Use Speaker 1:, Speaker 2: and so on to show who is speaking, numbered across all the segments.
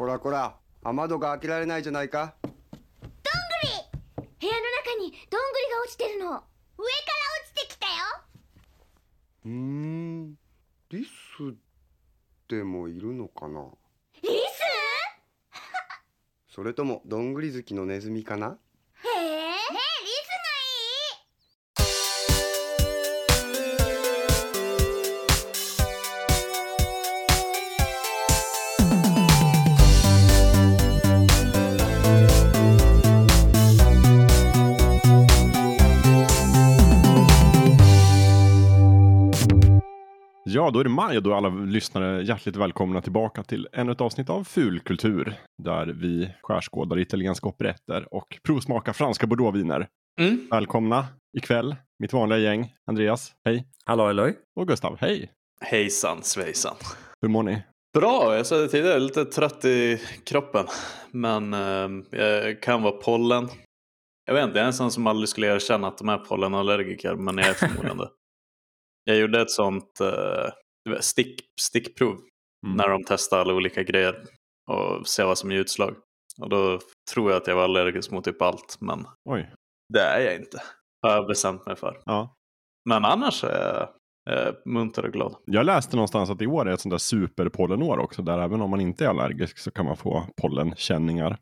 Speaker 1: こらこら雨戸が開けられないじゃないか。
Speaker 2: 部屋の中にどんぐりが落ちてるの。上から落ちてきたよ。
Speaker 1: うーん。リスでもいるのかな？
Speaker 2: リス？
Speaker 1: それともどんぐり好きのネズミかな？
Speaker 3: Ja, då är det maj och då är alla lyssnare hjärtligt välkomna tillbaka till ännu ett avsnitt av Fulkultur. Där vi skärskådar italienska operetter och provsmakar franska bordeauxviner.
Speaker 4: Mm.
Speaker 3: Välkomna ikväll, mitt vanliga gäng. Andreas, hej.
Speaker 5: Hallå halloj.
Speaker 3: Och Gustav, hej.
Speaker 4: Hejsan svejsan.
Speaker 3: Hur mår ni?
Speaker 4: Bra, jag sa det tidigare, lite trött i kroppen. Men eh, jag kan vara pollen. Jag vet inte, jag är en sån som aldrig skulle erkänna att de är pollenallergiker, men jag är förmodligen det. Jag gjorde ett sånt eh, stick, stickprov
Speaker 3: Mm.
Speaker 4: när de testade alla olika grejer och se vad som ger utslag. Och då tror jag att jag var allergisk mot typ allt, men
Speaker 3: Oj,
Speaker 4: det är jag inte. Har jag bestämt mig för.
Speaker 3: ja.
Speaker 4: Men annars är jag eh, munter och glad.
Speaker 3: Jag läste någonstans att i år är ett sånt där superpollenår också. Där även om man inte är allergisk så kan man få pollenkänningar.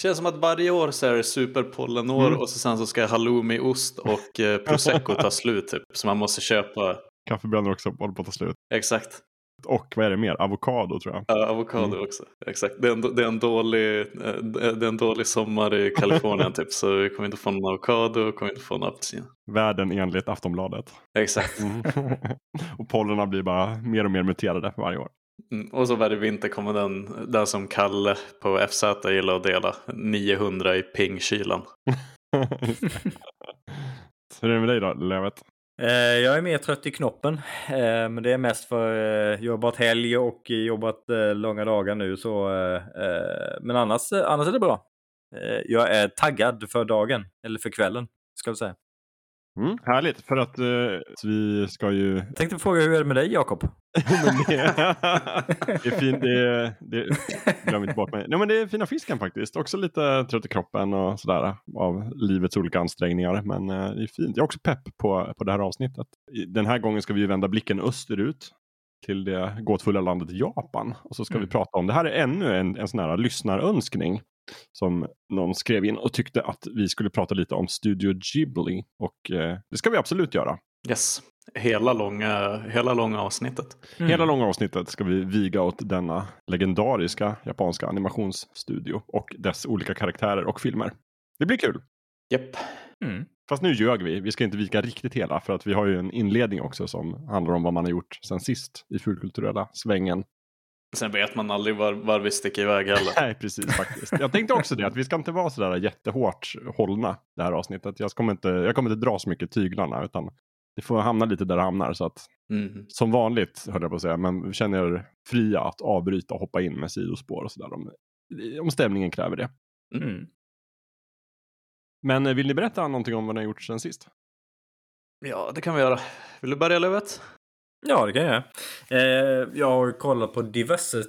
Speaker 4: Känns som att varje år så är det superpollenår
Speaker 3: Mm.
Speaker 4: och så sen så ska halloumi-ost och eh, prosecco ta slut typ. Så man måste köpa,
Speaker 3: Kaffebönor också håller på att ta slut.
Speaker 4: exakt.
Speaker 3: Och vad är det mer? Avokado tror jag.
Speaker 4: Ja, avokado
Speaker 3: Mm.
Speaker 4: också. Exakt. Det är, en, det, är en dålig, eh, det är en dålig sommar i Kalifornien typ. Så vi kommer inte få någon avokado och kommer inte få någon apelsin.
Speaker 3: Världen enligt Aftonbladet.
Speaker 4: Exakt.
Speaker 3: Mm. och pollerna blir bara mer och mer muterade för varje år.
Speaker 4: Mm. Och så varje vinter kommer den, den som Kalle på FZ gillar att dela. 900 i pingkylan.
Speaker 3: Hur är det med dig då, Lövet?
Speaker 5: Eh, jag är mer trött i knoppen. Eh, men det är mest för eh, jobbat helg och jobbat långa dagar nu. Så, men annars, annars är det bra. Jag är taggad för dagen, eller för kvällen, ska vi säga.
Speaker 3: Mm, härligt, för att eh, vi ska ju...
Speaker 5: Jag tänkte fråga hur är det med dig, Jakob?
Speaker 3: det, det är fint, det, det glöm inte bort mig. Nej, men det är fina fisken faktiskt. Också lite trött i kroppen och sådär av livets olika ansträngningar. Men eh, det är fint. Jag är också pepp på, på det här avsnittet. Den här gången ska vi vända blicken österut till det gåtfulla landet Japan. Och så ska vi
Speaker 5: Mm.
Speaker 3: prata om, det här är ännu en, en sån här lyssnarönskning som någon skrev in och tyckte att vi skulle prata lite om Studio Ghibli. Och eh, det ska vi absolut göra.
Speaker 4: Yes. Hela långa, hela långa avsnittet.
Speaker 5: Mm.
Speaker 3: Hela långa avsnittet ska vi viga åt denna legendariska japanska animationsstudio och dess olika karaktärer och filmer. Det blir kul.
Speaker 4: Japp.
Speaker 5: Mm.
Speaker 3: Fast nu ljög vi. Vi ska inte vika riktigt hela för att vi har ju en inledning också som handlar om vad man har gjort sen sist i fulkulturella svängen.
Speaker 4: Sen vet man aldrig var, var vi sticker iväg heller.
Speaker 3: Nej, precis faktiskt. Jag tänkte också det, att vi ska inte vara sådär jättehårt hållna det här avsnittet. Jag kommer inte, jag kommer inte dra så mycket tyglarna utan det får hamna lite där det hamnar. Så att
Speaker 4: Mm.
Speaker 3: som vanligt, höll jag på att säga, men känner er fria att avbryta och hoppa in med sidospår och sådär om, om stämningen kräver det.
Speaker 5: Mm.
Speaker 3: Men eh, vill ni berätta någonting om vad ni har gjort sen sist?
Speaker 4: Ja, det kan vi göra. Vill du börja Lövet?
Speaker 5: Ja, det kan jag. Eh, jag har kollat på diverse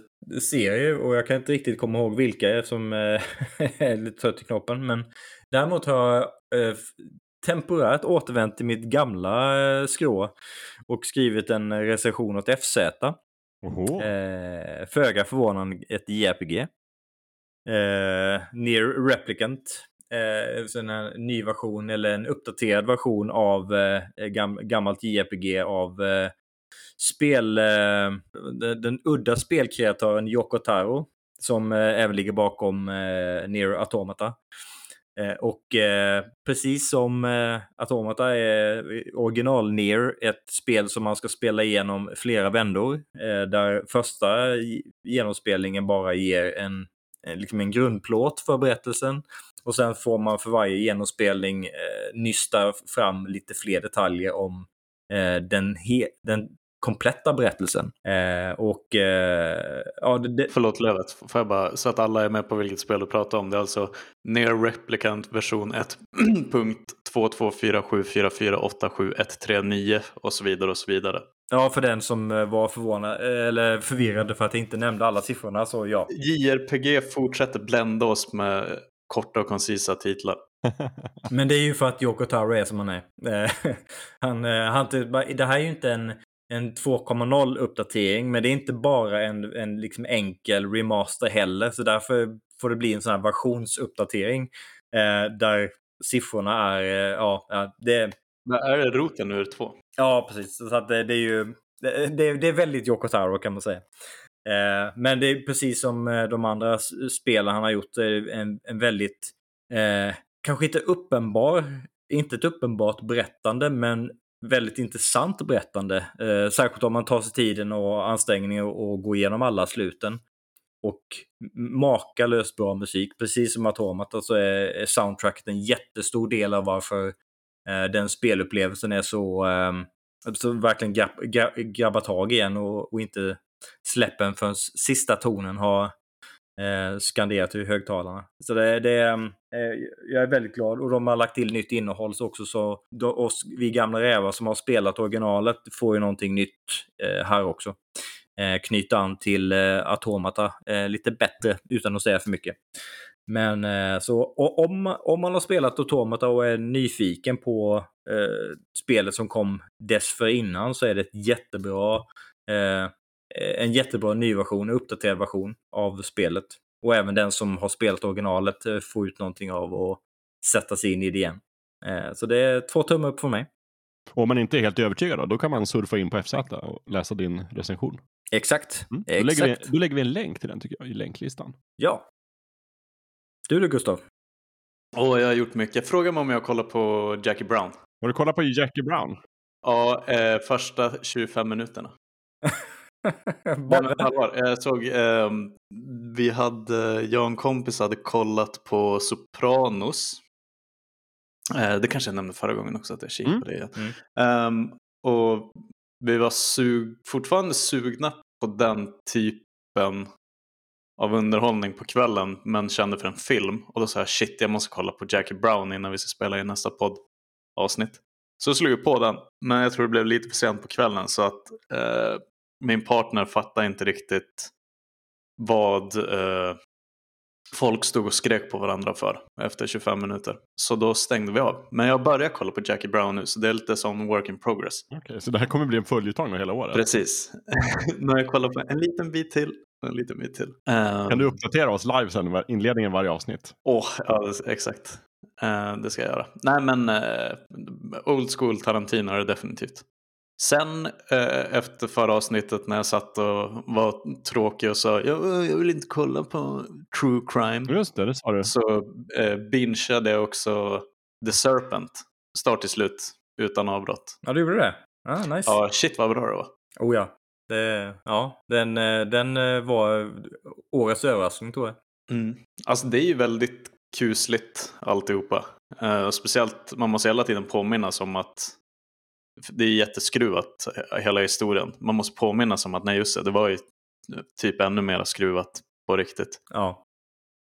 Speaker 5: serier och jag kan inte riktigt komma ihåg vilka eftersom eh, jag är lite trött i knoppen. Men däremot har jag eh, temporärt återvänt till mitt gamla eh, skrå och skrivit en recension åt FZ.
Speaker 3: Oho.
Speaker 5: Eh, föga förvånande ett JRPG. Eh, Near Replicant. Eh, en ny version eller en uppdaterad version av eh, eh gam, gammalt JRPG av eh, spel, eh, den, den udda spelkreatören Yoko Taro som eh, även ligger bakom eh, Near Automata. Eh, och eh, precis som eh, Automata är eh, original Near ett spel som man ska spela igenom flera vändor. Eh, där första genomspelningen bara ger en, Eh, liksom en grundplåt för berättelsen. Och sen får man för varje genomspelning eh, nysta fram lite fler detaljer om eh, den, den kompletta berättelsen. Eh, och eh, ja, det, det,
Speaker 4: Förlåt Lövet, får jag bara så att alla är med på vilket spel du pratar om. Det är alltså Near Replicant version 1.22474487139 och så vidare och så vidare.
Speaker 5: Ja, för den som eh, var förvånad eller förvirrad för att jag inte nämnde alla siffrorna så ja.
Speaker 4: JRPG fortsätter blända oss med korta och koncisa titlar.
Speaker 5: Men det är ju för att Yoko Taro är som han är. Eh, han, eh, han, det här är ju inte en, en 2.0 uppdatering, men det är inte bara en, en liksom enkel remaster heller, så därför får det bli en sån här versionsuppdatering eh, där siffrorna är, eh, ja, det...
Speaker 4: Men är det roten ur två?
Speaker 5: Ja, precis. Så att det, det är ju, det, det, är väldigt Yoko Taro kan man säga. Eh, men det är precis som eh, de andra spelen han har gjort, en, en väldigt, eh, kanske inte uppenbar, inte ett uppenbart berättande, men väldigt intressant berättande. Eh, särskilt om man tar sig tiden och ansträngningen och går igenom alla sluten. Och makalöst bra musik. Precis som Automata så alltså, är soundtracket en jättestor del av varför eh, den spelupplevelsen är så, ehm, så verkligen grab, grabbar tag igen och, och inte släppen förrän sista tonen har eh, skanderat i högtalarna. Så det, det ehm, eh, jag är väldigt glad och de har lagt till nytt innehåll så också så då, oss, vi gamla rävar som har spelat originalet får ju någonting nytt eh, här också. Eh, knyta an till eh, eh, lite bättre utan att säga för mycket. Men eh, så om, om man har spelat Automata och är nyfiken på eh, spelet som kom dessförinnan så är det ett jättebra eh, eh en jättebra nyversion, uppdaterad version av spelet. Och även den som har spelat originalet eh, får ut någonting av att sätta sig in i det igen. Eh, så det är två tummar upp för mig.
Speaker 3: Om man inte är helt övertygad då, då kan man surfa in på FZ och läsa din recension.
Speaker 5: Exakt.
Speaker 3: Mm. Då,
Speaker 5: Exakt.
Speaker 3: Lägger vi, då lägger vi en länk till den tycker jag, i länklistan.
Speaker 5: Ja. Du då Gustav?
Speaker 4: Åh, jag har gjort mycket. Fråga mig om jag kollar på Jackie Brown.
Speaker 3: Har du kollat på Jackie Brown?
Speaker 4: Ja, eh, första 25 minuterna. Men allvar, jag såg, eh, vi hade, jag och en kompis hade kollat på Sopranos. Eh, det kanske jag nämnde förra gången också att jag kikade
Speaker 3: Mm.
Speaker 4: på det igen.
Speaker 5: Mm.
Speaker 4: Um, och vi var sug, fortfarande sugna på den typen av underhållning på kvällen men kände för en film. Och då sa jag shit jag måste kolla på Jackie Brown innan vi ska spela in nästa poddavsnitt. Så slog jag på den men jag tror det blev lite för sent på kvällen så att eh, min partner fattade inte riktigt vad eh, folk stod och skrek på varandra för efter 25 minuter. Så då stängde vi av. Men jag börjar kolla på Jackie Brown nu så det är lite som work in progress.
Speaker 3: Okej, så det här kommer bli en följetong hela året?
Speaker 4: Precis. har jag kollat på en liten bit till. En liten bit till. Um,
Speaker 3: Kan du uppdatera oss live sen, inledningen varje avsnitt?
Speaker 4: Åh, ja det- exakt. Eh, det ska jag göra. Nej men uh, old school Tarantino är det definitivt. Sen eh, efter förra avsnittet när jag satt och var tråkig och sa jag, jag vill inte kolla på true crime.
Speaker 3: Just det, det sa du.
Speaker 4: Så eh, bingeade jag också The Serpent. Start till slut utan avbrott.
Speaker 5: Ja, du gjorde det? Ah, nice.
Speaker 4: Ja, shit vad bra det var.
Speaker 5: Oh ja. Det, ja, den, eh, den eh, var årets överraskning tror jag.
Speaker 4: Mm. Alltså det är ju väldigt kusligt alltihopa. Eh, speciellt, man måste hela tiden påminnas om att det är jätteskruvat eh, hela historien. Man måste påminnas om att nej just det, det var ju typ ännu mer skruvat på riktigt.
Speaker 5: Ja.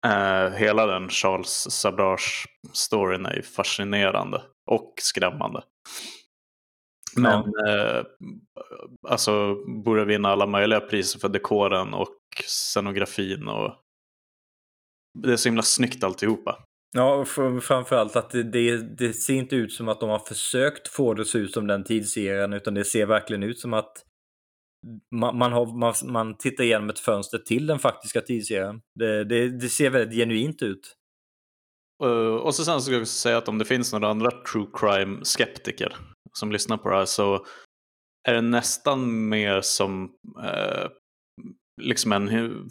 Speaker 4: Eh, hela den Charles Sabrage-storyn är ju fascinerande och skrämmande. Men eh, alltså borde vinna alla möjliga priser för dekoren och scenografin och det är så himla snyggt alltihopa.
Speaker 5: Ja, och framförallt att det, det, det ser inte ut som att de har försökt få det att se ut som den tidsserien, utan det ser verkligen ut som att man, man, har, man, man tittar igenom ett fönster till den faktiska tidsserien. Det, det, det ser väldigt genuint ut.
Speaker 4: Uh, och så sen ska jag också säga att om det finns några andra true crime-skeptiker som lyssnar på det här så är det nästan mer som uh, liksom en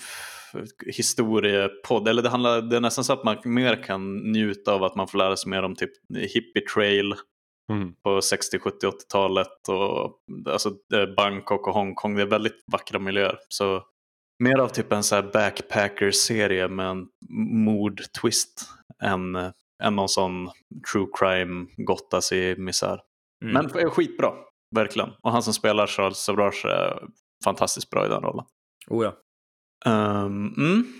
Speaker 4: historiepodd. Eller det, handlar, det är nästan så att man mer kan njuta av att man får lära sig mer om typ hippie trail
Speaker 3: Mm.
Speaker 4: på 60, 70, 80-talet och alltså Bangkok och Hongkong. Det är väldigt vackra miljöer. Så mer av typ en så här backpacker-serie med en mord-twist än, än någon sån true crime gottas i misär.
Speaker 5: Mm.
Speaker 4: Men skitbra, verkligen. Och han som spelar Charles Sabrage är fantastiskt bra i den rollen.
Speaker 5: Oh ja.
Speaker 4: Um, mm.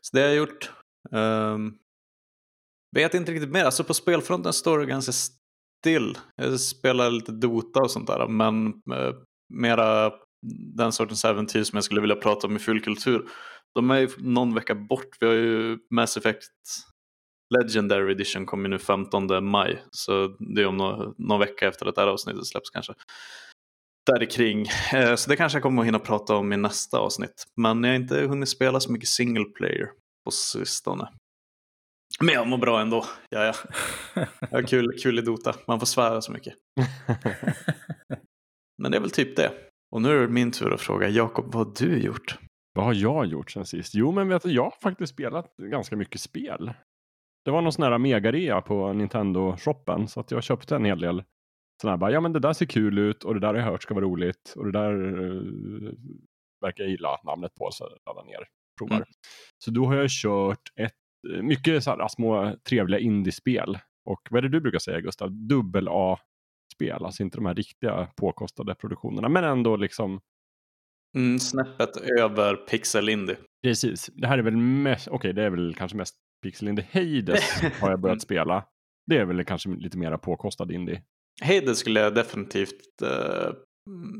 Speaker 4: Så det har jag gjort. Um, vet inte riktigt mer. Alltså på spelfronten står det ganska still. Jag spelar lite Dota och sånt där. Men uh, mera den sortens äventyr som jag skulle vilja prata om i fullkultur. De är ju någon vecka bort. Vi har ju Mass Effect Legendary Edition kommer ju nu 15 maj. Så det är om någon, någon vecka efter att det här avsnittet släpps kanske. Där kring. Eh, så det kanske jag kommer att hinna prata om i nästa avsnitt. Men jag har inte hunnit spela så mycket single player på sistone. Men jag mår bra ändå. Ja, ja. Jag har kul, kul i Dota. Man får svära så mycket. Men det är väl typ det. Och nu är det min tur att fråga Jakob, vad har du gjort?
Speaker 3: Vad har jag gjort sen sist? Jo, men vet du, jag har faktiskt spelat ganska mycket spel. Det var någon sån här megarea på Nintendo-shoppen så att jag köpte en hel del sådana bara, ja men det där ser kul ut och det där har jag hört ska vara roligt och det där uh, verkar jag gilla namnet på så laddar ner provar.
Speaker 4: Mm.
Speaker 3: Så då har jag kört ett, mycket så här små trevliga indiespel. Och vad är det du brukar säga Gustav? Dubbel A-spel, alltså inte de här riktiga påkostade produktionerna men ändå liksom
Speaker 4: Mm, snäppet över Pixel Indie.
Speaker 3: Precis. Det här är väl mest, okej det är väl kanske mest Pixel Indie. Hades har jag börjat spela. Det är väl kanske lite mera påkostad indie.
Speaker 4: Hades skulle jag definitivt uh,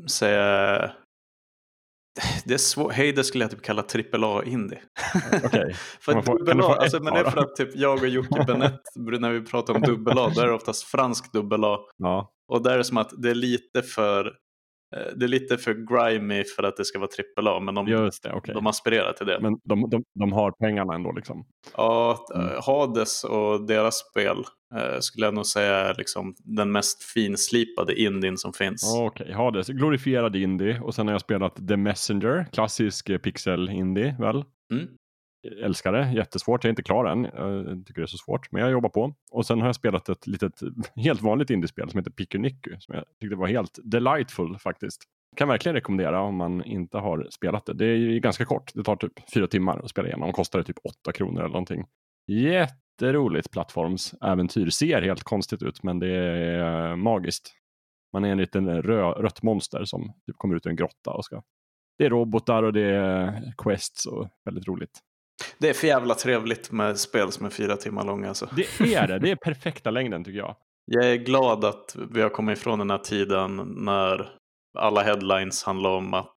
Speaker 4: säga det är svårt. Hades skulle jag typ kalla för
Speaker 3: Kan man få-
Speaker 4: dubbel A, alltså, men det är för att typ jag och Jocke Benett, när vi pratar om dubbel A, då är det oftast fransk dubbel A.
Speaker 3: Ja,
Speaker 4: Och där är det som att det är lite för eh, det är lite för grimy för att det ska vara AAA, men de,
Speaker 3: just det. Okej.
Speaker 4: de aspirerar till det.
Speaker 3: Men de, de, de har pengarna ändå liksom.
Speaker 4: Ja,
Speaker 3: Mm.
Speaker 4: eh, Hades och deras spel eh, skulle jag nog säga är liksom den mest finslipade indien som finns.
Speaker 3: Okej, Hades. Glorifierad indie. Och sen har jag spelat The Messenger. Klassisk eh, pixel-indie väl?
Speaker 4: Mm.
Speaker 3: Älskar det. Jättesvårt. Jag är inte klar än. Jag tycker det är så svårt. Men jag jobbar på. Och sen har jag spelat ett litet, helt vanligt indiespel som heter Pikuniku. Som jag tyckte var helt delightful faktiskt. Kan verkligen rekommendera om man inte har spelat det. Det är ju ganska kort. Det tar typ fyra timmar att spela igenom. Kostar det typ åtta kronor eller någonting. Jätteroligt plattformsäventyr. Ser helt konstigt ut men det är magiskt. Man är en liten rö, rött monster som typ kommer ut ur en grotta och ska... Det är robotar och det är quests och väldigt roligt.
Speaker 4: Det är för jävla trevligt med spel som är fyra timmar långa. Alltså.
Speaker 3: Det är det. Det är perfekta längden tycker jag.
Speaker 4: Jag är glad att vi har kommit ifrån den här tiden när alla headlines handlar om att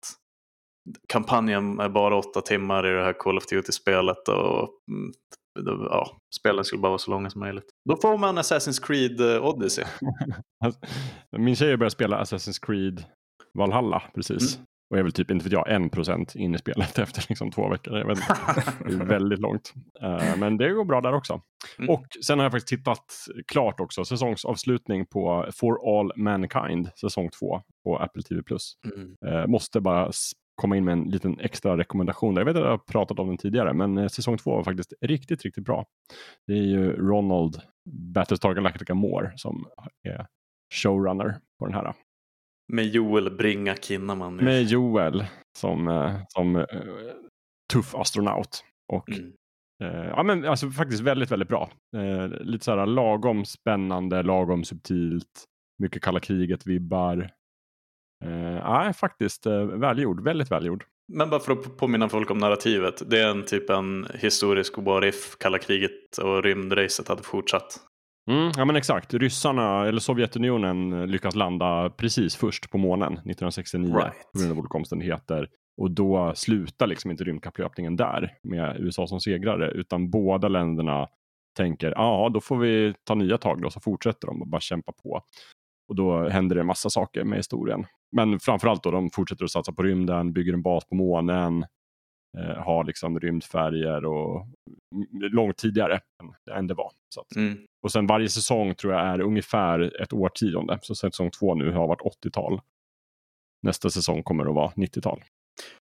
Speaker 4: kampanjen är bara åtta timmar i det här Call of Duty-spelet och mm, ja, spelen skulle bara vara så långa som möjligt. Då får man Assassin's Creed eh, Odyssey.
Speaker 3: Alltså, Min tjej börjar spela Assassin's Creed Valhalla precis.
Speaker 4: Mm.
Speaker 3: Och är väl typ, inte vet jag, en procent in i spelet efter liksom två veckor. Jag vet inte. Det är väldigt långt. Eh, men det går bra där också.
Speaker 4: Mm.
Speaker 3: Och sen har jag faktiskt tittat klart också. Säsongsavslutning på For All Mankind, säsong två på Apple TV+.
Speaker 4: Mm.
Speaker 3: Eh, måste bara komma in med en liten extra rekommendation. där. Jag vet att jag har pratat om den tidigare, men eh, säsong två var faktiskt riktigt, riktigt bra. Det är ju Ronald Battlestar Galactica Moore som är showrunner på den här.
Speaker 4: Med Joel Bringa Kinnaman.
Speaker 3: Med Joel som, eh, som eh, tuff astronaut. Och
Speaker 4: Mm.
Speaker 3: Eh, ja, men alltså faktiskt väldigt, väldigt bra. Eh, lite så här lagom spännande, lagom subtilt, mycket kalla kriget-vibbar. Eh, ja, faktiskt eh, välgjord, väldigt välgjord.
Speaker 4: Men bara för att påminna folk om narrativet. Det är en typ en historisk what if kalla kriget och rymdracet hade fortsatt.
Speaker 3: Mm, ja men exakt, ryssarna eller Sovjetunionen lyckas landa precis först på månen 1969
Speaker 4: Right.
Speaker 3: på grund av olika omständigheter. Och då slutar liksom inte rymdkapplöpningen där med USA som segrare utan båda länderna tänker ja då får vi ta nya tag då så fortsätter de och bara kämpa på. Och då händer det en massa saker med historien. Men framförallt då de fortsätter att satsa på rymden, bygger en bas på månen, eh, har liksom rymdfärger och mm, långt tidigare än, än det var. Så att,
Speaker 4: Mm.
Speaker 3: Och sen varje säsong tror jag är ungefär ett årtionde. Så säsong två nu har varit 80-tal. Nästa säsong kommer att vara 90-tal.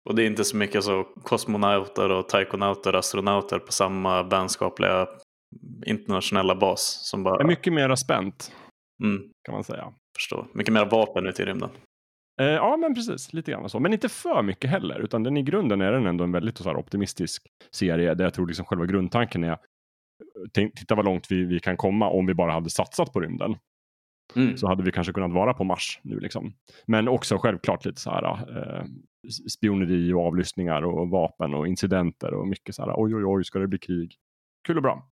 Speaker 4: Och det är inte så mycket så kosmonauter och taikonauter, astronauter på samma vänskapliga internationella bas som
Speaker 3: Det
Speaker 4: bara
Speaker 3: är mycket mer spänt
Speaker 4: mm,
Speaker 3: kan man säga.
Speaker 4: förstår. Mycket mer vapen ute i rymden.
Speaker 3: Eh, ja, men precis. Lite grann så. Men inte för mycket heller. Utan den i grunden är den ändå en väldigt så här, optimistisk serie. Där jag tror liksom själva grundtanken är titta vad långt vi, vi kan komma om vi bara hade satsat på rymden.
Speaker 4: Mm.
Speaker 3: Så hade vi kanske kunnat vara på Mars nu liksom. Men också självklart lite så här eh, spioneri och avlyssningar och vapen och incidenter och mycket så här oj oj oj ska det bli krig. Kul och bra.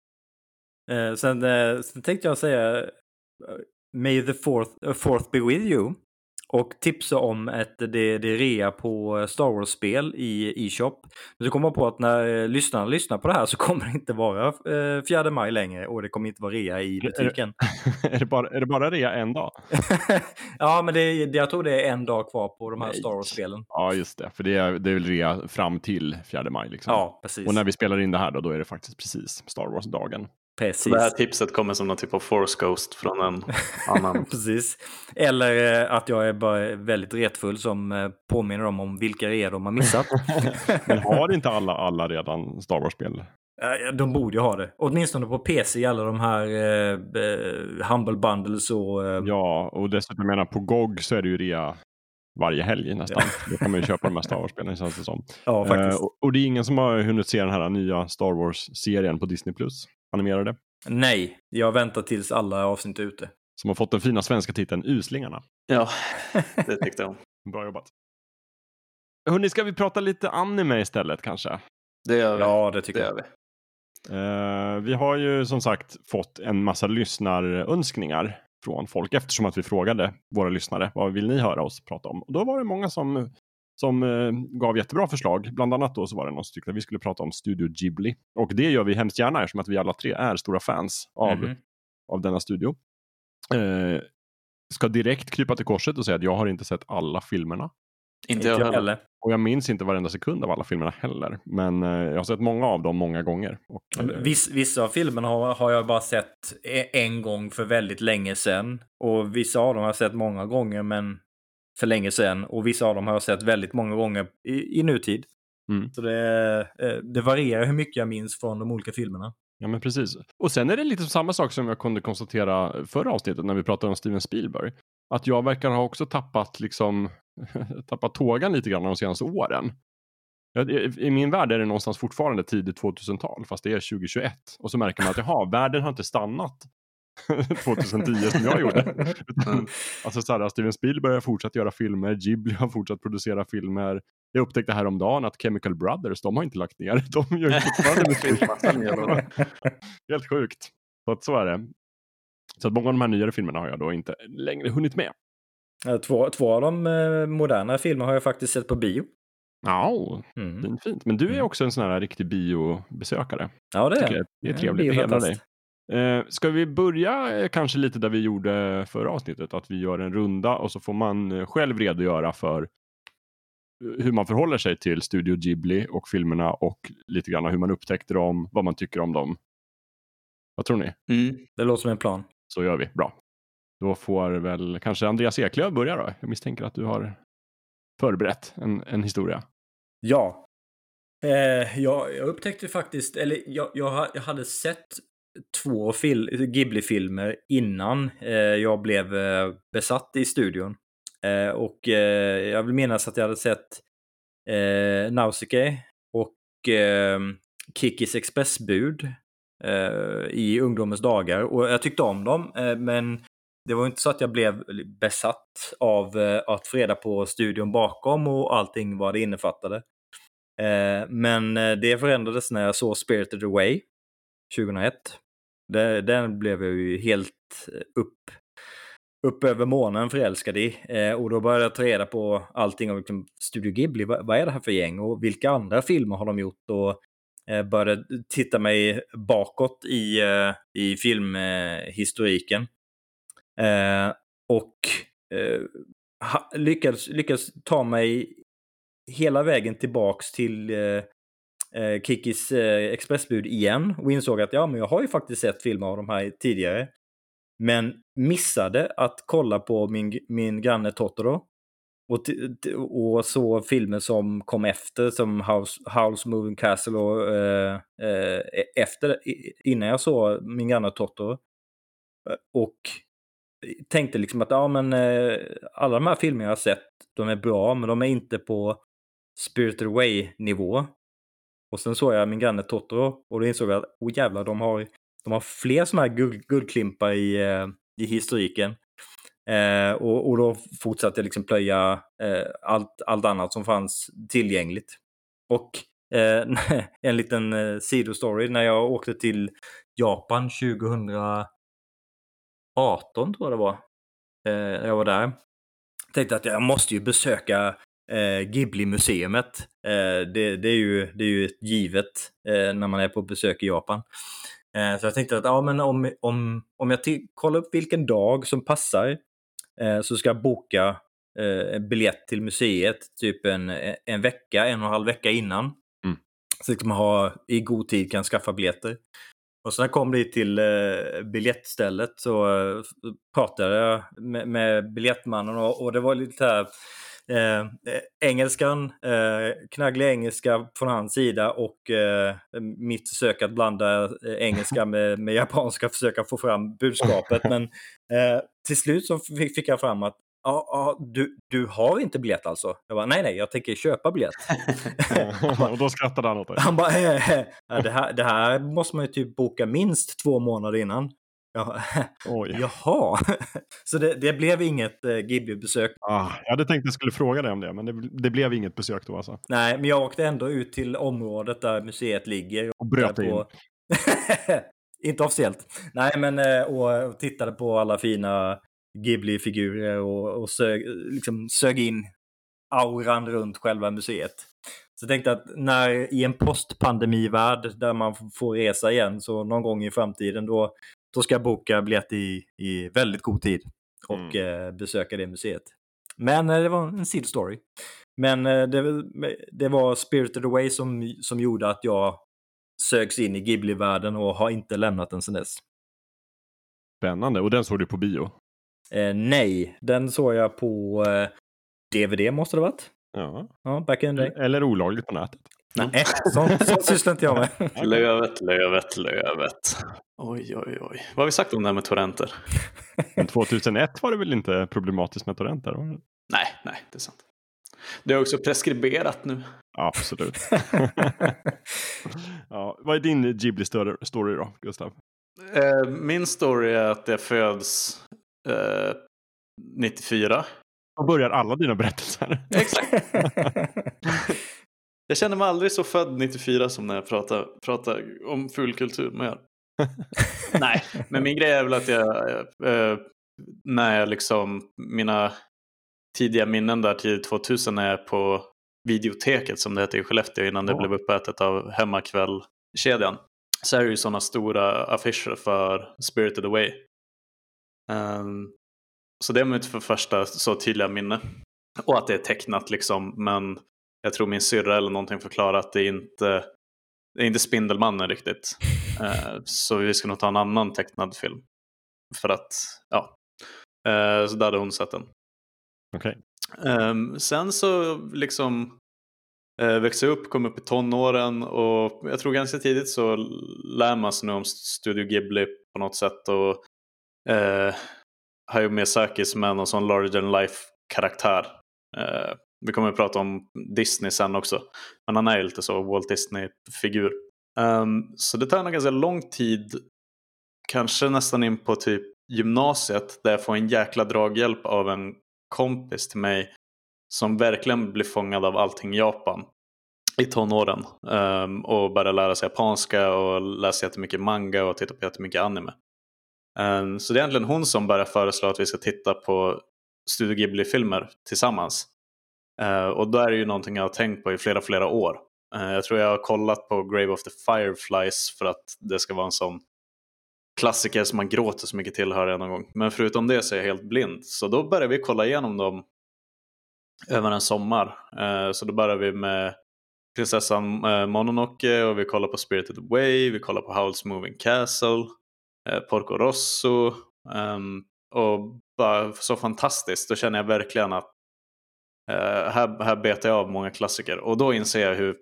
Speaker 5: Eh, sen, eh, sen tänkte jag säga eh, May the fourth, uh, fourth be with you. Och tipsa om att det, det är rea på Star Wars-spel i e-shop. Men så kommer jag på att när eh, lyssnarna lyssnar på det här så kommer det inte vara eh, 4 maj längre och det kommer inte vara rea i butiken.
Speaker 3: är, det bara, är det bara rea en dag?
Speaker 5: ja, men det, det, jag tror det är en dag kvar på de här
Speaker 3: Nej.
Speaker 5: Star Wars-spelen.
Speaker 3: Ja, just det. För det är, det är väl rea fram till 4 maj. Liksom.
Speaker 5: Ja, precis.
Speaker 3: Och när vi spelar in det här då, då är det faktiskt precis Star Wars-dagen.
Speaker 4: Så
Speaker 5: precis.
Speaker 4: det här tipset kommer som någon typ av force ghost från en annan.
Speaker 5: Precis. Eller eh, att jag är bara väldigt retfull som eh, påminner dem om vilka rea de har missat.
Speaker 3: Men har inte alla, alla redan Star Wars-spel?
Speaker 5: De borde ju ha det. Åtminstone på PC, alla de här eh, eh, Humble Bundles och... Eh,
Speaker 3: Ja, och dessutom menar på GOG så är det ju rea varje helg nästan. Då kan man ju köpa de här Star Wars-spelen känns det som.
Speaker 5: ja, faktiskt.
Speaker 3: Eh, och, och det är ingen som har hunnit se den här nya Star Wars-serien på Disney+. Plus animerade.
Speaker 5: Nej, jag väntar tills alla avsnitt är ute.
Speaker 3: Som har fått den fina svenska titeln Uslingarna.
Speaker 4: Ja, det tyckte jag.
Speaker 3: Bra jobbat. Hörni, ska vi prata lite anime istället kanske?
Speaker 4: Det gör vi.
Speaker 5: Ja, det tycker
Speaker 4: det
Speaker 5: jag.
Speaker 4: gör vi.
Speaker 3: Eh, vi har ju som sagt fått en massa lyssnarönskningar från folk eftersom att vi frågade våra lyssnare vad vill ni höra oss prata om? Och då var det många som, som eh, gav jättebra förslag. Bland annat då så var det någon som tyckte att vi skulle prata om Studio Ghibli. Och det gör vi hemskt gärna eftersom att vi alla tre är stora fans av,
Speaker 5: Mhm.
Speaker 3: av denna studio. Eh, ska direkt krypa till korset och säga att jag har inte sett alla filmerna.
Speaker 4: Inte jag heller.
Speaker 5: heller.
Speaker 3: Och jag minns inte varenda sekund av alla filmerna heller. Men eh, jag har sett många av dem många gånger. Och, eh,
Speaker 5: Viss, vissa av filmerna har, har jag bara sett e- en gång för väldigt länge sedan. Och vissa av dem har jag sett många gånger, men för länge sedan. Och vissa av dem har jag sett väldigt många gånger i, i nutid.
Speaker 3: Mm.
Speaker 5: Så det, eh, det varierar hur mycket jag minns från de olika filmerna.
Speaker 3: Ja, men precis. Och sen är det lite samma sak som jag kunde konstatera förra avsnittet när vi pratade om Steven Spielberg. Att jag verkar ha också tappat, liksom, tappat tågan lite grann de senaste åren. I min värld är det någonstans fortfarande tidigt 2000-tal, fast det är 2021. Och så märker man att jaha, världen har inte stannat 2010 som jag gjorde. Alltså så här, Steven Spielberg har fortsatt göra filmer, Ghibli har fortsatt producera filmer. Jag upptäckte häromdagen att Chemical Brothers, de har inte lagt ner. De gör ju fortfarande musik. Helt sjukt. Så att så är det. Så att många av de här nyare filmerna har jag då inte längre hunnit med.
Speaker 5: Två, två av de eh, moderna filmerna har jag faktiskt sett på bio.
Speaker 3: Ja,
Speaker 5: Mm.
Speaker 3: fint, fint. Men du är
Speaker 5: Mm.
Speaker 3: också en sån här riktig biobesökare.
Speaker 5: Ja, det är det.
Speaker 3: jag. Det är
Speaker 5: Ja,
Speaker 3: trevligt att hedra dig. Eh, ska vi börja eh, kanske lite där vi gjorde förra avsnittet? Att vi gör en runda och så får man eh, själv redogöra för eh, hur man förhåller sig till Studio Ghibli och filmerna och lite grann hur man upptäckte dem, vad man tycker om dem. Vad tror ni?
Speaker 4: Mm.
Speaker 5: Det låter som en plan.
Speaker 3: Så gör vi. Bra. Då får väl kanske Andreas Eklöf börja då. Jag misstänker att du har förberett en, en historia.
Speaker 5: Ja. Eh, jag, jag upptäckte faktiskt, eller jag, jag, jag hade sett två fil, Ghibli-filmer innan eh, jag blev eh, besatt i studion. Eh, och eh, jag vill minnas att jag hade sett eh, Nausicaa och eh, Kikis expressbud eh, i ungdomens dagar. Och jag tyckte om dem, eh, men det var inte så att jag blev besatt av eh, att få reda på studion bakom och allting vad det innefattade. Eh, men eh, det förändrades när jag såg Spirited Away 2001. Det, den blev jag ju helt eh, upp, upp över månen förälskad i. Eh, och då började jag ta reda på allting om liksom, Studio Ghibli. Vad, vad är det här för gäng och vilka andra filmer har de gjort? Och eh, började titta mig bakåt i, eh, i filmhistoriken. Eh, och eh, ha, lyckades, lyckades ta mig hela vägen tillbaks till eh, eh, Kikis eh, expressbud igen och insåg att ja, men jag har ju faktiskt sett filmer av de här tidigare. Men missade att kolla på min, min granne Totoro. Och, och så filmer som kom efter, som House, House Moving Castle och eh, eh, e, efter, innan jag såg min granne Totoro. Eh, och tänkte liksom att ja, men, eh, alla de här filmerna jag har sett, de är bra, men de är inte på spirit Away-nivå. Och sen såg jag min granne Totoro och då insåg jag att oh jävlar, de har, de har fler sådana här guld, guldklimpar i, eh, i historiken. Eh, och, och då fortsatte jag liksom plöja eh, allt, allt annat som fanns tillgängligt. Och eh, en liten eh, sidostory, när jag åkte till Japan 2018 tror jag det var, eh, när jag var där. tänkte att jag måste ju besöka eh, Ghibli-museet. Eh, det, det, är ju, det är ju ett givet eh, när man är på besök i Japan. Eh, så jag tänkte att ja, men om, om, om jag kollar upp vilken dag som passar eh, så ska jag boka eh, en biljett till museet typ en, en vecka, en och en halv vecka innan.
Speaker 3: Mm.
Speaker 5: Så att man har, i god tid kan skaffa biljetter. Och sen kom det till eh, biljettstället så pratade jag med, med biljettmannen och, och, det var lite här eh, engelskan, eh, knagglig engelska från hans sida och eh, mitt försök att blanda eh, engelska med, med japanska, försöka få fram budskapet. Men eh, till slut så fick, jag fram att Ja, ja du, du har inte biljett alltså? Jag bara, nej, nej, jag tänker köpa biljett.
Speaker 3: och då skrattade han åt dig.
Speaker 5: Han bara, äh, det, här, det här måste man ju typ boka minst två månader innan. Jag,
Speaker 3: Oj.
Speaker 5: Jaha, så det, det blev inget eh, Ghibli-besök.
Speaker 3: Ah, jag hade tänkt att jag skulle fråga dig om det, men det, det, blev inget besök då alltså.
Speaker 5: Nej, men jag åkte ändå ut till området där museet ligger.
Speaker 3: Och bröt
Speaker 5: på...
Speaker 3: in?
Speaker 5: Inte officiellt. Nej, men eh, och tittade på alla fina Ghibli-figurer och, och sög, liksom sög in auran runt själva museet. Så jag tänkte att när i en postpandemivärld där man får resa igen så någon gång i framtiden då, då ska jag boka biljett i, i väldigt god tid och mm. eh, besöka det museet. Men eh, det var en sidostory. Men eh, det, det, var Spirited Away som, som gjorde att jag sögs in i Ghibli-världen och har inte lämnat den sedan dess.
Speaker 3: Spännande. Och den såg du på bio?
Speaker 5: Eh, nej, den såg jag på eh, DVD måste det varit.
Speaker 3: Ja.
Speaker 5: ja back in day.
Speaker 3: Eller olagligt på nätet.
Speaker 5: Nej, sånt, sånt sysslar inte jag med.
Speaker 4: lövet, lövet, lövet. Oj, oj, oj. Vad har vi sagt om det här med torrenter?
Speaker 3: Men 2001 var det väl inte problematiskt med torrenter?
Speaker 4: Nej, nej, det är sant. Det är också preskriberat nu.
Speaker 3: Absolut. ja, vad är din Ghibli-story då, Gustav?
Speaker 4: Eh, min story är att jag föds eh, 94.
Speaker 3: Då börjar alla dina berättelser.
Speaker 4: Exakt. jag känner mig aldrig så född 94 som när jag pratar, pratar om fulkultur med er. Nej, men min grej är väl att jag, eh, när jag liksom, mina tidiga minnen där, tidigt 2000, när jag är på videoteket som det hette i Skellefteå innan det blev uppätet av Hemmakväll-kedjan. Så är det ju sådana stora affischer för Spirited Away. Um, så det är mitt för första så tydliga minne. Och att det är tecknat liksom, men jag tror min syrra eller någonting förklarar att det inte det är inte Spindelmannen riktigt. Uh, så vi ska nog ta en annan tecknad film. För att, ja. Uh, så där hade hon sett den.
Speaker 3: Okay.
Speaker 4: Um, sen så liksom uh, växte jag upp, kom upp i tonåren och jag tror ganska tidigt så lär man sig nu om Studio Ghibli på något sätt. Och uh, Hayao Miyazaki som är någon sån larger than life karaktär. Uh, vi kommer att prata om Disney sen också. Men han är ju lite så Walt Disney-figur. Um, så det tar nog ganska lång tid, kanske nästan in på typ gymnasiet, där jag får en jäkla draghjälp av en kompis till mig som verkligen blir fångad av allting Japan i tonåren. Um, och börjar lära sig japanska och läsa jättemycket manga och titta på jättemycket anime. Um, så det är egentligen hon som börjar föreslå att vi ska titta på Studio Ghibli-filmer tillsammans. Uh, och då är det ju någonting jag har tänkt på i flera, flera år. Uh, jag tror jag har kollat på Grave of the Fireflies för att det ska vara en sån klassiker som man gråter så mycket till, hörde jag någon gång. Men förutom det så är jag helt blind. Så då började vi kolla igenom dem över en sommar. Uh, så då började vi med Prinsessan Mononoke och vi kollar på Spirited Away, vi kollar på Howl's Moving Castle, Porco Rosso. Um, och bara så fantastiskt, då känner jag verkligen att här, här betar jag av många klassiker och då inser jag hur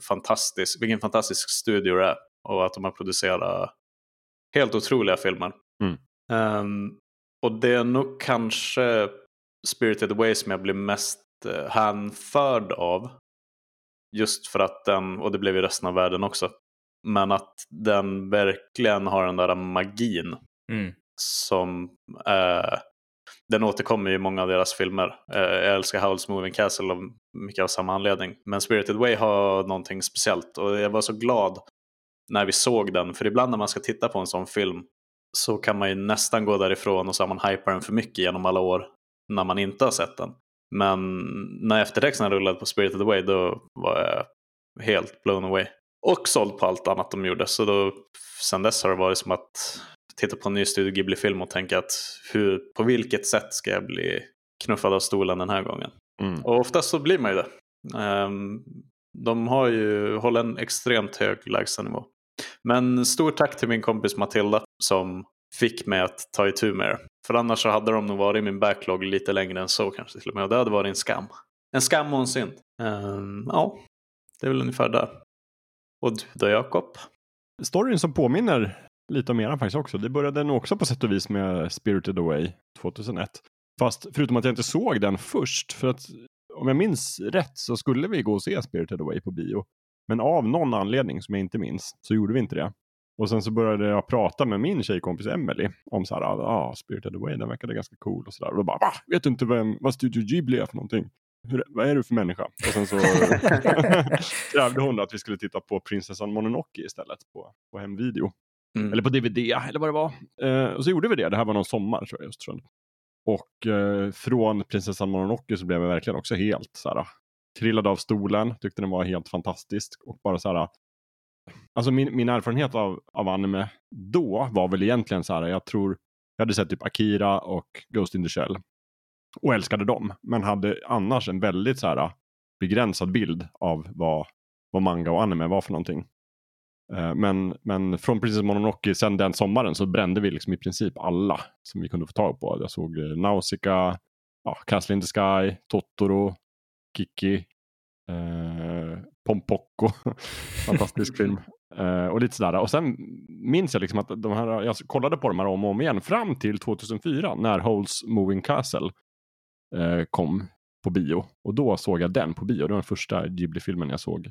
Speaker 4: fantastisk, vilken fantastisk studio det är och att de har producerat helt otroliga filmer.
Speaker 3: Mm.
Speaker 4: Um, och det är nog kanske Spirited Away som jag blir mest uh, hänförd av. Just för att den, och det blev ju resten av världen också, men att den verkligen har den där magin
Speaker 5: mm.
Speaker 4: som uh, den återkommer i många av deras filmer. Eh, jag älskar Howl's Moving Castle av mycket av samma anledning. Men Spirited Way har någonting speciellt och jag var så glad när vi såg den. För ibland när man ska titta på en sån film så kan man ju nästan gå därifrån och så har man hypat den för mycket genom alla år. när man inte har sett den. Men när eftertexterna rullade på Spirited Away då var jag helt blown away. Och såld på allt annat de gjorde. Så då, sen dess har det varit som att titta på en ny Studio Ghibli-film och tänka att hur, på vilket sätt ska jag bli knuffad av stolen den här gången?
Speaker 3: Mm.
Speaker 4: Och oftast så blir man ju det. Ehm, de har ju hållit en extremt hög lägstanivå. Men stort tack till min kompis Matilda som fick mig att ta itu med det. För annars så hade de nog varit i min backlog lite längre än så kanske till och med. Och det hade varit en skam. En skam och en synd. Ehm, ja, det är väl ungefär där. Och du då Jakob?
Speaker 3: Storyn som påminner lite om eran faktiskt också. Det började nog också på sätt och vis med Spirited Away 2001. Fast förutom att jag inte såg den först. För att om jag minns rätt så skulle vi gå och se Spirited Away på bio. Men av någon anledning som jag inte minns så gjorde vi inte det. Och sen så började jag prata med min tjejkompis Emily om så här, ah, Spirited Away, den verkade ganska cool och så där. Och då bara, va? Vet du inte vem, vad Studio Ghibli är för någonting? Hur, vad är du för människa? Och sen så krävde hon att vi skulle titta på Prinsessan Mononoke istället på, på hemvideo.
Speaker 4: Mm.
Speaker 3: Eller på DVD, eller vad det var. Eh, och så gjorde vi det, det här var någon sommar tror jag Just, tror jag. Och eh, från Prinsessan Mononoke så blev jag verkligen också helt så här, trillade av stolen, tyckte den var helt fantastisk. Och bara så här, alltså min, min erfarenhet av, av anime då var väl egentligen så här, jag tror, jag hade sett typ Akira och Ghost in the Shell. Och älskade dem, men hade annars en väldigt så här begränsad bild av vad, vad manga och anime var för någonting. Eh, Men, men från Princess Mononoke sen den sommaren så brände vi liksom i princip alla som vi kunde få tag på. Jag såg eh, Nausicaa, ja, Castle in the Sky, Totoro, Kiki, eh, Pompoko, fantastisk film. Eh, och lite sådär. Och sen minns jag liksom att de här, jag kollade på de här om och om igen fram till 2004 när Holes Moving Castle eh, kom på bio. Och då såg jag den på bio. Det var den första Ghibli-filmen jag såg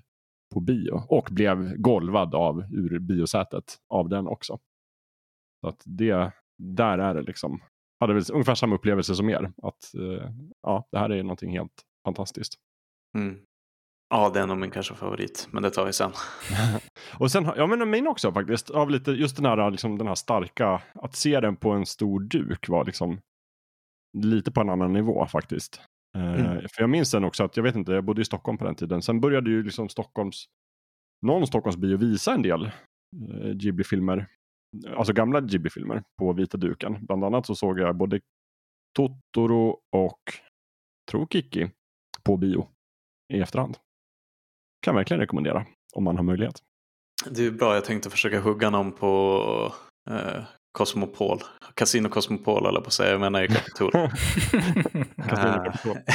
Speaker 3: på bio. Och blev golvad av ur biosätet av den också. Så att det, där är det liksom. Hade väl ungefär samma upplevelse som er. Att eh, ja, det här är någonting helt fantastiskt.
Speaker 4: Mm. Ja, det är nog min kanske favorit, men det tar vi sen.
Speaker 3: Och sen, har- ja men min också faktiskt, av lite, just den här, liksom, den här starka, att se den på en stor duk var liksom lite på en annan nivå faktiskt. Eh,
Speaker 4: Mm.
Speaker 3: För jag minns den också att, jag vet inte, jag bodde i Stockholm på den tiden. Sen började ju liksom Stockholms, någon Stockholms bio visa en del eh, Ghibli-filmer, alltså gamla Ghibli-filmer på vita duken. Bland annat så såg jag både Totoro och tror Kiki på bio i efterhand. Kan verkligen rekommendera om man har möjlighet.
Speaker 4: Det är bra, jag tänkte försöka hugga någon på eh, Cosmopol. Casino Cosmopol eller på att säga, jag menar ju Capitol.
Speaker 3: Casino Capitol.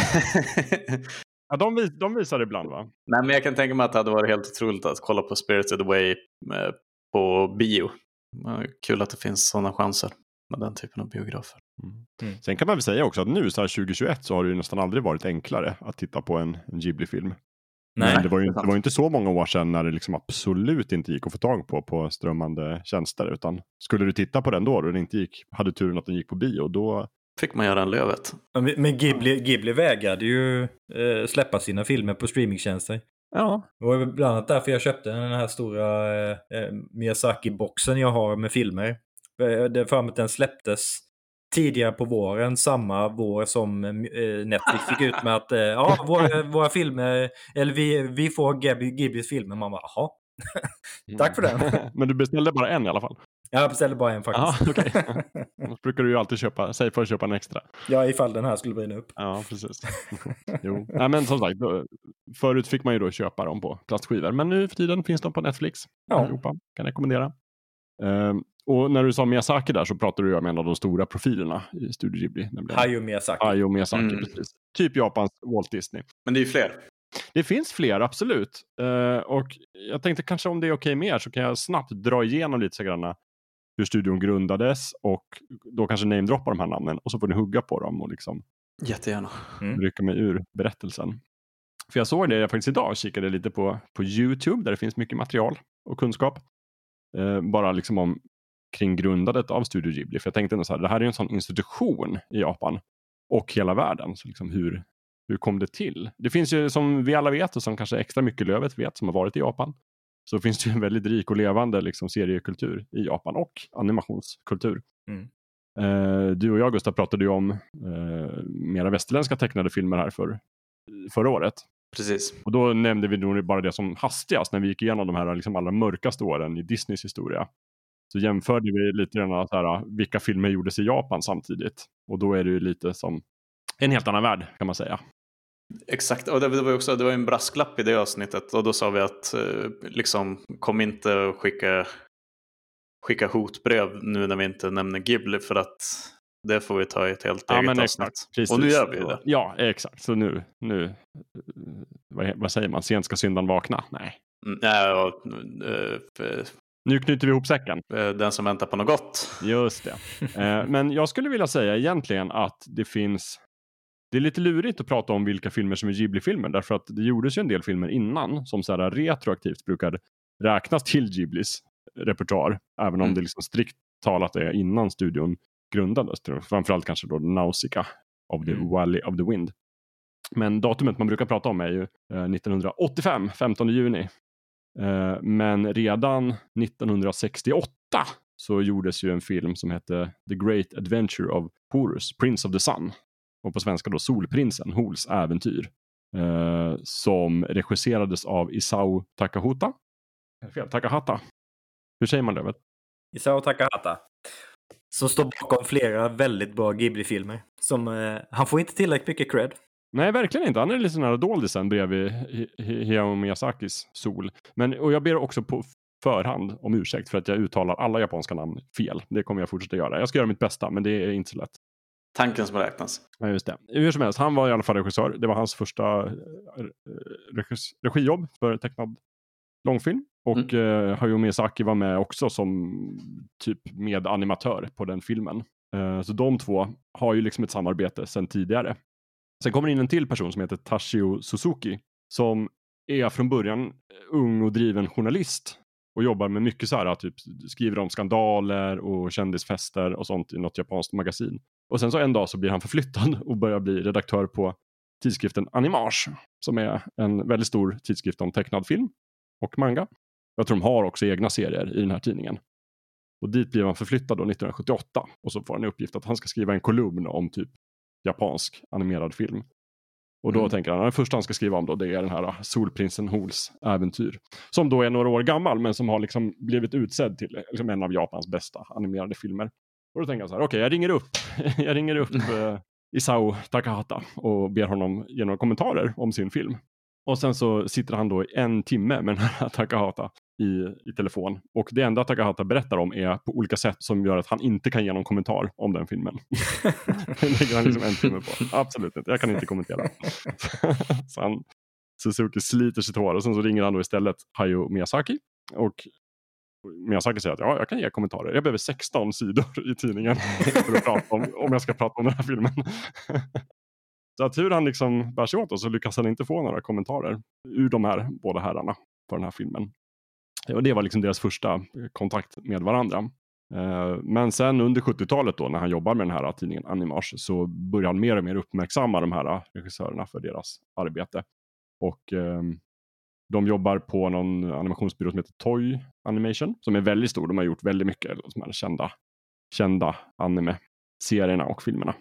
Speaker 3: Ja, de, vis, de visar ibland va?
Speaker 4: Nej, men jag kan tänka mig att det hade varit helt otroligt att kolla på Spirited Away eh, på bio. Kul att det finns sådana chanser med den typen av biografer.
Speaker 5: Mm.
Speaker 3: Sen kan man väl säga också att nu så här 2021 så har det ju nästan aldrig varit enklare att titta på en, en Ghibli-film.
Speaker 5: Nej,
Speaker 3: Men det var, ju,
Speaker 4: det
Speaker 3: var inte så många år sedan när det liksom absolut inte gick att få tag på på strömmande tjänster. Utan skulle du titta på den då och den inte gick, hade turen att den gick på bio, då
Speaker 4: Fick man göra en Lövet.
Speaker 5: Men Ghibli, Ghibli vägrade ju eh, släppa sina filmer på streamingtjänster.
Speaker 3: Ja.
Speaker 5: Det var bland annat därför jag köpte den här stora eh, eh, Miyazaki-boxen jag har med filmer. Eh, Det är för mig att den släpptes tidigare på våren, samma vår som eh, Netflix fick ut med att eh, ja, våra, våra filmer, eller vi, vi får Ghiblis filmer. Man bara, jaha. Tack för den.
Speaker 3: Men du beställde bara en i alla fall?
Speaker 5: Jag beställde bara en faktiskt.
Speaker 3: okej. Annars brukar du ju alltid köpa, säg för att köpa en extra.
Speaker 5: ja, ifall den här skulle brinna upp.
Speaker 3: Ja, precis. jo. Nej, men som sagt, då, förut fick man ju då köpa dem på plastskivor. Men nu för tiden finns de på Netflix.
Speaker 5: Ja.
Speaker 3: Europa. Kan rekommendera. Ehm, och när du sa Miyazaki där så pratade du om en av de stora profilerna i Studio Ghibli. Nämligen
Speaker 5: Hayao Miyazaki.
Speaker 3: Hayao Miyazaki.
Speaker 4: Mm.
Speaker 3: Precis. Typ Japans Walt Disney.
Speaker 4: Men det är ju fler.
Speaker 3: Det finns fler, absolut. Eh, och jag tänkte kanske om det är okej med er så kan jag snabbt dra igenom lite så granna hur studion grundades och då kanske namedroppa de här namnen och så får ni hugga på dem och liksom
Speaker 4: Jättegärna.
Speaker 5: Mm.
Speaker 3: rycka mig ur berättelsen. För jag såg det jag faktiskt idag, kikade lite på, på YouTube där det finns mycket material och kunskap. Eh, bara liksom om kring grundandet av Studio Ghibli. För jag tänkte ändå så här, det här är en sån institution i Japan och hela världen. Så liksom hur, hur kom det till? Det finns ju som vi alla vet och som kanske extra mycket Lövet vet som har varit i Japan. Så finns det ju en väldigt rik och levande liksom, seriekultur i Japan och animationskultur.
Speaker 5: Mm.
Speaker 3: Eh, du och jag Gustav pratade ju om eh, mera västerländska tecknade filmer här för, förra året.
Speaker 4: Precis.
Speaker 3: Och då nämnde vi nog bara det som hastigast när vi gick igenom de här liksom allra mörkaste åren i Disneys historia. Så jämförde vi lite grann så här, vilka filmer gjordes i Japan samtidigt. Och då är det ju lite som en helt annan värld kan man säga.
Speaker 4: Exakt, och det var ju också det var en brasklapp i det avsnittet och då sa vi att eh, liksom kom inte och skicka, skicka hotbrev nu när vi inte nämner Ghibli för att det får vi ta i ett helt
Speaker 3: Ja,
Speaker 4: eget
Speaker 3: men
Speaker 4: avsnitt.
Speaker 3: exakt. Precis.
Speaker 4: Och nu gör vi det.
Speaker 3: Ja, exakt. Så nu, nu eh, vad, vad säger man, sent ska syndan vakna? Nej.
Speaker 4: Mm, ja, och, eh,
Speaker 3: Nu knyter vi ihop säcken.
Speaker 4: eh, den som väntar på något gott.
Speaker 3: Just det. Eh, men jag skulle vilja säga egentligen att det finns det är lite lurigt att prata om vilka filmer som är Ghibli-filmer därför att det gjordes ju en del filmer innan som så här retroaktivt brukar räknas till Ghiblis repertoar. Även om
Speaker 4: Mm.
Speaker 3: det liksom strikt talat är innan studion grundades. Framförallt kanske då Nausicaa of the
Speaker 5: Mm.
Speaker 3: Valley of the Wind. Men datumet man brukar prata om är ju eh, 1985, 15 juni. Eh, men redan 1968 så gjordes ju en film som hette The Great Adventure of Horus, Prince of the Sun. Och på svenska då Solprinsen, Hols äventyr. Eh, som regisserades av Isao Takahata. Fel, Takahata. Hur säger man det? Vet?
Speaker 5: Isao Takahata. Som står bakom flera väldigt bra Ghibli-filmer. Som, eh, han får inte tillräckligt mycket cred.
Speaker 3: Nej, verkligen inte. Han är lite nära doldisen bredvid Hayao Miyazakis Sol. Men, och jag ber också på förhand om ursäkt för att jag uttalar alla japanska namn fel. Det kommer jag fortsätta göra. Jag ska göra mitt bästa, men det är inte så lätt.
Speaker 4: Tanken som räknas.
Speaker 3: Ja, just det. Hur som helst, han var i alla fall regissör. Det var hans första eh, regis- regijobb för tecknad långfilm. Och eh, Hayao Miyazaki var med också som typ medanimatör på den filmen. Eh, så de två har ju liksom ett samarbete sedan tidigare. Sen kommer in en till person som heter Tashio Suzuki som är från början eh, ung och driven journalist och jobbar med mycket så här, typ skriver om skandaler och kändisfester och sånt i något japanskt magasin. Och sen så en dag så blir han förflyttad och börjar bli redaktör på tidskriften Animage som är en väldigt stor tidskrift om tecknad film och manga. Jag tror de har också egna serier i den här tidningen. Och dit blir han förflyttad då 1978 och så får han i uppgift att han ska skriva en kolumn om typ japansk animerad film. Och då
Speaker 4: Mm.
Speaker 3: tänker han det första han ska skriva om då det är den här ah, Solprinsen Hols äventyr. Som då är några år gammal men som har liksom blivit utsedd till liksom en av Japans bästa animerade filmer. Och då tänker han så här, okej jag ringer upp, jag ringer upp eh, Isao Takahata och ber honom ge några kommentarer om sin film. Och sen så sitter han då i en timme med den här Takahata i, i telefon. Och det enda Takahata berättar om är på olika sätt som gör att han inte kan ge någon kommentar om den filmen. det lägger han liksom en timme på. Absolut inte, jag kan inte kommentera. så han, Suzuki sliter sitt hår och sen så ringer han då istället Hayao Miyazaki. Och Miyazaki säger att ja, jag kan ge kommentarer. Jag behöver 16 sidor i tidningen för att prata om, om jag ska prata om den här filmen. så att hur han liksom bär sig åt så lyckas han inte få några kommentarer ur de här båda herrarna på den här filmen. Och det var liksom deras första eh, kontakt med varandra. Eh, men sen under 70-talet då när han jobbar med den här eh, tidningen Animage så börjar han mer och mer uppmärksamma de här regissörerna för deras arbete. Och eh, de jobbar på någon animationsbyrå som heter Toy Animation som är väldigt stor. De har gjort väldigt mycket de här kända, kända anime-serierna och filmerna.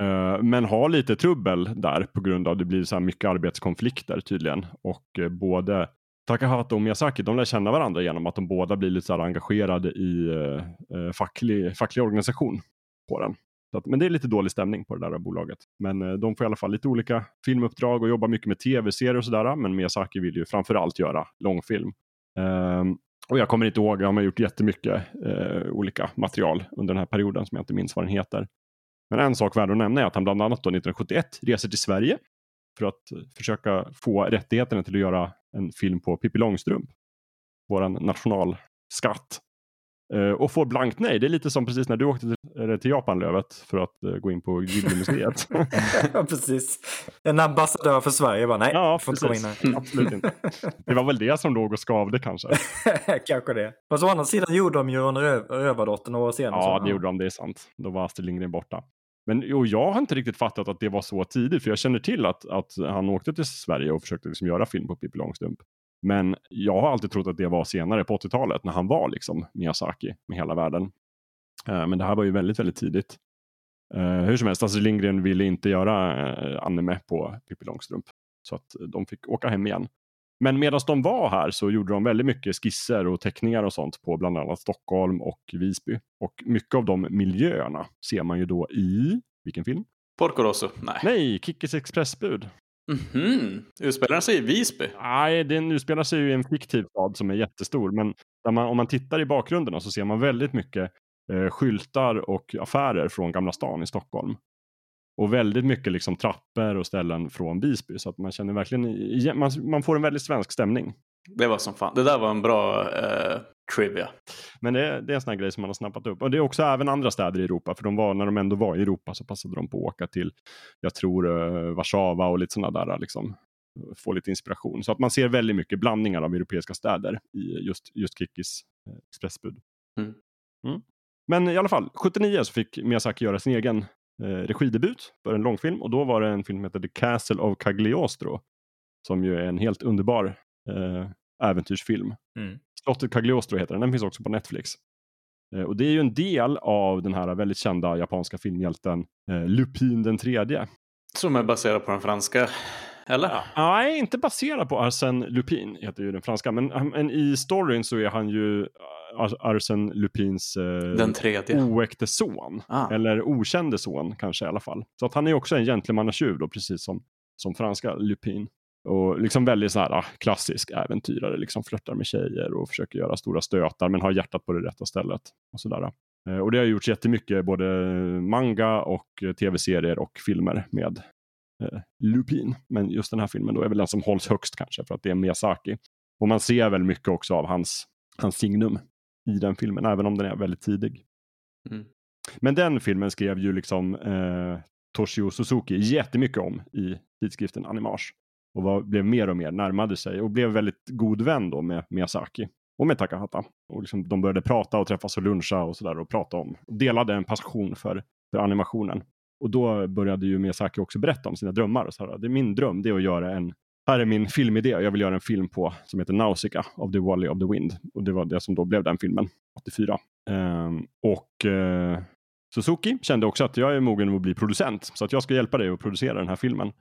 Speaker 3: Eh, Men har lite trubbel där på grund av att det blir så här mycket arbetskonflikter tydligen. Och eh, både Takahata och Miyazaki de lär känna varandra genom att de båda blir lite så här engagerade i eh, eh, facklig, facklig organisation på den. Så att, men det är lite dålig stämning på det där bolaget. Men eh, de får i alla fall lite olika filmuppdrag och jobbar mycket med tv-serier och sådär. Men Miyazaki vill ju framförallt göra långfilm. Ehm, och jag kommer inte ihåg, han har gjort jättemycket eh, olika material under den här perioden som jag inte minns vad den heter. Men en sak värd att nämna är att han bland annat då 1971 reser till Sverige för att försöka få rättigheterna till att göra en film på Pippi Långstrump. Våran nationalskatt. Eh, och får blankt nej. Det är lite som precis när du åkte till, eller till Japan, Lövet, för att eh, gå in på Ghibli-museet.
Speaker 5: ja, precis. En ambassadör för Sverige bara, nej,
Speaker 3: ja,
Speaker 5: får inte komma in
Speaker 3: precis.
Speaker 5: här.
Speaker 3: Absolut inte. Det var väl det som låg och skavde kanske.
Speaker 5: Kanske det. Fast å andra sidan gjorde de ju Rövardotter några år senare.
Speaker 3: Ja, det gjorde de, det är sant. Då var Astrid Lindgren borta. Men och jag har inte riktigt fattat att det var så tidigt, för jag känner till att, att han åkte till Sverige och försökte liksom göra film på Pippi Långstrump. Men jag har alltid trott att det var senare på 80-talet när han var liksom Miyazaki med hela världen. Eh, men det här var ju väldigt, väldigt tidigt. Eh, hur som helst, Astrid Lindgren ville inte göra eh, anime på Pippi Långstrump. Så att de fick åka hem igen. Men medan de var här så gjorde de väldigt mycket skisser och teckningar och sånt på bland annat Stockholm och Visby. Och mycket av de miljöerna ser man ju då i, vilken film?
Speaker 4: Porco Rosso? Nej.
Speaker 3: Nej, Kickes Expressbud.
Speaker 4: Mhm. Utspelar sig i Visby?
Speaker 3: Nej, den utspelar sig ju i en fiktiv stad som är jättestor. Men man, om man tittar i bakgrunden så ser man väldigt mycket eh, skyltar och affärer från Gamla stan i Stockholm. Och väldigt mycket liksom trappor och ställen från Visby. Så att man känner verkligen, man, man får en väldigt svensk stämning.
Speaker 4: Det var som fan. Det där var en bra eh, trivia.
Speaker 3: Men det, är- det är en sån här grej som man har snappat upp. Och det är också även andra städer i Europa. För de var, när de ändå var i Europa så passade de på att åka till, jag tror, uh, Warszawa och lite sådana där. Liksom, få lite inspiration. Så att man ser väldigt mycket blandningar av europeiska städer i just, just Kikkis eh, expressbud.
Speaker 4: Mm.
Speaker 3: Mm. Men i alla fall, 79 så fick Miyazaki göra sin egen eh, regidebut för en långfilm. Och då var det en film som heter The Castle of Cagliostro. Som ju är en helt underbar eh, äventyrsfilm.
Speaker 5: Mm.
Speaker 3: Slottet Cagliostro heter den, den finns också på Netflix. Eh, Och det är ju en del av den här väldigt kända japanska filmhjälten eh, Lupin den tredje.
Speaker 4: Som är baserad på den franska. Eller?
Speaker 3: Nej, inte baserad på Arsène Lupin, heter ju den franska. Men, men i storyn så är han ju Ar- Arsène Lupins eh,
Speaker 4: Den tredje.
Speaker 3: oäkte son.
Speaker 4: Ah.
Speaker 3: Eller okände son kanske i alla fall. Så att han är också en gentlemannatjuv då, precis som, som franska Lupin. Och liksom väldigt så här ah, klassisk äventyrare, liksom flörtar med tjejer och försöker göra stora stötar men har hjärtat på det rätta stället. Och, sådär. Eh, och det har gjorts jättemycket, både manga och eh, tv-serier och filmer med eh, Lupin. Men just den här filmen då är väl den som hålls högst kanske för att det är Miyazaki. Och man ser väl mycket också av hans, hans signum i den filmen, även om den är väldigt tidig.
Speaker 4: Mm.
Speaker 3: Men den filmen skrev ju liksom eh, Toshio Suzuki jättemycket om i tidskriften Animage. Och var, blev mer och mer närmade sig och blev väldigt god vän då med Miyazaki och med Takahata. Och liksom, de började prata och träffas och luncha och sådär och prata om, delade en passion för, för animationen. Och då började ju Miyazaki också berätta om sina drömmar. Och så här, det är min dröm, det är att göra en här är min filmidé. Jag vill göra en film på som heter Nausicaa of the Valley of the Wind. Och det var det som då blev den filmen, 84. Ehm, och eh, Suzuki kände också att jag är mogen att bli producent. Så att jag ska hjälpa dig att producera den här filmen.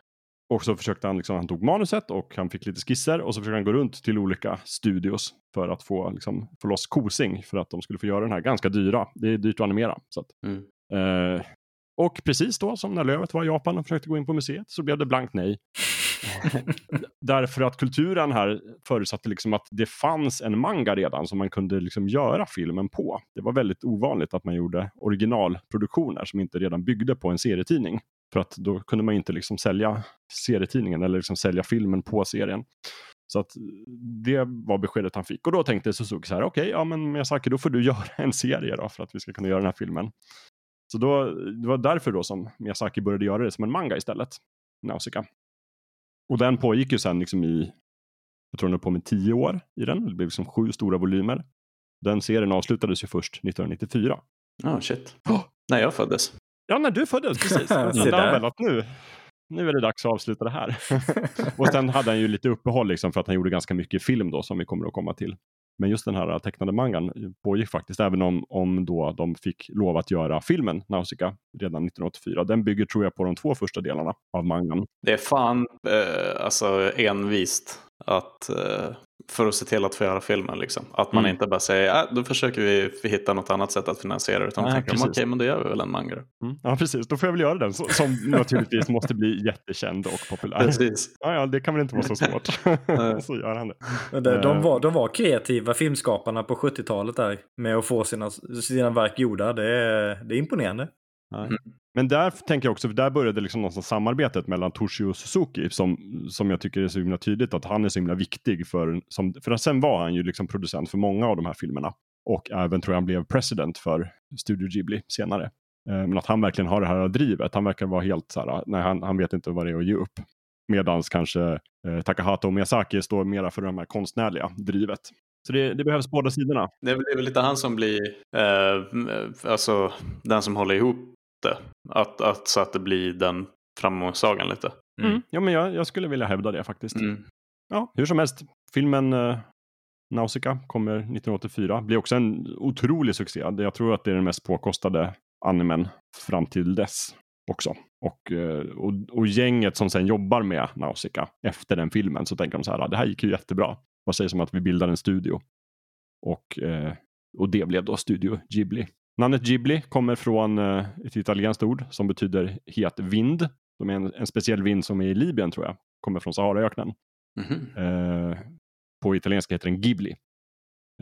Speaker 3: Och så försökte han, liksom, han tog manuset och han fick lite skisser och så försökte han gå runt till olika studios för att få, liksom, få loss kosing för att de skulle få göra den här ganska dyra. Det är dyrt att animera. Så att,
Speaker 4: Mm.
Speaker 3: eh, och precis då som när Lövet var i Japan och försökte gå in på museet så blev det blankt nej. Därför att kulturen här förutsatte liksom att det fanns en manga redan som man kunde liksom göra filmen på. Det var väldigt ovanligt att man gjorde originalproduktioner som inte redan byggde på en serietidning. För att då kunde man inte liksom sälja serietidningen eller liksom sälja filmen på serien. Så att det var beskedet han fick. Och då tänkte Suzuki så här, okej, ja men Miyazaki, då får du göra en serie då för att vi ska kunna göra den här filmen. Så då, det var därför då som Miyazaki började göra det som en manga istället, Nausicaa. Och den pågick ju sen liksom i, jag tror den på med tio år i den, det blev liksom sju stora volymer. Den serien avslutades ju först 1994.
Speaker 4: Oh, shit. När jag föddes.
Speaker 3: Ja, när du föddes, precis.
Speaker 5: Där.
Speaker 3: där. väl att nu, nu är det dags att avsluta det här. och sen hade han ju lite uppehåll liksom för att han gjorde ganska mycket film då som vi kommer att komma till. Men just den här tecknade mangan pågick faktiskt, även om, om då de fick lov att göra filmen Nausicaa redan 1984. Den bygger tror jag på de två första delarna av mangan.
Speaker 4: Det är fan eh, alltså envist att eh, för att se till att få göra filmen. Liksom. Att man
Speaker 3: Mm.
Speaker 4: inte bara säger äh, då försöker vi hitta något annat sätt att finansiera det. Utan
Speaker 3: Nej,
Speaker 4: tänker okej men då gör vi väl en manga. då."
Speaker 3: Mm. Ja, precis. Då får jag väl göra den, som naturligtvis måste bli jättekänd och populär.
Speaker 4: Precis.
Speaker 3: Ja, ja, det kan väl inte vara så svårt. så gör han det.
Speaker 5: Men det- De
Speaker 3: Eh.
Speaker 5: var, de var kreativa filmskaparna på 70-talet där med att få sina, sina verk gjorda. Det är, det är imponerande.
Speaker 4: Mm.
Speaker 3: Men där tänker jag också, för där började liksom någonstans samarbetet mellan Toshio och Suzuki som, som jag tycker är så himla tydligt att han är så himla viktig för, som, för sen var han ju liksom producent för många av de här filmerna. Och även tror jag han blev president för Studio Ghibli senare. Eh, Men att han verkligen har det här drivet, han verkar vara helt så här, nej han, han vet inte vad det är att ge upp. Medans kanske eh, Takahata och Miyazaki står mera för det här konstnärliga drivet. Så det, det behövs båda sidorna.
Speaker 4: Det blir väl lite han som blir eh, alltså den som håller ihop det. Att, att, så att det blir den framgångssagan lite.
Speaker 5: Mm.
Speaker 3: Ja, men jag, jag skulle vilja hävda det faktiskt.
Speaker 4: Mm.
Speaker 3: Ja, hur som helst. Filmen eh, Nausicaa kommer 1984. Blir också en otrolig succé. Jag tror att det är den mest påkostade animen fram till dess också. Och, eh, och, och gänget som sen jobbar med Nausicaa efter den filmen så tänker de så här, "Ah, det här gick ju jättebra. Vad sägs om att vi bildar en studio? Och, eh, och det blev då Studio Ghibli. Namnet Ghibli kommer från eh, ett italienskt ord som betyder het vind. De är en, en speciell vind som är i Libyen tror jag. Kommer från Saharaöknen.
Speaker 4: Mhm.
Speaker 3: Eh, på italienska heter den Ghibli.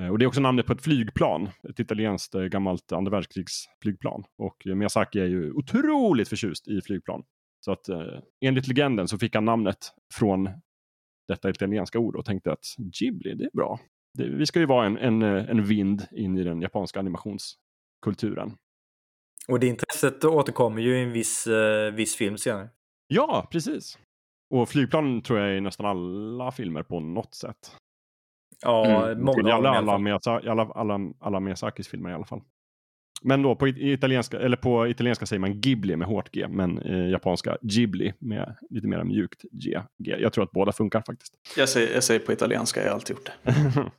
Speaker 3: Eh, och det är också namnet på ett flygplan. Ett italienskt eh, gammalt andra världskrigsflygplan. Och Miyazaki är ju otroligt förtjust i flygplan. Så att eh, enligt legenden så fick han namnet från detta italienska ord och tänkte att Ghibli, det är bra. Det, vi ska ju vara en, en, eh, en vind in i den japanska animationskulturen.
Speaker 5: Och det intresset återkommer ju i en viss, eh, viss film senare.
Speaker 3: Ja, precis. Och flygplan tror jag är i nästan alla filmer på något sätt.
Speaker 5: Ja,
Speaker 4: Mm.
Speaker 5: många
Speaker 3: I
Speaker 5: av dem
Speaker 3: alla,
Speaker 5: alla.
Speaker 3: Miyazaki, alla, alla, alla Miyazakis filmer i alla fall. Men då på, italienska, eller på italienska säger man Ghibli med hårt G, men eh, japanska Ghibli med lite mer mjukt G. G. Jag tror att båda funkar faktiskt.
Speaker 4: Jag, säger, jag säger på italienska, jag har alltid gjort det.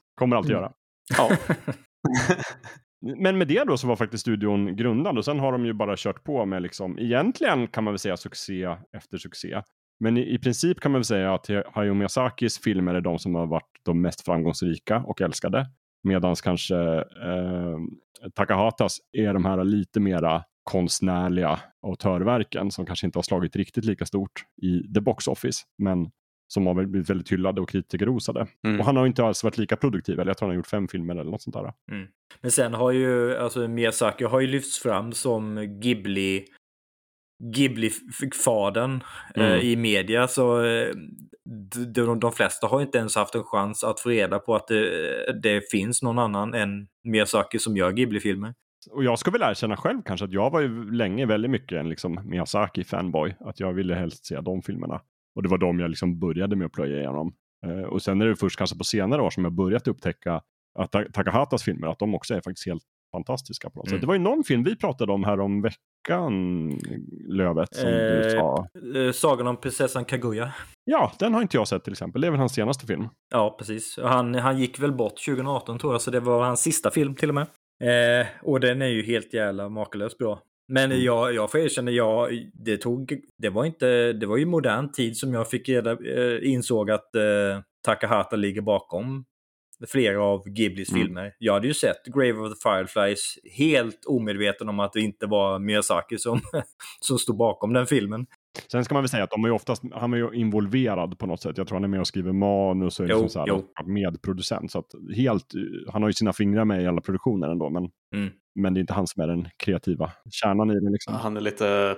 Speaker 3: Kommer alltid
Speaker 5: Mm.
Speaker 3: göra.
Speaker 4: Ja.
Speaker 3: Men med det då så var faktiskt studion grundad och sen har de ju bara kört på med liksom, egentligen kan man väl säga succé efter succé. Men i, i princip kan man väl säga att Hayao Miyazakis filmer är de som har varit de mest framgångsrika och älskade. Medan kanske eh, Takahatas är de här lite mera konstnärliga autörverken som kanske inte har slagit riktigt lika stort i the box office. Men som har blivit väldigt hyllade och kritikerrosade.
Speaker 4: Mm.
Speaker 3: Och han har inte alls varit lika produktiv, eller jag tror han har gjort fem filmer eller något sånt där.
Speaker 5: Men sen har ju, alltså Miyazaki har ju lyfts fram som Ghibli Ghibli-fadern
Speaker 3: Mm.
Speaker 5: eh, i media. Så eh, de, de, de flesta har inte ens haft en chans att få reda på att det, det finns någon annan än Miyazaki som gör Ghibli-filmer.
Speaker 3: Och jag ska väl erkänna själv kanske att jag var ju länge väldigt mycket en liksom Miyazaki-fanboy. Att jag ville helst se de filmerna. Och det var de jag liksom började med att plöja igenom. Eh, och sen är det först kanske på senare år som jag börjat upptäcka att Ta- Takahatas filmer, att de också är faktiskt helt fantastiska på något
Speaker 5: Mm.
Speaker 3: sätt. Det var ju någon film vi pratade om här om veckan, Lövet, som du
Speaker 5: Eh,
Speaker 3: sa.
Speaker 5: Eh, Sagan om prinsessan Kaguya.
Speaker 3: Ja, den har inte jag sett till exempel. Det är väl hans senaste film.
Speaker 5: Ja, precis. Han, han gick väl bort 2018 tror jag, så det var hans sista film till och med. Eh, och den är ju helt jävla makalöst bra. Men
Speaker 3: Mm.
Speaker 5: jag, jag får erkänna, jag, det, tog, det, var inte, det var ju modern tid som jag fick reda, eh, insåg att eh, Takahata ligger bakom flera av Ghiblis
Speaker 3: Mm.
Speaker 5: filmer. Jag hade ju sett Grave of the Fireflies helt omedveten om att det inte var Miyazaki som, som stod bakom den filmen.
Speaker 3: Sen ska man väl säga att de är ju oftast, han är ju involverad på något sätt. Jag tror han är med och skriver manus och är
Speaker 5: Jo,
Speaker 3: liksom så här, medproducent. Så att helt, han har ju sina fingrar med i alla produktioner ändå. Men,
Speaker 5: Mm.
Speaker 3: men det är inte han som är den kreativa kärnan i det. Liksom.
Speaker 4: Han är lite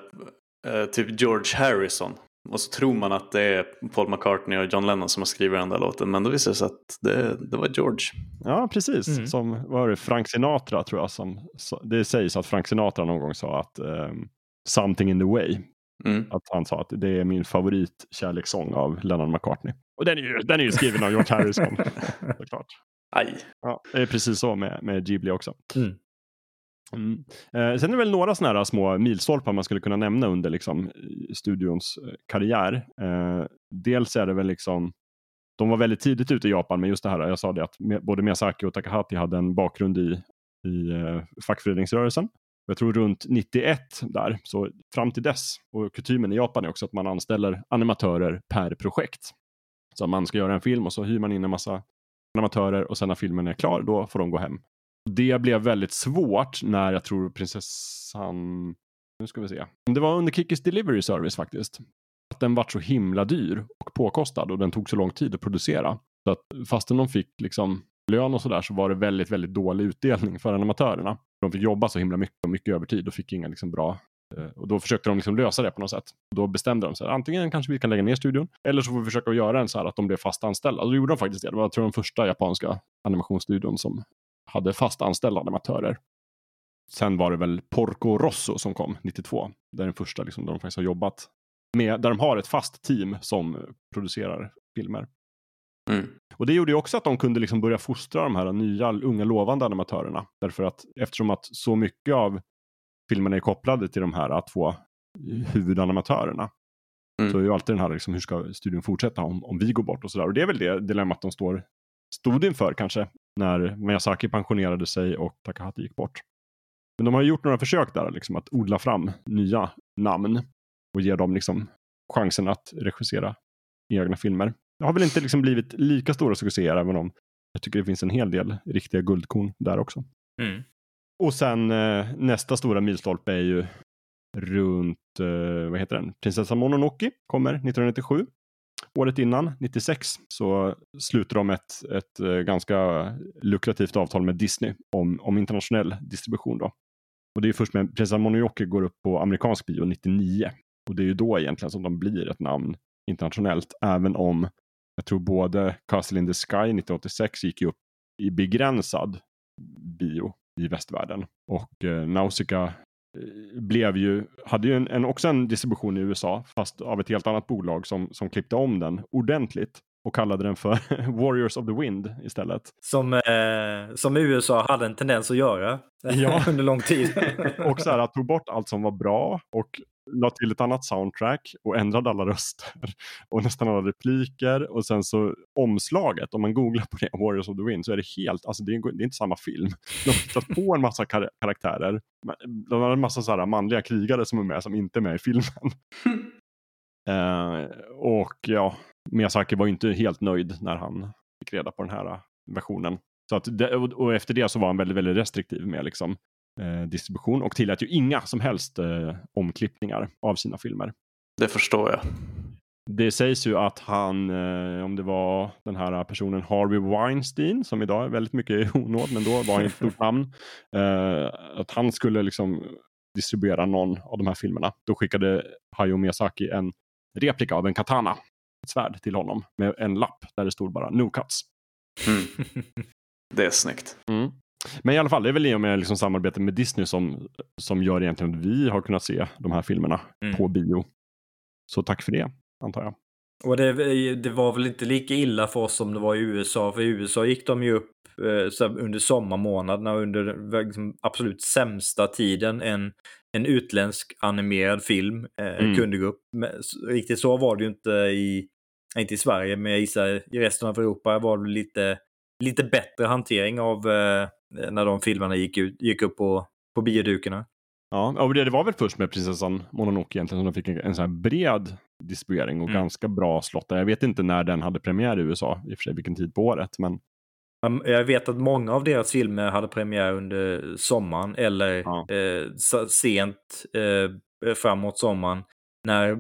Speaker 4: eh, typ George Harrison. Och så tror man att det är Paul McCartney och John Lennon som har skrivit den där låten. Men då visar det sig att det, det var George.
Speaker 3: Ja, precis.
Speaker 5: Mm.
Speaker 3: Som var det, Frank Sinatra tror jag. Som, så, det sägs att Frank Sinatra någon gång sa att ehm, Something in the way.
Speaker 4: Mm.
Speaker 3: Att han sa att det är min favoritkärlekssång av Lennon McCartney. Och den är ju, den är ju skriven av George Harrison. såklart.
Speaker 4: Aj.
Speaker 3: Ja, det är precis så med, med Ghibli också.
Speaker 5: Mm.
Speaker 3: Mm. Eh, sen är det väl några sådana här små milstolpar man skulle kunna nämna under liksom, studions eh, karriär. Eh, dels är det väl liksom, de var väldigt tidigt ute i Japan med just det här, jag sa det att med, både Miyazaki och Takahati hade en bakgrund i, i eh, fackföreningsrörelsen. Jag tror runt 91 där, så fram till dess, och kutymen i Japan är också att man anställer animatörer per projekt. Så man ska göra en film och så hyr man in en massa animatörer och sen när filmen är klar, då får de gå hem. Det blev väldigt svårt när jag tror prinsessan, nu ska vi se, det var under Kickis Delivery Service faktiskt. Att den var så himla dyr och påkostad och den tog så lång tid att producera. Så att fastän de fick liksom lön och sådär så var det väldigt, väldigt dålig utdelning för animatörerna. De fick jobba så himla mycket och mycket övertid och fick inga liksom bra eh, och då försökte de liksom lösa det på något sätt. Då bestämde de sig, antingen kanske vi kan lägga ner studion, eller så får vi försöka göra en så här att de blev fast anställda. Och då gjorde de faktiskt det. Det var jag tror, den första japanska animationsstudion som hade fast anställda animatörer. Sen var det väl Porco Rosso som kom 92. Det är den första liksom, där de faktiskt har jobbat med, där de har ett fast team som producerar filmer.
Speaker 4: Mm.
Speaker 3: Och det gjorde ju också att de kunde liksom börja fostra de här nya, unga, lovande animatörerna. Därför att eftersom att så mycket av filmerna är kopplade till de här två huvudanimatörerna.
Speaker 4: Mm.
Speaker 3: Så är ju alltid den här, liksom, hur ska studion fortsätta om, om vi går bort och sådär. Och det är väl det dilemmat de står stod inför kanske när Miyazaki pensionerade sig och Takahata gick bort. Men de har gjort några försök där liksom, att odla fram nya namn och ge dem liksom, chansen att regissera egna filmer. Har väl inte liksom blivit lika stora succéer även om jag tycker det finns en hel del riktiga guldkorn där också.
Speaker 5: Mm.
Speaker 3: Och sen eh, nästa stora milstolpe är ju runt, eh, vad heter den, Prinsessan Mononoke kommer 1997. Året innan, 96, så sluter de ett, ett eh, ganska lukrativt avtal med Disney om, om internationell distribution. Då. Och det är först med Prinsessan Mononoke går upp på amerikansk bio 99. Och det är ju då egentligen som de blir ett namn internationellt, även om jag tror både Castle in the Sky 1986 gick ju upp i begränsad bio i västvärlden. Och eh, Nausicaa eh, blev ju, hade ju en, en, också en distribution i USA, fast av ett helt annat bolag som, som klippte om den ordentligt och kallade den för Warriors of the Wind istället.
Speaker 5: Som, eh, som USA hade en tendens att göra
Speaker 3: Ja.
Speaker 5: under lång tid.
Speaker 3: och så här, tog bort allt som var bra och la till ett annat soundtrack och ändrade alla röster och nästan alla repliker och sen så omslaget, om man googlar på det, Warriors of the Wind, så är det helt, alltså det är, det är inte samma film. De har hittat på en massa kar karaktärer, de har en massa så här manliga krigare som är med som inte är med i filmen. uh, och ja, Miyazaki var ju inte helt nöjd när han fick reda på den här versionen. Så att det, och efter det så var han väldigt, väldigt restriktiv med liksom, eh, distribution och tillät ju inga som helst eh, omklippningar av sina filmer.
Speaker 4: Det förstår jag.
Speaker 3: Det sägs ju att han, eh, om det var den här personen Harvey Weinstein, som idag är väldigt mycket i onåd, men då var han ett stort namn, eh, att han skulle liksom distribuera någon av de här filmerna. Då skickade Hayao Miyazaki en replika av en katana, ett svärd, till honom med en lapp där det stod bara no cuts.
Speaker 4: Mm. Det är snyggt.
Speaker 3: Mm. Men i alla fall, det är väl i och med liksom samarbetet med Disney som, som gör egentligen att vi har kunnat se de här filmerna
Speaker 5: Mm.
Speaker 3: på bio. Så tack för det, antar jag.
Speaker 5: Och det, det var väl inte lika illa för oss som det var i USA. För i USA gick de ju upp eh, under sommarmånaderna under liksom, absolut sämsta tiden en, en utländsk animerad film eh,
Speaker 3: Mm.
Speaker 5: kunde gå upp. Men, riktigt så var det ju inte i, inte i Sverige, men jag gissar i resten av Europa var det lite, lite bättre hantering av eh, när de filmerna gick, ut, gick upp på, på biodukarna.
Speaker 3: Ja, det, var väl först med prinsessan Mononoke egentligen som de fick en, en så här bred distribuering och
Speaker 5: Mm.
Speaker 3: ganska bra slott. Jag vet inte när den hade premiär i USA, i och för sig vilken tid på året, men
Speaker 5: Um, Jag vet att många av deras filmer hade premiär under sommaren eller
Speaker 3: Ja.
Speaker 5: eh, sent eh, framåt sommaren när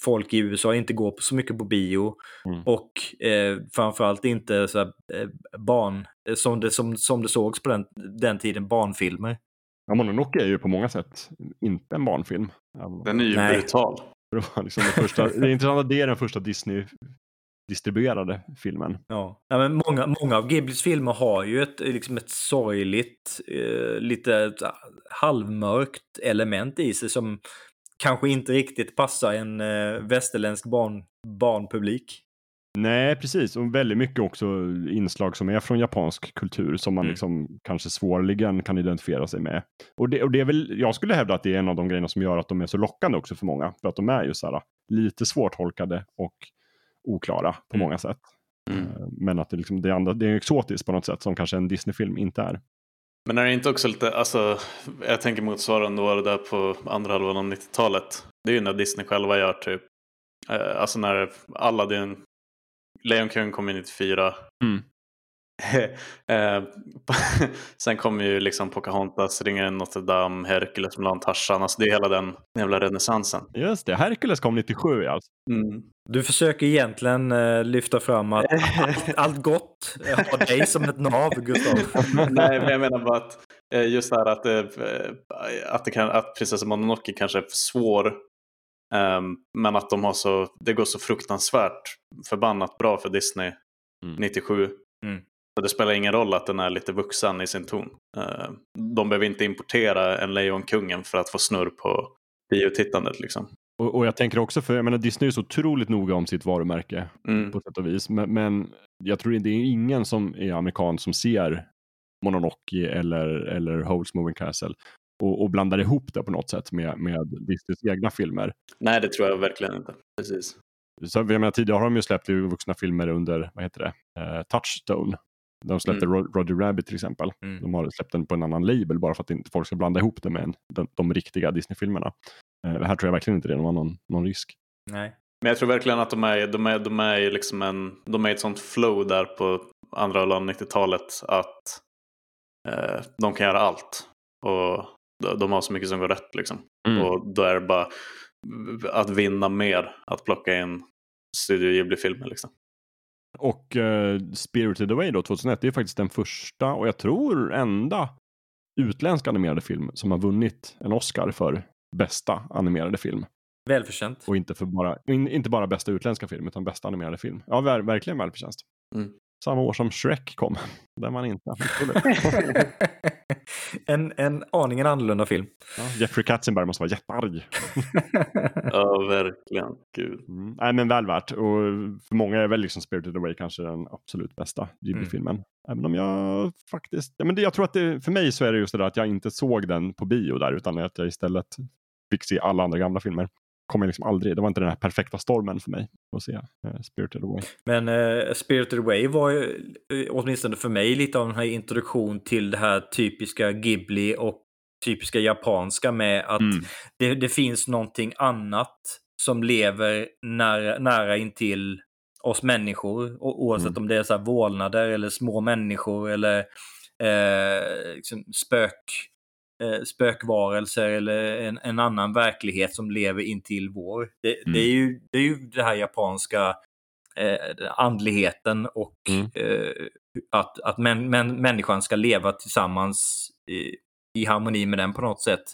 Speaker 5: folk i USA inte går på så mycket på bio
Speaker 3: Mm.
Speaker 5: och eh, framförallt inte så här, eh, barn, eh, som det, som, som det sågs på den, den tiden, barnfilmer.
Speaker 3: ja, Mononoke är ju på många sätt inte en barnfilm. Även-
Speaker 4: Den är ju
Speaker 5: Nej.
Speaker 4: brutal.
Speaker 3: Det, var liksom den första, det är intressant att det är den första Disney-distribuerade filmen.
Speaker 5: Ja. Ja, men många, många av Ghiblis filmer har ju ett, liksom ett sorgligt, eh, lite här halvmörkt element i sig som kanske inte riktigt passar en eh, västerländsk barn, barnpublik.
Speaker 3: Nej, precis. Och väldigt mycket också inslag som är från japansk kultur som man
Speaker 5: Mm.
Speaker 3: liksom kanske svårligen kan identifiera sig med. Och det, och det är väl, jag skulle hävda att det är en av de grejerna som gör att de är så lockande också för många. För att de är ju så här, lite svårtolkade och oklara på
Speaker 5: Mm.
Speaker 3: många sätt.
Speaker 4: Mm.
Speaker 3: Eh, Men att det, liksom, det, andra, det är exotiskt på något sätt som kanske en Disney-film inte är.
Speaker 4: Men är det inte också lite, alltså, jag tänker motsvarande var det där på andra halvan av 90-talet. Det är ju när Disney själva gör typ, eh, alltså när Aladdin, Lejonkungen kom in 94.
Speaker 3: Mm
Speaker 4: eh, sen kom ju liksom Pocahontas, Ringen Notre Dame, Hercules, Mulan, Tarzan. Alltså det är hela den jävla renässansen.
Speaker 3: Just det, Hercules kom 97 alltså.
Speaker 4: Mm.
Speaker 5: Du försöker egentligen eh, lyfta fram att allt, allt gott eh, har dig som ett nav, Gustav.
Speaker 4: Nej, men jag menar bara att eh, just det här att, det, eh, att, det kan, att prinsessa Mononoke kanske är för svår. ehm, men att de har så, det går så fruktansvärt förbannat bra för Disney
Speaker 3: Mm.
Speaker 4: 97.
Speaker 5: Mm.
Speaker 4: Det spelar ingen roll att den är lite vuxen i sin ton. Eh, de behöver inte importera en Lejonkungen för att få snurr på biotittandet liksom.
Speaker 3: Och, och jag tänker också, för jag menar Disney är så otroligt noga om sitt varumärke
Speaker 4: Mm.
Speaker 3: på sätt och vis. Men, men jag tror det är ingen som är amerikan som ser Mononoke eller, eller Howl's Moving Castle och, och blandar ihop det på något sätt med, med Disneys egna filmer.
Speaker 4: Nej, det tror jag verkligen inte. Precis.
Speaker 3: Så jag menar, tidigare har de ju släppt vuxna filmer under, vad heter det, eh, Touchstone. De släppte Ro- Roger Rabbit till exempel.
Speaker 5: Mm.
Speaker 3: De har släppt den på en annan label bara för att inte folk ska blanda ihop det med en, de, de riktiga Disney-filmerna. Eh, här tror jag verkligen inte det var någon, någon risk.
Speaker 5: Nej.
Speaker 4: Men jag tror verkligen att de är, de är, de är, liksom en, de är ett sånt flow där på andra halvan av 90-talet att eh, de kan göra allt. Och de, de har så mycket som går rätt liksom.
Speaker 3: Mm.
Speaker 4: Och då är det bara att vinna mer, att plocka in Studio Ghibli-filmer liksom.
Speaker 3: Och eh, Spirited Away då, 2001, det är faktiskt den första och jag tror enda utländska animerade film som har vunnit en Oscar för bästa animerade film.
Speaker 5: Välförtjänt.
Speaker 3: Och inte, för bara, in, inte bara bästa utländska film, utan bästa animerade film. Ja, ver, verkligen välförtjänst.
Speaker 4: Mm.
Speaker 3: Samma år som Shrek kom. Den var inte.
Speaker 5: en, en aningen annorlunda film.
Speaker 3: Ja, Jeffrey Katzenberg måste vara jättearg.
Speaker 4: Ja, verkligen. Gud.
Speaker 3: Mm. Nej, men väl värt. Och för många är väl liksom Spirited Away kanske den absolut bästa Ghibli-filmen. Även om jag faktiskt, ja, men det, jag tror att det, för mig så är det just det där att jag inte såg den på bio där, utan att jag istället fick se alla andra gamla filmer. Kom jag liksom aldrig, det var inte den här perfekta stormen för mig att se eh, Spirited Away.
Speaker 5: Men uh, Spirited Away var ju, eh, åtminstone för mig, lite av den här introduktion till det här typiska Ghibli och typiska japanska med att
Speaker 3: Mm.
Speaker 5: det, det finns någonting annat som lever nära, nära intill oss människor. O- oavsett
Speaker 3: Mm.
Speaker 5: om det är så här vålnader eller små människor eller eh, liksom spök, eh, spökvarelser eller en, en annan verklighet som lever intill vår. Det, det, är, ju, det är ju det här japanska eh, andligheten och
Speaker 3: Mm.
Speaker 5: eh, att, att män, män, människan ska leva tillsammans i, i harmoni med den på något sätt.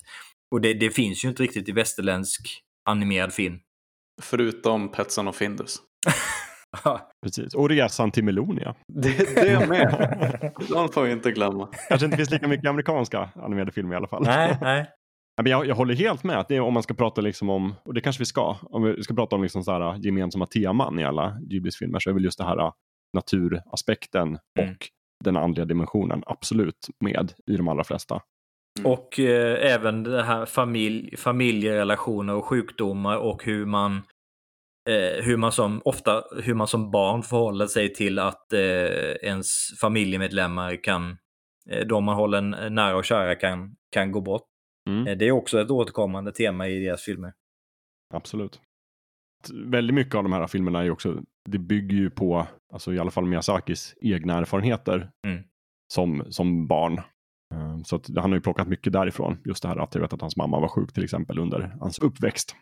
Speaker 5: Och det, det finns ju inte riktigt i västerländsk animerad film.
Speaker 4: Förutom Petson och Findus.
Speaker 3: Precis. Och resan till Melonia.
Speaker 4: Det, det med. De får vi inte glömma.
Speaker 3: Kanske inte finns lika mycket amerikanska animerade filmer i alla fall.
Speaker 5: nej, nej.
Speaker 3: Jag, jag håller helt med. Att det är, om man ska prata liksom om, och det kanske vi ska, om vi ska prata om liksom så här, gemensamma teman i alla Ghiblis filmer så är väl just det här äh, naturaspekten
Speaker 5: Mm.
Speaker 3: och den andliga dimensionen absolut med i de allra flesta.
Speaker 5: Och eh, även det här familj, familjerelationer och sjukdomar och hur man eh, hur man som ofta hur man som barn förhåller sig till att eh, ens familjemedlemmar kan eh, de man håller n- nära och kära kan, kan gå bort.
Speaker 3: Mm.
Speaker 5: Eh, det är också ett återkommande tema i deras filmer.
Speaker 3: Absolut. Väldigt mycket av de här filmerna är också, det bygger ju på, alltså i alla fall Miyazakis egna erfarenheter
Speaker 5: Mm.
Speaker 3: som, som barn. Eh, Så att han har ju plockat mycket därifrån. Just det här att jag vet att hans mamma var sjuk till exempel under hans uppväxt.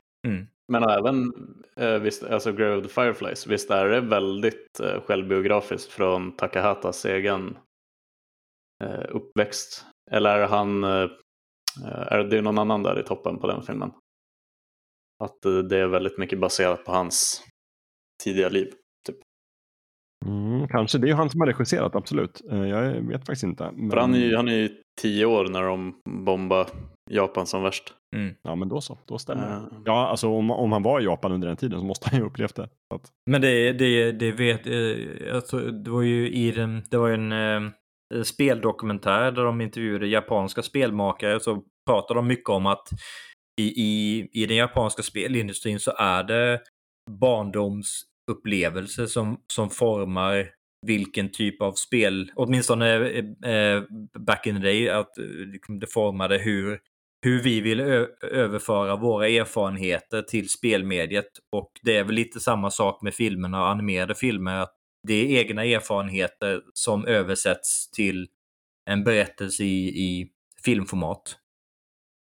Speaker 4: Men även, eh, visst, alltså Grave of the Fireflies, visst är det väldigt eh, självbiografiskt från Takahatas egen eh, uppväxt? Eller är han, eh, är det någon annan där i toppen på den filmen? Att eh, det är väldigt mycket baserat på hans tidiga liv.
Speaker 3: Mm, kanske, det är ju han som har regisserat, absolut. Eh, Jag vet faktiskt inte. Men...
Speaker 4: För han är, ju, han är ju tio år när de bombar Japan som värst.
Speaker 3: Ja, men då så. Då stämmer det.
Speaker 4: Eh,
Speaker 3: Ja, alltså om, om han var i Japan under den tiden så måste han ju ha upplevt det. Så att,
Speaker 5: Men det, det, det vet eh, tror, det var ju i den, det var ju en eh, speldokumentär där de intervjuade japanska spelmakare så pratade de mycket om att i, i, i den japanska spelindustrin så är det barndomsupplevelser som, som formar vilken typ av spel, åtminstone eh, eh back in the day, att eh, liksom det formade hur, hur vi vill ö- överföra våra erfarenheter till spelmediet. Och det är väl lite samma sak med filmerna och animerade filmer, att det är egna erfarenheter som översätts till en berättelse i, i filmformat.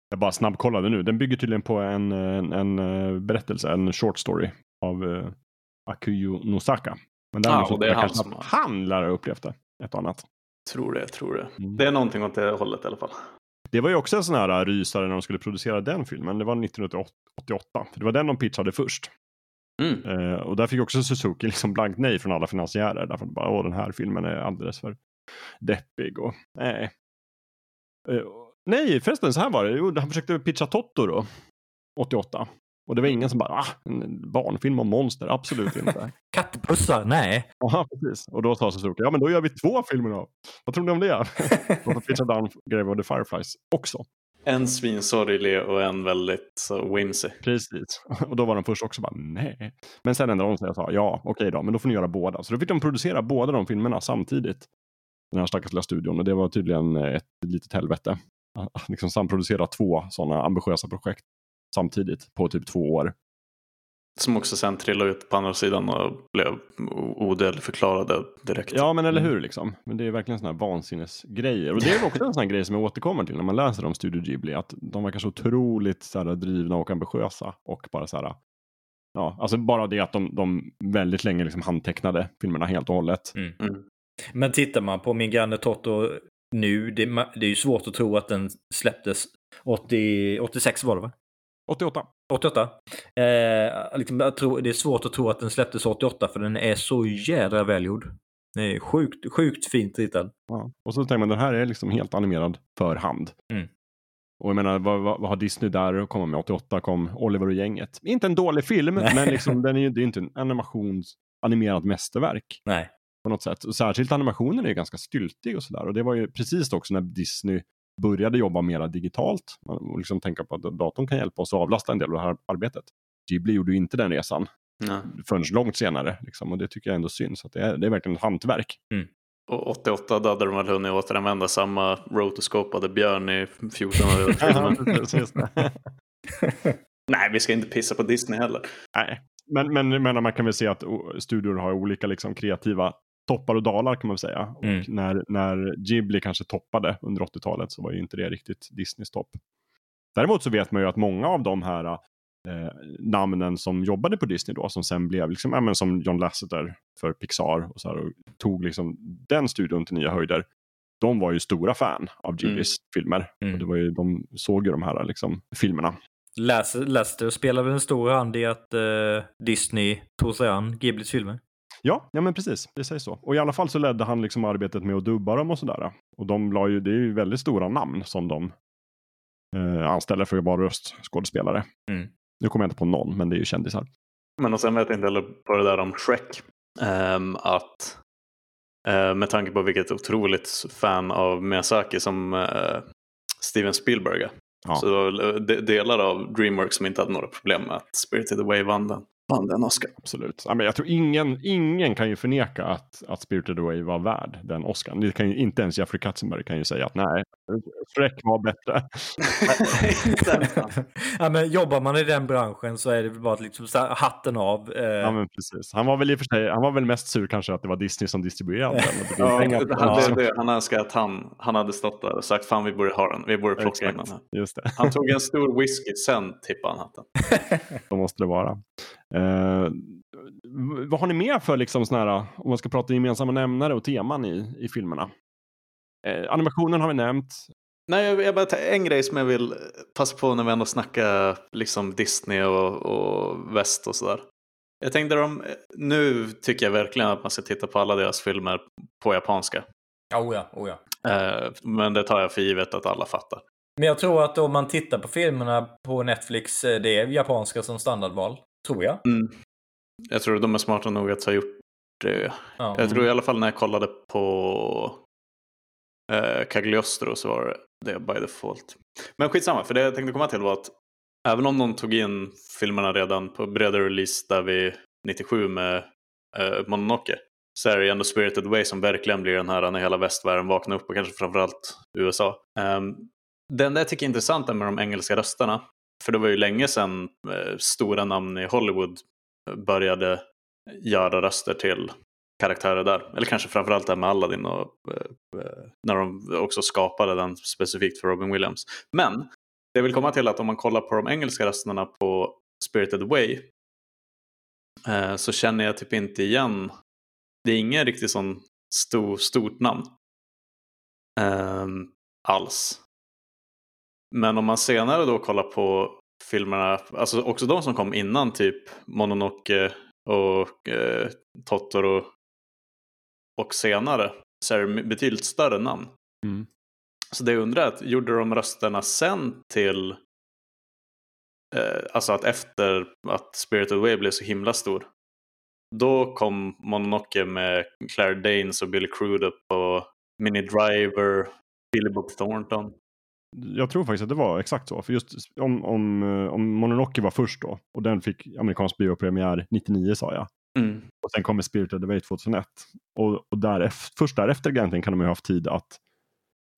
Speaker 3: jag bara snabbkollade nu. Den bygger tydligen på en, en, en eh, berättelse, en short story av uh, Akuyo Nosaka. Men
Speaker 4: Ja,
Speaker 3: däremot
Speaker 4: och det är han
Speaker 3: kanske
Speaker 4: som
Speaker 3: att
Speaker 4: har-
Speaker 3: han lär ha upplevt det. Ett och annat.
Speaker 4: tror det, tror det.
Speaker 3: Mm.
Speaker 4: Det är någonting åt det hållet i alla fall.
Speaker 3: Det var ju också en sån här rysare när de skulle producera den filmen. Det var 1988. För det var den de pitchade först.
Speaker 4: Mm.
Speaker 3: Eh, och där fick också Suzuki liksom blankt nej från alla finansiärer. Därför att bara, Åh, den här filmen är alldeles för deppig och nej. Eh, nej, förresten så här var det. Jo, han försökte pitcha Totoro 88. Och det var ingen som bara, ah, en barnfilm om monster, absolut inte.
Speaker 5: Kattbussar? Nej.
Speaker 3: Ja, precis. Och då sa Suzuki, ja men då gör vi två filmer då. Vad tror ni om det? och pitchade han Grave of the Fireflies också.
Speaker 4: En svinsorglig och en väldigt så whimsy.
Speaker 3: Precis. Och då var de först också bara nej. Men sen ändrade de sig och sa ja, okej då, men då får ni göra båda. Så då fick de producera båda de filmerna samtidigt. Den här stackars lilla studion. Och det var tydligen ett litet helvete. Att liksom samproducera två sådana ambitiösa projekt samtidigt på typ två år.
Speaker 4: Som också sen trillade ut på andra sidan och blev odödligförklarade direkt.
Speaker 3: Ja, men eller hur liksom. Men det är verkligen sådana här vansinnesgrejer. Och det är också en sån här grej som jag återkommer till när man läser om Studio Ghibli. Att de verkar så otroligt så här, drivna och ambitiösa. Och bara så här, ja, alltså bara det att de, de väldigt länge liksom handtecknade filmerna helt och hållet.
Speaker 5: Mm.
Speaker 4: Mm.
Speaker 5: Men tittar man på Min granne Totto nu, det, det är ju svårt att tro att den släpptes 80, 86 var det va?
Speaker 3: 88.
Speaker 5: 88. Eh, liksom, jag tror, det är svårt att tro att den släpptes 88 för den är så jädra välgjord. Den är sjukt, sjukt fint ritad.
Speaker 3: Ja. Och så tänker man den här är liksom helt animerad för hand.
Speaker 5: Mm.
Speaker 3: Och jag menar, vad, vad, vad har Disney där att komma med? 88 kom Oliver och gänget. Inte en dålig film,
Speaker 5: Nej.
Speaker 3: men liksom, den är ju det är inte en animations animerat mästerverk
Speaker 5: Nej.
Speaker 3: på något sätt. Och särskilt animationen är ju ganska styltig och sådär. Och det var ju precis också när Disney började jobba mera digitalt och liksom tänka på att datorn kan hjälpa oss att avlasta en del av det här arbetet. Ghibli gjorde ju inte den resan
Speaker 4: Nej.
Speaker 3: förrän långt senare. Liksom, och det tycker jag ändå syns. Att det, är, det är verkligen ett hantverk.
Speaker 4: Och 88 då hade de väl hunnit återanvända samma rotoscopade björn i 14 år. Nej, vi ska inte pissa på Disney heller.
Speaker 3: Nej, men, men, men man kan väl se att studior har olika liksom, kreativa toppar och dalar kan man väl säga. Och
Speaker 5: Mm.
Speaker 3: när, när Ghibli kanske toppade under 80-talet så var ju inte det riktigt Disneys topp. Däremot så vet man ju att många av de här eh, namnen som jobbade på Disney då, som sen blev liksom, ja, men som John Lasseter för Pixar och, så här, och tog liksom den studion till nya höjder. De var ju stora fan av Ghiblis filmer.
Speaker 5: Mm.
Speaker 3: Och det var ju, de såg ju de här liksom, filmerna.
Speaker 5: Las- Lester spelar väl en stor hand i att eh, Disney tog sig an Ghiblis filmer.
Speaker 3: Ja, ja men precis. Det sägs så. Och i alla fall så ledde han liksom arbetet med att dubba dem och sådär. Och de la ju, det är ju väldigt stora namn som de eh, anställer för att vara röstskådespelare.
Speaker 5: Mm.
Speaker 3: Nu kommer jag inte på någon, men det är ju kändisar.
Speaker 4: Men och sen vet jag inte heller på det där om Shrek. ehm, att eh, med tanke på vilket otroligt fan av Miyazaki som eh, Steven Spielberg är.
Speaker 3: Ja.
Speaker 4: Så eh, de, delar av Dreamworks som inte hade några problem med att Spirited Away vann den, vann den Oscar.
Speaker 3: Absolut. Ja, men jag tror ingen, ingen kan ju förneka att, att Spirited Away var värd den Oscarn. Det kan ju, inte ens Jeffrey Katzenberg kan ju säga att nej, Shrek var bättre.
Speaker 5: Ja, men jobbar man i den branschen så är det väl bara liksom så här, hatten av. Eh,
Speaker 3: Ja, men precis. Han var väl i och för sig, han var väl mest sur kanske att det var Disney som distribuerade den.
Speaker 4: Ja, han, det, det, han önskar att han, han hade stått där och sagt fan vi borde ha den, vi borde plocka in den
Speaker 3: Exakt,
Speaker 4: här.
Speaker 3: just det.
Speaker 4: Han tog en stor whisky, sen tippade han hatten.
Speaker 3: Så måste det vara. Eh, vad har ni mer för, liksom, såna här, om man ska prata gemensamma nämnare och teman i, i filmerna? Eh, animationen har vi nämnt.
Speaker 4: Nej, jag, jag bara, en grej som jag vill passa på när vi ändå snackar liksom Disney och, och väst och sådär. Jag tänkte de, nu tycker jag verkligen att man ska titta på alla deras filmer på japanska.
Speaker 5: Oh ja, oh ja.
Speaker 4: Eh, men det tar jag för givet att alla fattar.
Speaker 5: Men jag tror att om man tittar på filmerna på Netflix, eh, det är japanska som standardval. Tror jag.
Speaker 4: Mm. Jag tror de är smarta nog att ha gjort det.
Speaker 5: Ja.
Speaker 4: Jag tror i alla fall när jag kollade på eh, Cagliostro så var det by default. Men skitsamma, för det jag tänkte komma till var att även om de tog in filmerna redan på bredare release där vi 97 med eh, Mononoke så är det ändå Spirited Way som verkligen blir den här när hela västvärlden vaknar upp och kanske framförallt USA. Um, det enda jag tycker är intressant är med de engelska rösterna, för det var ju länge sedan eh, stora namn i Hollywood eh, började eh, göra röster till karaktärer där. Eller kanske framförallt det här med Aladdin och när de också skapade den specifikt för Robin Williams. Men det jag vill komma till är att om man kollar på de engelska rösterna på Spirited Away så känner jag typ inte igen. Det är ingen riktigt sån stor, stort namn Um, alls. Men om man senare då kollar på filmerna, alltså också de som kom innan typ Mononoke och eh, Totoro och senare så är det betydligt större namn.
Speaker 3: Mm.
Speaker 4: Så det jag undrar är, att gjorde de rösterna sen till, eh, alltså att efter att Spirited Away blev så himla stor, då kom Mononoke med Claire Danes och Billy Crudup och Minnie Driver, Billy Bob Thornton.
Speaker 3: Jag tror faktiskt att det var exakt så. För just om, om, eh, om Mononoke var först då och den fick amerikansk biopremiär 99 sa jag.
Speaker 4: Mm.
Speaker 3: Och sen kommer Spirited Away 2001. Och, och därefter, först därefter egentligen kan de ju ha haft tid att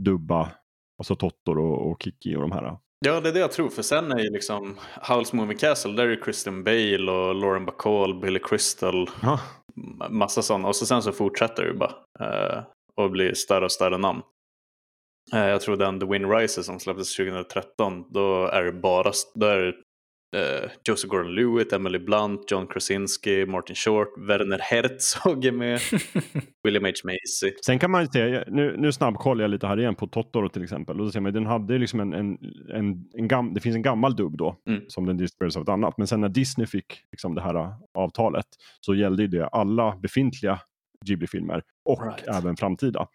Speaker 3: dubba alltså Totoro och, och Kiki och de här.
Speaker 4: Ja, det är det jag tror. För sen är ju liksom Howl's Moving Castle, där är det Christian Bale och Lauren Bacall, Billy Crystal,
Speaker 3: Ja,
Speaker 4: ma- massa sådana. Och så sen så fortsätter det bara. Eh, och blir större och större namn. Eh, jag tror den The Wind Rises som släpptes 2013, då är det bara då är det, eh, Joseph Gordon-Lewitt, Emily Blunt, John Krasinski, Martin Short, Werner Herzog är med, William H. Macy.
Speaker 3: Sen kan man ju se, nu, nu snabbkollar jag lite här igen på Totoro till exempel. Och då ser man, den hade liksom en, en, en, en gam, det finns en gammal dubb då,
Speaker 4: Mm.
Speaker 3: som den distribuerades av ett annat. Men sen när Disney fick liksom det här äh, avtalet så gällde ju det alla befintliga Ghibli-filmer och
Speaker 4: Right.
Speaker 3: även framtida.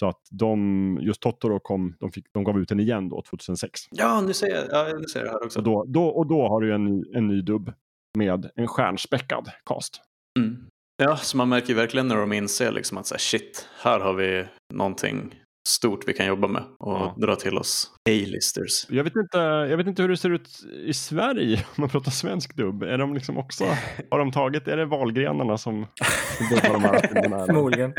Speaker 3: Så att de, just Totoro kom, de, fick, de gav ut den igen då 2006.
Speaker 4: Ja, nu ser jag, ja, nu ser jag det här också.
Speaker 3: Och då, då, och då har du en, ny- en ny dubb med en stjärnspäckad cast.
Speaker 4: Mm. Ja, så man märker verkligen när de inser liksom att så här, shit, här har vi någonting stort vi kan jobba med och
Speaker 3: Ja.
Speaker 4: dra till oss A-listers.
Speaker 3: Jag vet, inte, jag vet inte hur det ser ut i Sverige om man pratar svensk dubb. Är de liksom också, har de tagit, är det valgrenarna som dubbar de här filmerna?
Speaker 5: Förmodligen.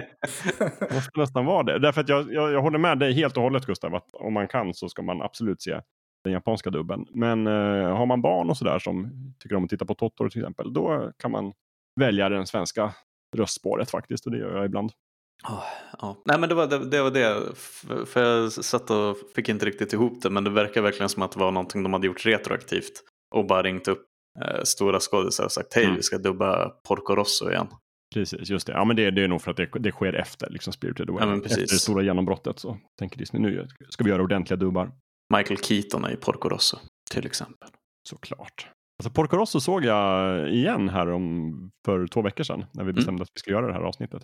Speaker 3: Det måste nästan vara det. Därför att jag, jag, jag håller med dig helt och hållet Gustav, att om man kan så ska man absolut se den japanska dubben. Men eh, har man barn och sådär som tycker om att titta på Totoro till exempel, då kan man välja den svenska röstspåret faktiskt och det gör jag ibland.
Speaker 4: Ja, ja. Nej men det var det, det var det. För jag satt och fick inte riktigt ihop det men det verkar verkligen som att det var någonting de hade gjort retroaktivt. Och bara ringt upp eh, stora skådisar och sagt hej
Speaker 3: Mm.
Speaker 4: vi ska dubba Porco Rosso igen.
Speaker 3: Precis, just det. Ja, men det, det är nog för att det, det sker efter liksom Spirited Away.
Speaker 4: Ja.
Speaker 3: Efter det stora genombrottet så tänker Disney nu ska vi göra ordentliga dubbar.
Speaker 4: Michael Keaton är i Porco Rosso till exempel.
Speaker 3: Såklart. Alltså Porco Rosso såg jag igen här om, för två veckor sedan när vi bestämde att vi skulle göra det här avsnittet.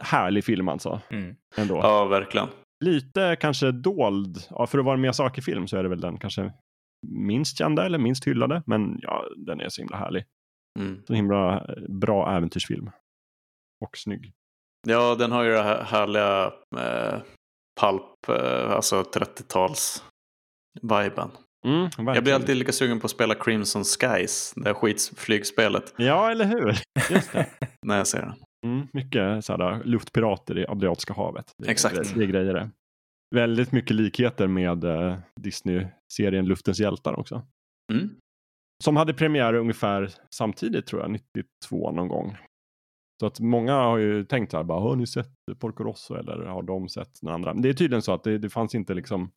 Speaker 3: Härlig film alltså.
Speaker 5: Mm.
Speaker 3: Ändå.
Speaker 4: Ja, verkligen.
Speaker 3: Lite kanske dold. Ja, för att vara en Miyazaki-film så är det väl den kanske minst kända eller minst hyllade. Men ja, den är så himla härlig.
Speaker 4: Mm.
Speaker 3: Så himla bra äventyrsfilm. Och snygg.
Speaker 4: Ja, den har ju det här härliga eh, pulp, eh, alltså 30-tals-viben.
Speaker 3: Mm,
Speaker 4: Jag blir alltid lika sugen på att spela Crimson Skies, det här skitflygspelet,
Speaker 3: Ja, eller hur? Just det.
Speaker 4: när jag ser den.
Speaker 3: Mm, mycket sådär, luftpirater i Adriatiska havet. Det,
Speaker 4: Exakt.
Speaker 3: Det, det är grejer det. Väldigt mycket likheter med eh, Disney-serien Luftens hjältar också.
Speaker 4: Mm.
Speaker 3: Som hade premiär ungefär samtidigt tror jag, 92 någon gång. Så att många har ju tänkt så här, bara, har ni sett Porco Rosso eller har de sett den andra? Men det är tydligen så att det, det fanns inte liksom,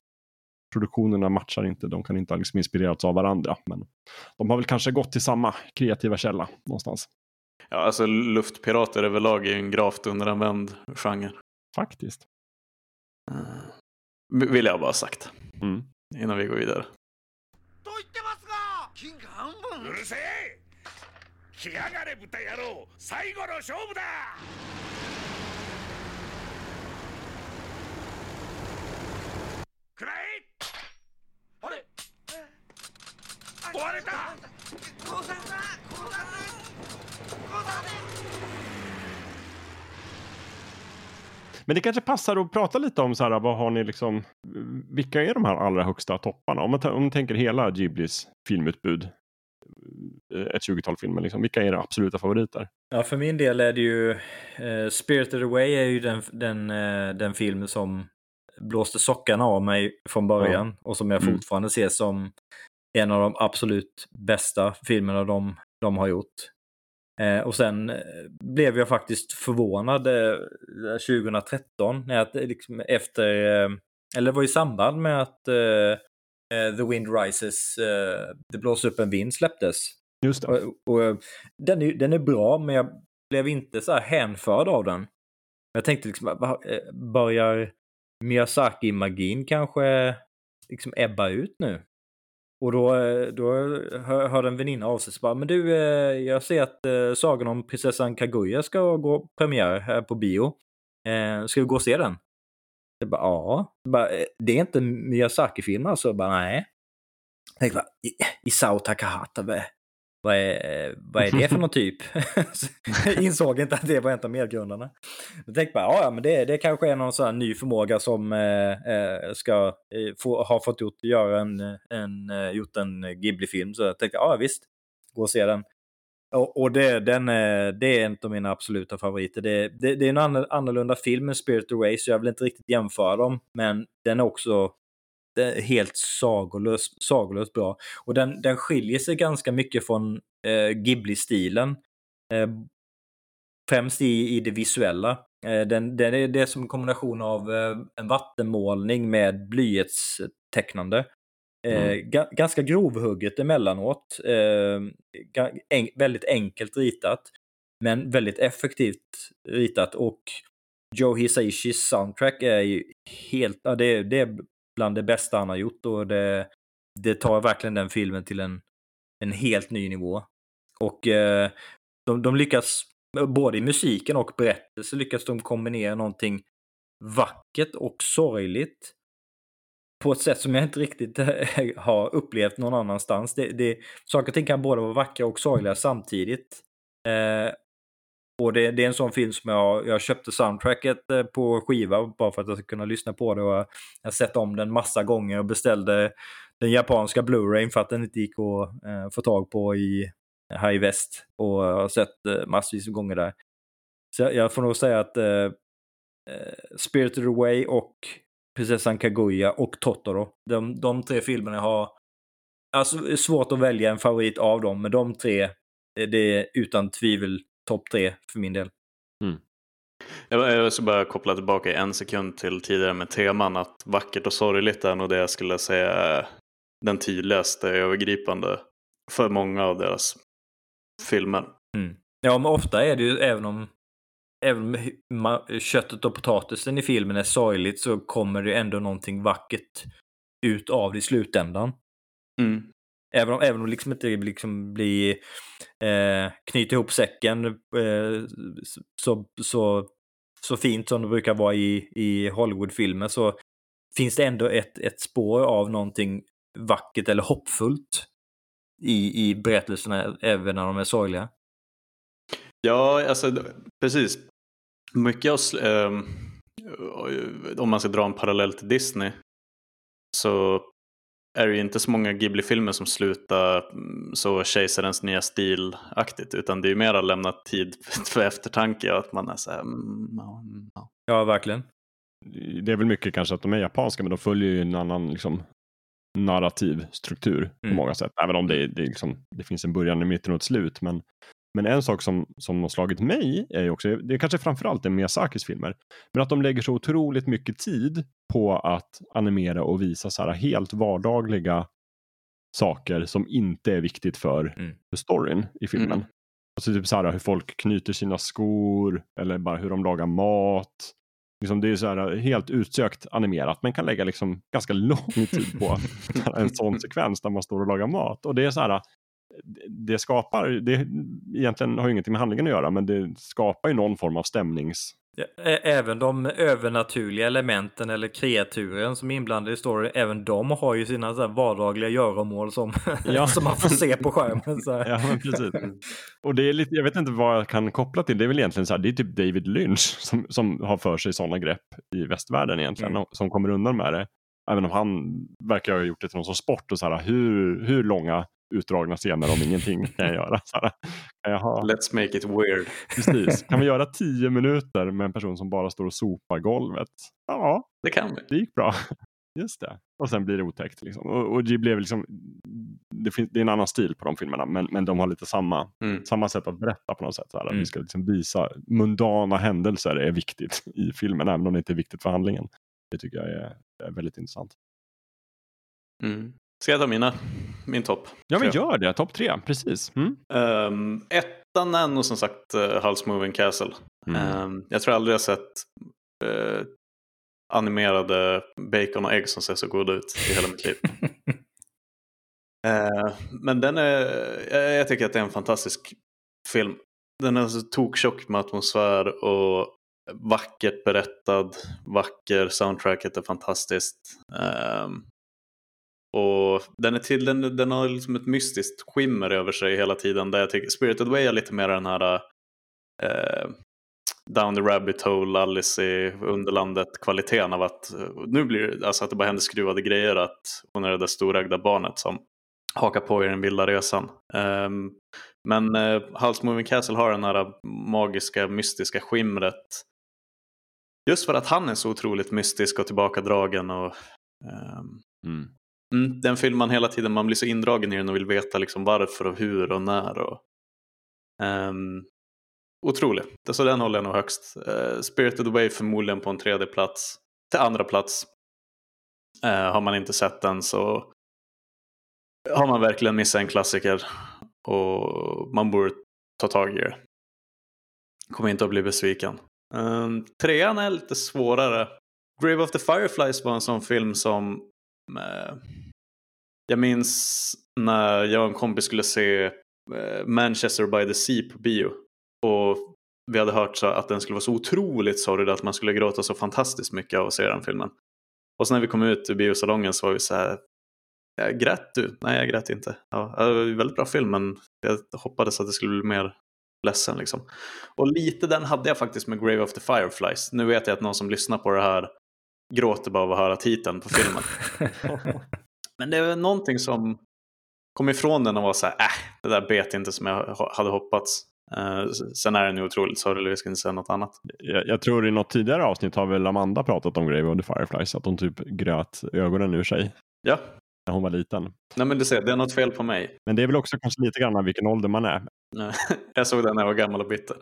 Speaker 3: produktionerna matchar inte, de kan inte ha liksom inspirerats av varandra. Men de har väl kanske gått till samma kreativa källa någonstans.
Speaker 4: Ja, alltså luftpirater överlag är ju en gravt underanvänd genre.
Speaker 3: Faktiskt.
Speaker 4: Mm. Vill jag bara ha sagt.
Speaker 3: Mm.
Speaker 4: Innan vi går vidare.
Speaker 3: Men det kanske passar att prata lite om så här, vad har ni liksom, vilka är de här allra högsta topparna? Om man, om man tänker hela Ghiblis filmutbud, eh, ett 20-tal filmer, liksom, vilka är era absoluta favoriter?
Speaker 5: Ja, för min del är det ju eh, Spirited Away är ju den, den, eh, den film som blåste sockarna av mig från början och som jag
Speaker 3: Mm.
Speaker 5: fortfarande ser som en av de absolut bästa filmerna de, de har gjort. Eh, och sen eh, blev jag faktiskt förvånad eh, 2013 när att, eh, liksom, efter, eh, eller det var i samband med att eh, The Wind Rises, Det blåser upp en vind släpptes.
Speaker 3: Just det.
Speaker 5: Och, och, den, är, den är bra, men jag blev inte så här hänförd av den. Jag tänkte liksom, börjar Miyazaki-magin kanske liksom ebba ut nu? Och då, eh, då hör- hörde en väninna av sig så bara, men du, eh, jag ser att eh, Sagan om prinsessan Kaguya ska gå premiär här på bio. Ska vi gå och se den? Jag bara, ja. Jag bara, det är inte en Miyazaki-film alltså? Jag bara, nej. Jag tänkte bara, "I- Isao Takahata, vad- är, vad är det för någon typ? Insåg inte att det var en av medgrundarna. Jag tänkte bara, ja men det, det kanske är någon sån här ny förmåga som eh, eh ska eh, få, ha fått gjort, göra en, en, eh, gjort en Ghibli-film. Så jag tänkte, ja visst, gå och se den. Och, och det, den, är- det är en av mina absoluta favoriter. Det, det, det är en annorlunda film än Spirit Away, så jag vill inte riktigt jämföra dem. Men den är också helt sagolöst, sagolöst bra. Och den, den skiljer sig ganska mycket från eh, Ghibli-stilen. Eh, främst i, i det visuella. Eh, den, den är, det är som en kombination av eh, en vattenmålning med blyertstecknande. Eh, ga, ganska grovhugget emellanåt. Eh, en, väldigt enkelt ritat. Men väldigt effektivt ritat. Och Joe Hisaishis soundtrack är ju helt... Ja, det, är- det är bland det bästa han har gjort. Och det, det tar verkligen den filmen till en, en helt ny nivå. Och eh, de, de lyckas, både i musiken och berättelsen, lyckas de kombinera någonting vackert och sorgligt på ett sätt som jag inte riktigt eh, har upplevt någon annanstans. Det, det, saker och ting kan både vara vackra och sorgliga samtidigt. Eh, och det, det är en sån film som jag, jag köpte soundtracket eh, på skiva bara för att jag skulle kunna lyssna på det. Och jag har sett om den massa gånger och beställde den japanska Blu-rayn för att den inte gick att eh, få tag på i High West. Och jag har sett eh, massvis av gånger där. Så jag, jag får nog säga att eh, eh, Spirited Away och Prinsessan Kaguya och Totoro. De, de tre filmerna har... Alltså det är svårt att välja en favorit av dem, men de tre, eh, det är utan tvivel topp tre för min del.
Speaker 4: Jag, jag ska bara koppla tillbaka i en sekund till tidigare med teman att vackert och sorgligt är nog det jag skulle säga är den tydligaste övergripande för många av deras filmer.
Speaker 5: Ja, men ofta är det ju även om Även om köttet och potatisen i filmen är sorgligt så kommer det ändå någonting vackert ut av det i slutändan.
Speaker 4: Mm.
Speaker 5: Även om, även om det liksom inte liksom blir eh, knyta ihop säcken eh, så, så, så fint som det brukar vara i, i Hollywoodfilmer så finns det ändå ett, ett spår av någonting vackert eller hoppfullt i, i berättelserna även när de är sorgliga.
Speaker 4: Ja, alltså precis. Mycket av, eh, om man ska dra en parallell till Disney så är det ju inte så många Ghibli-filmer som slutar mm, så kejsarens nya stil-aktigt utan det är ju mer att lämna tid för eftertanke och att man är så här, mm, ja, mm, ja.
Speaker 5: Ja, verkligen.
Speaker 3: Det är väl mycket kanske att de är japanska, men de följer ju en annan liksom, narrativ struktur på
Speaker 5: Mm.
Speaker 3: många sätt. Även om det, det, liksom, det finns en början, en mitten och ett slut. Men, men en sak som, som har slagit mig är ju också, det är kanske framförallt är Miyazakis filmer, men att de lägger så otroligt mycket tid på att animera och visa så här helt vardagliga saker som inte är viktigt för,
Speaker 5: Mm.
Speaker 3: för storyn i filmen.
Speaker 4: Mm.
Speaker 3: Alltså typ så här hur folk knyter sina skor eller bara hur de lagar mat. Liksom det är så här helt utsökt animerat men kan lägga liksom ganska lång tid på en sån sekvens där man står och lagar mat. Och det är så här, det skapar, det egentligen har ju ingenting med handlingen att göra men det skapar ju någon form av stämnings...
Speaker 5: Även de övernaturliga elementen eller kreaturen som är inblandade i storyn, även de har ju sina så vardagliga göromål som,
Speaker 3: Ja.
Speaker 5: som man får se på skärmen.
Speaker 3: Ja men precis. Och det är lite, jag vet inte vad jag kan koppla till, det är väl egentligen så här, det är typ David Lynch som, som har för sig sådana grepp i västvärlden egentligen,
Speaker 5: Mm.
Speaker 3: som kommer undan med det. Även om han verkar ha gjort det till någon sorts sport och så här, hur, hur långa utdragna scener om ingenting kan jag göra? Så här,
Speaker 4: Let's make it weird.
Speaker 3: precis. Kan vi göra tio minuter med en person som bara står och sopar golvet? Ja,
Speaker 4: Det kan vi.
Speaker 3: det gick bra. Just det. Och sen blir det otäckt. Liksom. Och, och är väl liksom, det, finns, det är en annan stil på de filmerna, men, men de har lite samma,
Speaker 4: Mm.
Speaker 3: samma sätt att berätta på något sätt. Så här.
Speaker 5: Mm.
Speaker 3: Vi ska liksom visa mundana händelser är viktigt i filmen, även om det inte är viktigt för handlingen. Det tycker jag är, är väldigt intressant.
Speaker 4: Mm. Ska jag ta mina? Min topp?
Speaker 3: Ja, men gör det. Topp tre, precis. Mm.
Speaker 4: Um, ettan är nog som sagt uh, Hals Moving Castle.
Speaker 3: Mm.
Speaker 4: Ehm, jag tror aldrig jag sett eh, animerade bacon och ägg som ser så goda ut i hela mitt liv. Eh, men den är, jag, jag tycker att det är en fantastisk film. Den är så toktjock med atmosfär och vackert berättad, vacker, soundtracket är fantastiskt. Ehm, och den, är till, den, den har liksom ett mystiskt skimmer över sig hela tiden. Där jag tycker Spirited Away är lite mer den här eh, Down the Rabbit Hole, Alice i Underlandet-kvaliteten av att eh, nu blir det alltså att det bara händer skruvade grejer. Att hon är det där storögda barnet som hakar på i den vilda resan. Eh, men eh, Howl's Moving Castle har den här magiska, mystiska skimret. Just för att han är så otroligt mystisk och tillbakadragen. Och, ehm,
Speaker 3: Mm
Speaker 4: mm, den film man hela tiden, man blir så indragen i den och vill veta liksom varför och hur och när. Och, um, otrolig, så den håller jag nog högst. Uh, Spirited Away förmodligen på en tredje plats. Till andra plats. Uh, har man inte sett den så har man verkligen missat en klassiker och man borde ta tag i det. Kommer inte att bli besviken. Um, trean är lite svårare. Grave of the Fireflies var en sån film som Ehm, jag minns när jag och en kompis skulle se eh, Manchester by the Sea på bio. Och vi hade hört så att den skulle vara så otroligt sorglig att man skulle gråta så fantastiskt mycket av att se den filmen. Och sen när vi kom ut ur biosalongen så var vi så här, jag grät du? Nej, jag grät inte. Ja, det var en väldigt bra film, men jag hoppades att det skulle bli mer ledsen. Liksom. Och lite den hade jag faktiskt med Grave of the Fireflies. Nu vet jag att någon som lyssnar på det här gråter bara av att höra titeln på filmen. men det är någonting som kom ifrån den och var så här, äh, det där bet inte som jag hade hoppats. Uh, sen är den ju otroligt sorglig, vi ska inte säga något annat.
Speaker 3: Jag, jag tror i något tidigare avsnitt har väl Amanda pratat om Grave of the Fireflies, att hon typ gröt ögonen ur sig
Speaker 4: Ja,
Speaker 3: när hon var liten.
Speaker 4: Nej, men du ser, det är något fel på mig.
Speaker 3: Men det är väl också kanske lite grann vilken ålder man är.
Speaker 4: jag såg den när jag var gammal och bitter.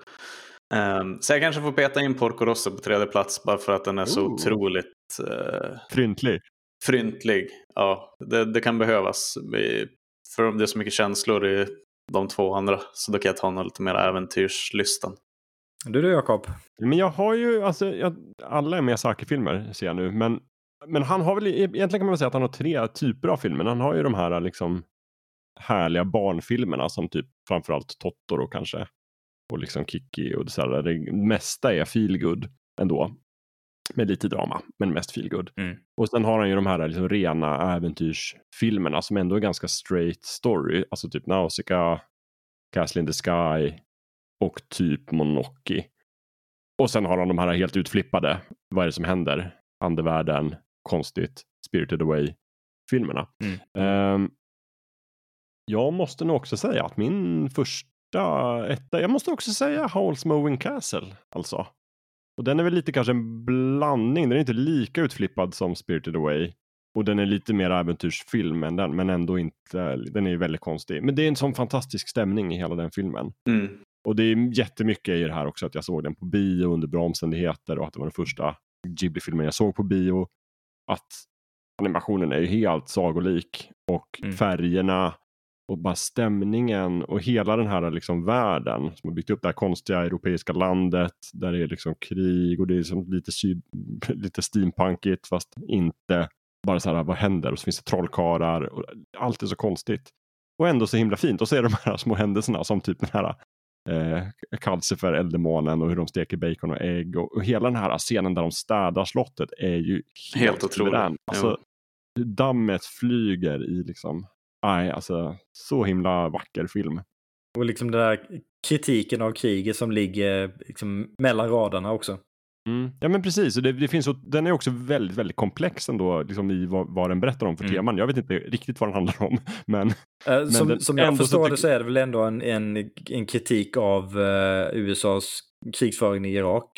Speaker 4: Um, så jag kanske får peta in Porco Rosso på tredje plats bara för att den är så
Speaker 3: Ooh.
Speaker 4: otroligt uh,
Speaker 3: Fryntlig.
Speaker 4: fryntlig. Ja, det, det kan behövas. För om det är så mycket känslor i de två andra så då kan jag ta något lite mer äventyrslysten.
Speaker 5: Du då Jakob?
Speaker 3: Men jag har ju, alltså, jag, alla är Miyazaki-filmer ser jag nu, men, men han har väl, e- egentligen kan man väl säga att han har tre typer av filmer. Han har ju de här liksom härliga barnfilmerna som typ framförallt Totoro kanske. Och liksom Kiki och så här, det mesta är feelgood ändå. Med lite drama, men mest feelgood.
Speaker 5: Mm.
Speaker 3: Och sen har han ju de här liksom rena äventyrsfilmerna som ändå är ganska straight story. Alltså typ Nausicaa, Castle in the Sky och typ Mononoke. Och sen har han de här helt utflippade. Vad är det som händer? Andevärlden, konstigt, Spirited Away-filmerna.
Speaker 5: Mm.
Speaker 3: Ehm, jag måste nog också säga att min första etta, jag måste också säga Howl's Moving Castle. Alltså. Och den är väl lite kanske en blandning, den är inte lika utflippad som Spirited Away. Och den är lite mer äventyrsfilm än den, men ändå inte, den är ju väldigt konstig. Men det är en sån fantastisk stämning i hela den filmen.
Speaker 4: Mm.
Speaker 3: Och det är jättemycket i det här också att jag såg den på bio under bra omständigheter och att det var den första Ghibli-filmen jag såg på bio. Att animationen är ju helt sagolik och
Speaker 5: Mm.
Speaker 3: färgerna och bara stämningen och hela den här liksom världen som har byggt upp det här konstiga europeiska landet där det är liksom krig och det är som lite, lite steampunkigt fast inte bara så här vad händer och så finns det trollkarlar och allt är så konstigt. Och ändå så himla fint och så är det de här små händelserna som typ den här eh, kallelse för elddemonen och hur de steker bacon och ägg och, och hela den här scenen där de städar slottet är ju helt,
Speaker 4: Helt otrolig.
Speaker 3: suverän. Alltså, dammet flyger i liksom, nej alltså så himla vacker film.
Speaker 5: Och liksom den där kritiken av kriget som ligger liksom mellan raderna också.
Speaker 3: Mm. Ja men precis, det, det finns, den är också väldigt, väldigt komplex ändå liksom i vad, vad den berättar om för
Speaker 5: Mm.
Speaker 3: teman. Jag vet inte riktigt vad den handlar om, men
Speaker 5: Eh, som,
Speaker 3: den-
Speaker 5: som jag förstår det så är det väl ändå en, en, en kritik av eh, USAs krigföring i Irak.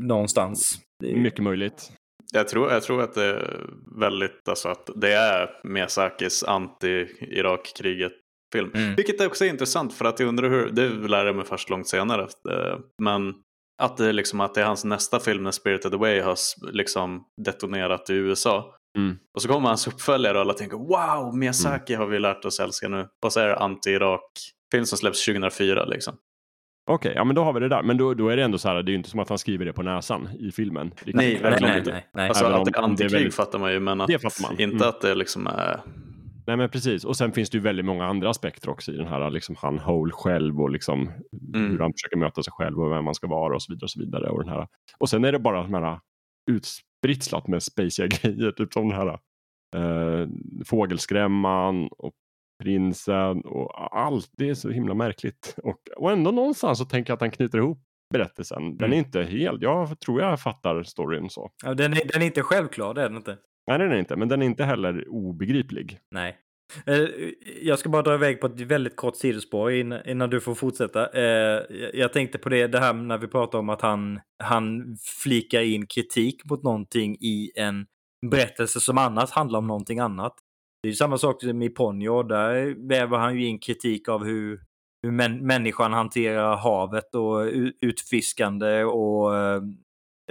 Speaker 5: Någonstans.
Speaker 3: Mycket möjligt.
Speaker 4: Jag tror, jag tror att det är väldigt, alltså att det är Miyazakis anti-Irak-kriget film.
Speaker 5: Mm.
Speaker 4: Vilket också är intressant för att jag undrar hur, det lärde jag mig först långt senare. eh, Men att det, liksom, att det är hans nästa film när Spirited Away har liksom detonerat i USA.
Speaker 3: Mm.
Speaker 4: Och så kommer hans uppföljare och alla tänker wow, Miyazaki har vi lärt oss älska nu. Och så är det anti-Irak-film som släpps 2004 liksom.
Speaker 3: Okej, ja men då har vi det där. Men då, då är det ändå så här, det är ju inte som att han skriver det på näsan i filmen. Riktigt.
Speaker 4: Nej,
Speaker 5: nej, nej, nej, nej.
Speaker 4: Alltså
Speaker 3: Även
Speaker 4: att det är
Speaker 3: om det är
Speaker 4: antikrig
Speaker 3: väldigt-
Speaker 4: fattar man ju men att
Speaker 3: Det fattar man.
Speaker 4: inte
Speaker 3: Mm.
Speaker 4: att det liksom är
Speaker 3: Nej men precis, och sen finns det ju väldigt många andra aspekter också i den här, liksom han Hole själv och liksom
Speaker 4: Mm.
Speaker 3: hur han försöker möta sig själv och vem man ska vara och så vidare. Och så vidare. Och, den här. och sen är det bara de här utspritslat med spaciga grejer, typ som den här eh, Fågelskrämman och Prinsen och allt. Det är så himla märkligt. Och, och ändå någonstans så tänker jag att han knyter ihop berättelsen. Den är inte helt, jag tror jag fattar storyn så.
Speaker 5: Ja, den, är, den är inte självklar, det är den inte.
Speaker 3: Nej, den är inte, men den är inte heller obegriplig.
Speaker 5: Nej. Eh, Jag ska bara dra iväg på ett väldigt kort sidospår innan, du får fortsätta. Eh, jag- tänkte på det, det här när vi pratar om att han, han flikar in kritik mot någonting i en berättelse som annars handlar om någonting annat. Det är ju samma sak som i Ponyo, där väver han ju in kritik av hur, hur män, människan hanterar havet och utfiskande och eh,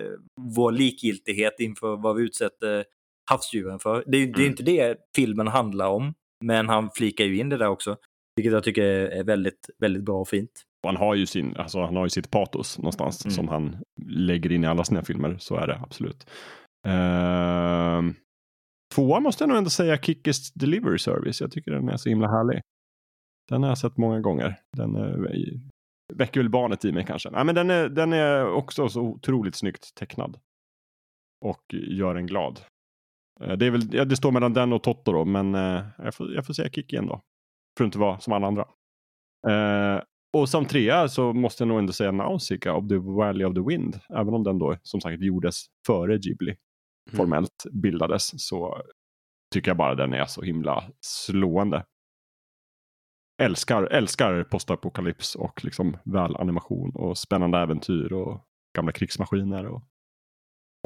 Speaker 5: eh, vår likgiltighet inför vad vi utsätter havsdjuren för. Det är, det är
Speaker 3: Mm.
Speaker 5: inte det filmen handlar om, men han flikar ju in det där också. Vilket jag tycker är är väldigt, väldigt bra och fint.
Speaker 3: Och han har ju sin, alltså han har ju sitt patos någonstans
Speaker 5: Mm.
Speaker 3: som han lägger in i alla sina filmer. Så är det absolut. Uh, Tvåa måste jag nog ändå säga Kickers Delivery Service. Jag tycker den är så himla härlig. Den har jag sett många gånger. Den eh, är, väcker väl barnet i mig kanske. Nej, men den, är, den är också så otroligt snyggt tecknad. Och gör en glad. Eh, det, är väl, ja, det står mellan den och Totoro, men eh, jag, får, jag får säga Kiki ändå. För att inte vara som alla andra. Eh, och som trea så måste jag nog ändå säga Nausicaa of the Valley of the Wind. Även om den då som sagt gjordes före Ghibli formellt bildades så tycker jag bara den är så himla slående. Älskar, älskar postapokalyps och liksom väl animation och spännande äventyr och gamla krigsmaskiner. Och...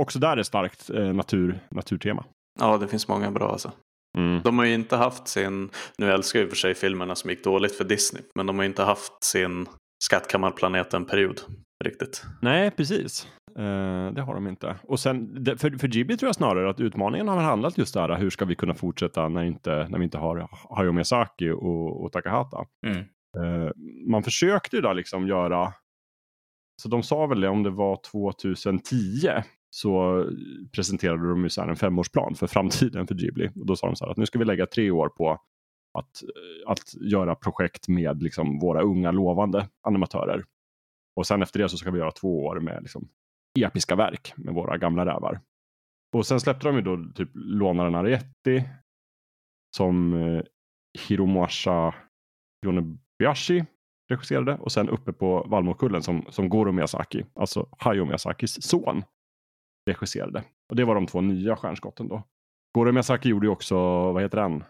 Speaker 3: Också där är starkt eh, natur, naturtema.
Speaker 4: Ja, det finns många bra alltså.
Speaker 3: Mm.
Speaker 4: De har ju inte haft sin, nu älskar jag i och för sig filmerna som gick dåligt för Disney, men de har ju inte haft sin Skattkammarplaneten-period riktigt.
Speaker 3: Nej, precis. Eh, det har de inte. Och sen, för, för Ghibli tror jag snarare att utmaningen har handlat just där, hur ska vi kunna fortsätta när, inte, när vi inte har Hayao Miyazaki och, och Takahata.
Speaker 5: Mm.
Speaker 3: Eh, man försökte ju då liksom göra, så de sa väl det om det var 2010, så presenterade de ju så en femårsplan för framtiden för Ghibli. Och då sa de så här att nu ska vi lägga tre år på att, att göra projekt med liksom våra unga lovande animatörer. Och sen efter det så ska vi göra två år med liksom episka verk med våra gamla rävar. Och sen släppte de ju då typ Lånaren Arietti som eh, Hiromasa Yonebayashi regisserade och sen uppe på Valmokullen som, som Goro Miyazaki, alltså Hayao Miyazakis son, regisserade. Och det var de två nya stjärnskotten då. Goro Miyazaki gjorde ju också, vad heter den?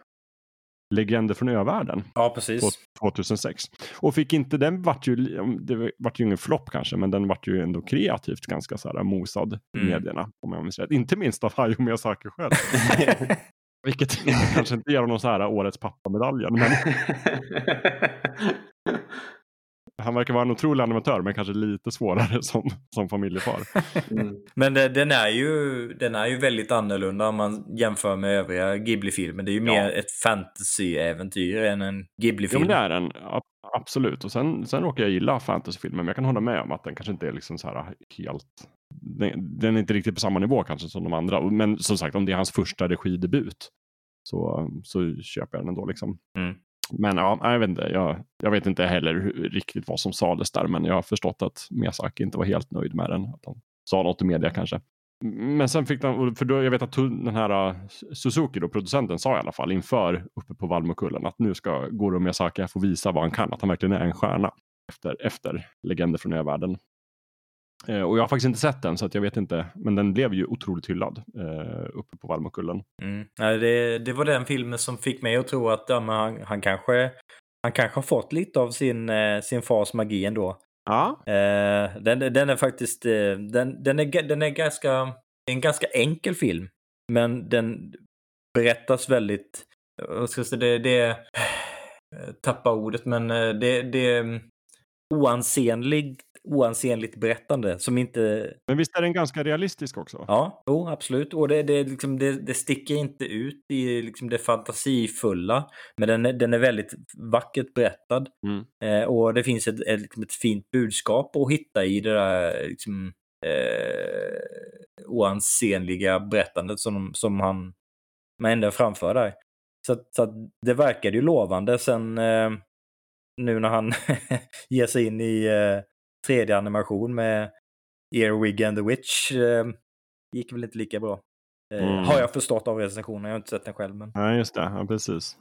Speaker 3: Legender från övärlden
Speaker 5: Ja, precis.
Speaker 3: på 2006. Och fick inte, den vart ju, det vart ju ingen flopp kanske, men den vart ju ändå kreativt ganska så här mosad i
Speaker 5: Mm.
Speaker 3: medierna. Om jag minns rätt. Inte minst av Hayao Miyazaki själv. Vilket kanske inte ger honom så här årets pappa-medaljen. Men han verkar vara en otrolig animatör, men kanske lite svårare som, som familjefar.
Speaker 4: Mm.
Speaker 5: Men det, den, är ju, den är ju väldigt annorlunda om man jämför med övriga Ghibli-filmer. Det är ju
Speaker 3: Ja.
Speaker 5: mer ett fantasy-äventyr än en Ghibli-film.
Speaker 3: men det är den. Absolut. Och sen, sen råkar jag gilla fantasyfilmer, men jag kan hålla med om att den kanske inte är liksom så här helt... Den, den är inte riktigt på samma nivå kanske som de andra. Men som sagt, om det är hans första regidebut så, så köper jag den ändå. Liksom.
Speaker 5: Mm.
Speaker 3: Men ja, jag vet inte. Jag, jag vet inte heller hur, riktigt vad som sades där, men jag har förstått att Miyazaki inte var helt nöjd med den. Att han sa något i media kanske. Men sen fick den, för då, jag vet att den här uh, Suzuki, då, producenten, sa i alla fall inför uppe på Valmokullen att nu ska Goro Miyazaki få visa vad han kan, att han verkligen är en stjärna efter, efter Legender från övärlden. Eh, och jag har faktiskt inte sett den så att jag vet inte, men den blev ju otroligt hyllad eh, uppe på Valmokullen.
Speaker 5: Mm. Nej, det, det var den filmen som fick mig att tro att ja, men han, han, kanske, han kanske har fått lite av sin, eh, sin fars magi ändå.
Speaker 3: Ja,
Speaker 5: Eh, den, den är faktiskt, eh, den, den, är, den är ganska, en ganska enkel film. Men den berättas väldigt, vad ska jag säga, det, det eh, tappa ordet, men eh, det, det är mm, oansenligt, berättande som inte,
Speaker 3: men visst är den ganska realistisk också?
Speaker 5: ja, jo, absolut. Och det, det, liksom, det, det sticker inte ut i liksom det fantasifulla, men den är, den är väldigt vackert berättad.
Speaker 3: Mm.
Speaker 5: Eh, och det finns ett, ett, liksom ett fint budskap att hitta i det där liksom, eh, oansenliga berättandet som, som han men ändå framför där. Så, så det verkade ju lovande sen eh, nu när han ger sig in i eh, 3D-animation med Earwig and the Witch. Eh, gick väl inte lika bra. Eh,
Speaker 3: Mm.
Speaker 5: Har jag förstått av recensionen, jag har inte sett den själv. Men...
Speaker 3: Nej, just det. Ja, precis.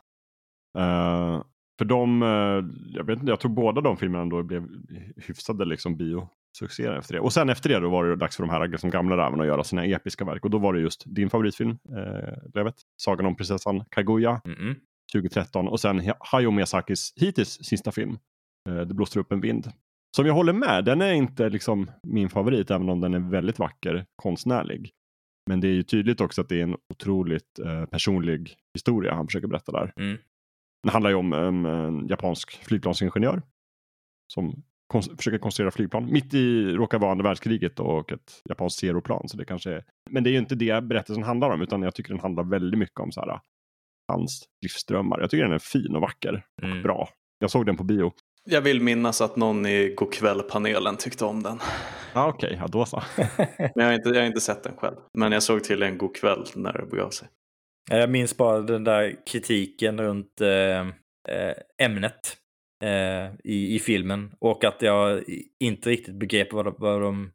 Speaker 3: Eh, för de, eh, jag vet inte, jag tror båda de filmerna då blev hyfsade liksom biosuccéer efter det. Och sen efter det då var det dags för de här liksom, gamla rävarna att göra sina episka verk. Och då var det just din favoritfilm, eh, Levet, Sagan om prinsessan Kaguya
Speaker 5: Mm-mm.
Speaker 3: 2013. Och sen Hayao Miyazakis hittills sista film, eh, Det blåser upp en vind. Som jag håller med, den är inte liksom min favorit, även om den är väldigt vacker, konstnärlig. Men det är ju tydligt också att det är en otroligt eh, personlig historia han försöker berätta där.
Speaker 5: Mm.
Speaker 3: Det handlar ju om um, en japansk flygplansingenjör som kons- försöker konstruera flygplan. Mitt i råkar vara andra världskriget och ett japanskt zeroplan. Så det kanske är... Men det är ju inte det berättelsen handlar om, utan jag tycker den handlar väldigt mycket om så här, hans livsdrömmar. Jag tycker den är fin och vacker och
Speaker 5: Mm.
Speaker 3: bra. Jag såg den på bio.
Speaker 4: Jag vill minnas att någon i Go'kväll-panelen tyckte om den.
Speaker 3: Ja, Okej, ja, då så.
Speaker 4: Men jag har, inte, jag har inte sett den själv. Men jag såg till en Go'kväll när det begav sig.
Speaker 5: Jag minns bara den där kritiken runt eh, eh, ämnet eh, i, i filmen och att jag inte riktigt begrep vad de, vad de,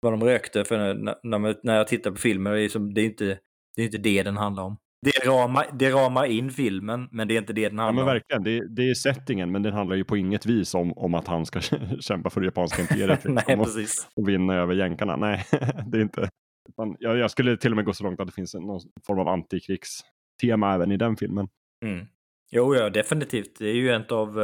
Speaker 5: vad de rökte. För när, när, jag tittar på filmer, det är, som, det är inte det är inte det den handlar om. Det ramar, det ramar in filmen, men det är inte det den
Speaker 3: Ja,
Speaker 5: handlar
Speaker 3: men
Speaker 5: om.
Speaker 3: verkligen. Det, är- det är settingen, men den handlar ju på inget vis om, om att han ska kämpa för det japanska imperiet.
Speaker 5: Nej,
Speaker 3: liksom, och,
Speaker 5: precis.
Speaker 3: och vinna över jänkarna. Nej, det är inte. Utan jag, jag skulle till och med gå så långt att det finns någon form av antikrigstema även i den filmen.
Speaker 5: Mm. Jo, ja, definitivt. Det är ju en av,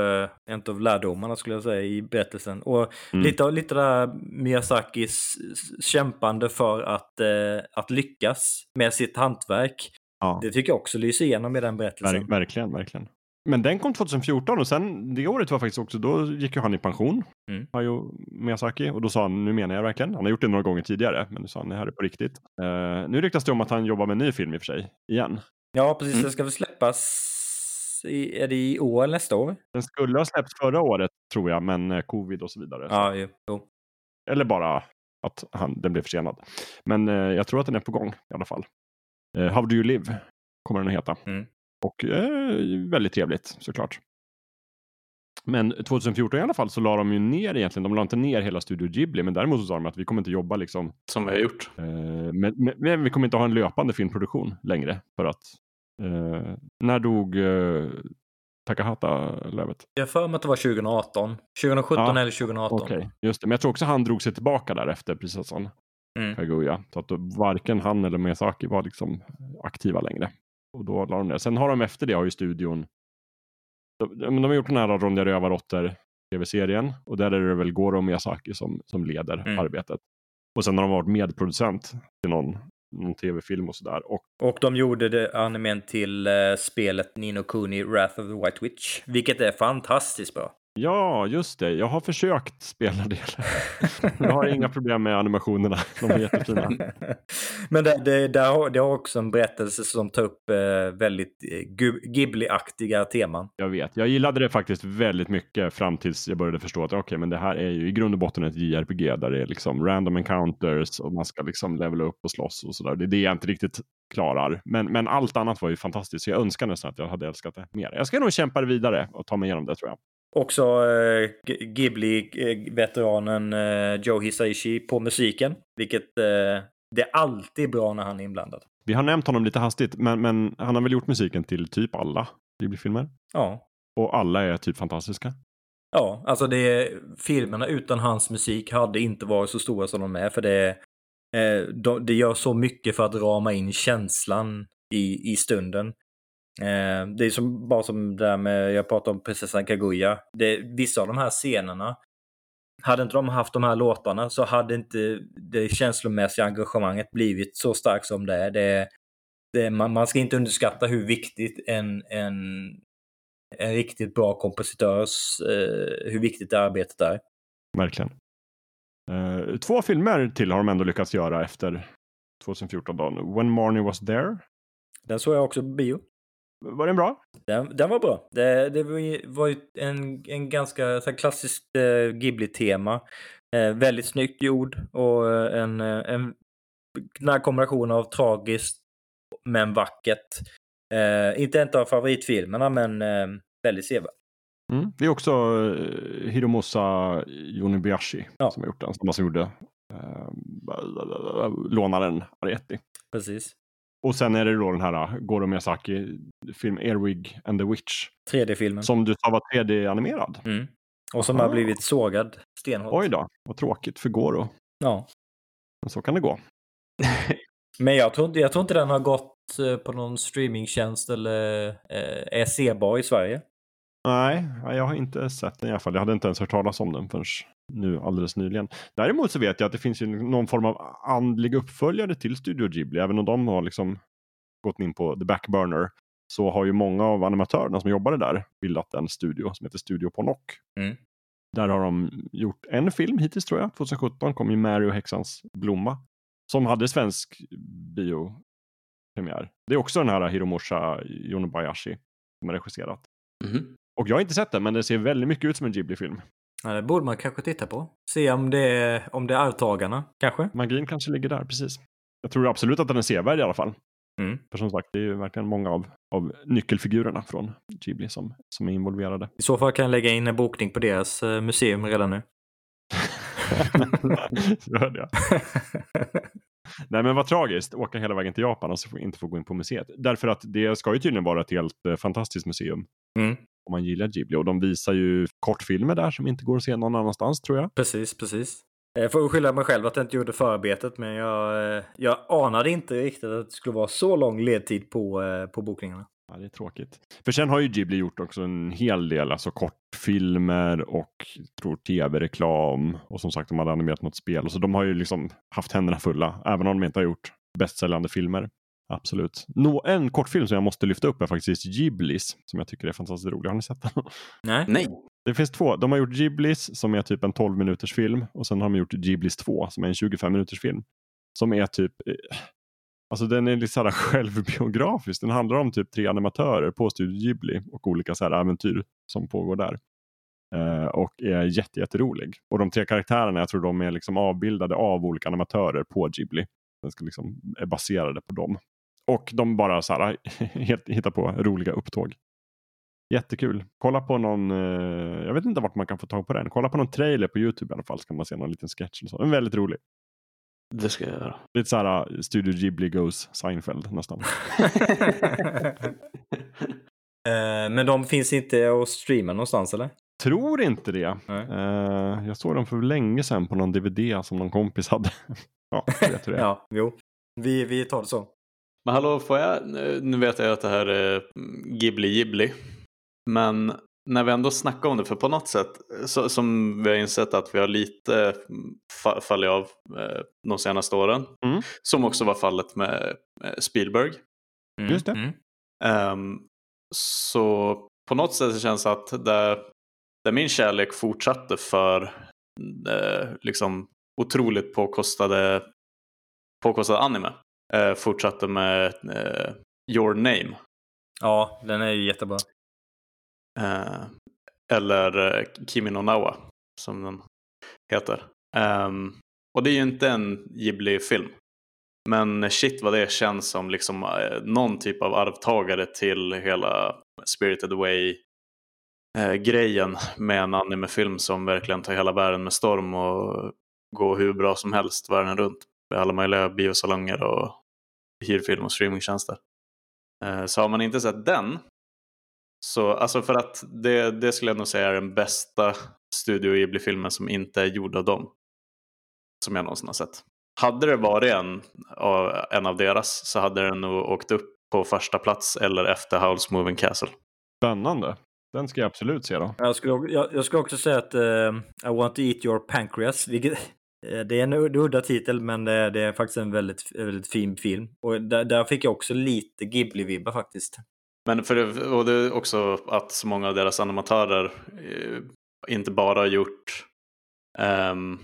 Speaker 5: en av lärdomarna skulle jag säga i berättelsen. Och
Speaker 3: Mm.
Speaker 5: lite, lite där Miyazakis kämpande för att, eh, att lyckas med sitt hantverk.
Speaker 3: Ja.
Speaker 5: Det tycker jag också lyser igenom i den berättelsen.
Speaker 3: Ver, verkligen, verkligen. Men den kom 2014 och sen det året var faktiskt också, då gick ju han i pension.
Speaker 5: Mm.
Speaker 3: Hayao Miyazaki. Och då sa han, nu menar jag verkligen. Han har gjort det några gånger tidigare, men nu sa han, det här är på riktigt. Eh, nu ryktas det om att han jobbar med en ny film i och för sig, igen.
Speaker 5: Ja, precis.
Speaker 4: Mm.
Speaker 5: Det ska väl släppas i, är det i år eller nästa år?
Speaker 3: Den skulle ha släppts förra året, tror jag, men eh, covid och så vidare.
Speaker 5: Ja, jo. jo.
Speaker 3: Eller bara att han, den blev försenad. Men eh, jag tror att den är på gång i alla fall. Eh, How do you live kommer den att heta.
Speaker 5: Mm.
Speaker 3: Och eh, väldigt trevligt såklart. Men 2014 i alla fall så la de ju ner egentligen, de la inte ner hela Studio Ghibli, men däremot så sa de att vi kommer inte jobba liksom,
Speaker 4: Som vi har gjort.
Speaker 3: eh, med, med, vi kommer inte ha en löpande filmproduktion längre för att eh, när dog eh, Takahata Lövet?
Speaker 5: Jag för mig att det var 2018. 2017
Speaker 3: Ja,
Speaker 5: eller 2018.
Speaker 3: Okej, just det. Men jag tror också han drog sig tillbaka där efter prinsessan
Speaker 5: Mm.
Speaker 3: Kaguya. Så att då, varken han eller Miyazaki var liksom aktiva längre. Och då la de det. Sen har de efter det har ju studion de, de, de har gjort den här Ronja Rövardotter tv-serien och där är det väl Goro Miyazaki som, som leder
Speaker 5: Mm.
Speaker 3: arbetet. Och sen har de varit medproducent till någon, någon tv-film och sådär. Och
Speaker 5: Och de gjorde det animen till eh, spelet Nino Kuni Wrath of the White Witch. Vilket är fantastiskt bra.
Speaker 3: Ja, just det. Jag har försökt spela det. jag har inga problem med animationerna. De är jättefina.
Speaker 5: Men det, det, det, har, det har också en berättelse som tar upp eh, väldigt eh, Ghibli-aktiga teman.
Speaker 3: Jag vet. Jag gillade det faktiskt väldigt mycket fram tills jag började förstå att okej, men det här är ju i grund och botten ett JRPG där det är liksom random encounters och man ska liksom levela upp och slåss och sådär. Det är det jag inte riktigt klarar. Men, men allt annat var ju fantastiskt, så jag önskar nästan att jag hade älskat det mer. Jag ska nog kämpa vidare och ta mig igenom det tror jag.
Speaker 5: Också eh, Ghibli-veteranen eh, Joe Hisaishi på musiken. Vilket eh, det är alltid bra när han är inblandad.
Speaker 3: Vi har nämnt honom lite hastigt, men, men han har väl gjort musiken till typ alla Ghibli-filmer.
Speaker 5: Ja,
Speaker 3: Och alla är typ fantastiska.
Speaker 5: Ja, alltså det är, filmerna utan hans musik hade inte varit så stora som de är. För det, eh, de, det gör så mycket för att rama in känslan i, i stunden. Eh, det är som, bara som det där med, jag pratade om prinsessan Kaguya. Det, vissa av de här scenerna, hade inte de haft de här låtarna så hade inte det känslomässiga engagemanget blivit så starkt som det är. Det, det, man, man ska inte underskatta hur viktigt en, en en riktigt bra kompositörs, eh, hur viktigt det arbetet är.
Speaker 3: Verkligen. Eh, två filmer till har de ändå lyckats göra efter 2014. Då. When Marnie Was There.
Speaker 5: Den såg jag också på bio.
Speaker 3: Var den bra?
Speaker 5: Den, den var bra. Det, det var ju, en, en ganska så klassiskt eh, Ghibli-tema. Eh, väldigt snyggt gjord och eh, en, eh, en här kombination av tragiskt men vackert. Eh, inte en av favoritfilmerna men eh, väldigt sevärd.
Speaker 3: Mm. Det är också uh, Hiromusa Yonibayashi
Speaker 5: Ja.
Speaker 3: som har gjort den. Samma som gjorde uh, lånaren Arietti.
Speaker 5: Precis.
Speaker 3: Och sen är det då den här uh, Goro Miyazaki-film Airwig and the Witch.
Speaker 5: 3D-filmen.
Speaker 3: Som du sa var 3D-animerad.
Speaker 5: Mm. Och som
Speaker 3: Aha.
Speaker 5: har blivit sågad stenhårt.
Speaker 3: Oj då, vad tråkigt för Goro.
Speaker 5: Ja.
Speaker 3: Men så kan det gå.
Speaker 5: Men jag tror, inte, jag tror inte den har gått eh, på någon streamingtjänst eller eh, är sebar i Sverige.
Speaker 3: Nej, jag har inte sett den i alla fall. Jag hade inte ens hört talas om den förrän nu alldeles nyligen. Däremot så vet jag att det finns ju någon form av andlig uppföljare till Studio Ghibli. Även om de har liksom gått in på the backburner så har ju många av animatörerna som jobbade där bildat en studio som heter Studio Ponok.
Speaker 5: Mm.
Speaker 3: Där har de gjort en film hittills tror jag. 2017 kom ju Mary och häxans blomma. Som hade svensk biopremiär. Det är också den här Hiromusha Yonebayashi som har regisserat.
Speaker 4: Mhm.
Speaker 3: Och jag har inte sett den, men det ser väldigt mycket ut som en Ghibli-film.
Speaker 5: Ja, det borde man kanske titta på. Se om det är, om det är arvtagarna, kanske.
Speaker 3: Magin kanske ligger där, precis. Jag tror absolut att den är sevärd i alla fall.
Speaker 5: Mm.
Speaker 3: För som sagt, det är ju verkligen många av, av nyckelfigurerna från Ghibli som, som är involverade.
Speaker 5: I så fall kan jag lägga in en bokning på deras eh, museum redan nu.
Speaker 3: Gör det. Nej men vad tragiskt, åka hela vägen till Japan och så få, inte få gå in på museet. Därför att det ska ju tydligen vara ett helt eh, fantastiskt museum.
Speaker 5: Mm.
Speaker 3: Om man gillar Ghibli. Och de visar ju kortfilmer där som inte går att se någon annanstans tror jag.
Speaker 5: Precis, precis. Jag får skylla mig själv att jag inte gjorde förarbetet, men jag, eh, jag anade inte riktigt att det skulle vara så lång ledtid på, eh, på bokningarna.
Speaker 3: Ja, det är tråkigt. För sen har ju Ghibli gjort också en hel del, alltså kortfilmer och tror tv-reklam. Och som sagt, de hade animerat något spel. Så de har ju liksom haft händerna fulla, även om de inte har gjort bästsäljande filmer. Absolut. Nå, en kortfilm som jag måste lyfta upp är faktiskt Ghiblis, som jag tycker är fantastiskt rolig. Har ni sett den?
Speaker 5: Nej.
Speaker 4: Nej.
Speaker 3: Det finns två. De har gjort Ghiblis som är typ en 12 minuters film och sen har de gjort Ghiblis 2 som är en 25 minuters film. Som är typ, eh, alltså den är lite så här självbiografisk. Den handlar om typ tre animatörer på Studio Ghibli och olika så här äventyr som pågår där. Eh, och är jätte, jätterolig. Och de tre karaktärerna, jag tror de är liksom avbildade av olika animatörer på Ghibli. Den ska liksom, är baserade på dem. Och de bara så här, hittar på roliga upptåg. Jättekul. Kolla på någon, eh, jag vet inte vart man kan få tag på den. Kolla på någon trailer på Youtube i alla fall så kan man se någon liten sketch. Eller så. Den är väldigt rolig.
Speaker 4: Det ska jag göra.
Speaker 3: Lite så här uh, Studio Ghibli goes Seinfeld nästan.
Speaker 5: Eh, men de finns inte att streama någonstans, eller?
Speaker 3: Tror inte det.
Speaker 5: Nej.
Speaker 3: Eh, jag såg dem för länge sedan på någon DVD som någon kompis hade. ja, jag vet hur det.
Speaker 5: Ja, jo. Vi, vi tar det så.
Speaker 4: Men hallå, får jag, nu vet jag att det här är Ghibli Ghibli. Men när vi ändå snackar om det, för på något sätt, så, som vi har insett att vi har lite fa- fallit av eh, de senaste åren.
Speaker 3: Mm.
Speaker 4: Som också var fallet med eh, Spielberg.
Speaker 5: Mm.
Speaker 3: Just det.
Speaker 5: Mm.
Speaker 4: Ehm, så på något sätt känns det att där, där min kärlek fortsatte för eh, liksom otroligt påkostade, påkostade anime eh, fortsatte med eh, Your Name.
Speaker 5: Ja, den är ju jättebra.
Speaker 4: Eh, eller eh, Kimi no Nawa som den heter. Ehm, och det är ju inte en Ghibli-film. Men shit vad det känns som liksom eh, någon typ av arvtagare till hela Spirited Away eh, grejen med en animefilm som verkligen tar hela världen med storm och går hur bra som helst världen runt med alla möjliga biosalonger och hyrfilm och streamingtjänster. Eh, så har man inte sett den så alltså för att det, det skulle jag nog säga är den bästa Studio Ghibli-filmen som inte är gjord av dem. Som jag någonsin har sett. Hade det varit en, av- en av deras så hade den nog åkt upp på första plats eller efter Howl's Moving Castle.
Speaker 3: Spännande. Den ska jag absolut se då.
Speaker 5: Jag skulle, jag, jag skulle också säga att eh, I want to eat your pancreas. Vilket, det är en ud- udda titel men det, det är faktiskt en väldigt, väldigt fin film. Och där, där fick jag också lite Ghibli-vibbar faktiskt.
Speaker 4: Men för det, och det är också att så många av deras animatörer eh, inte bara har gjort ehm,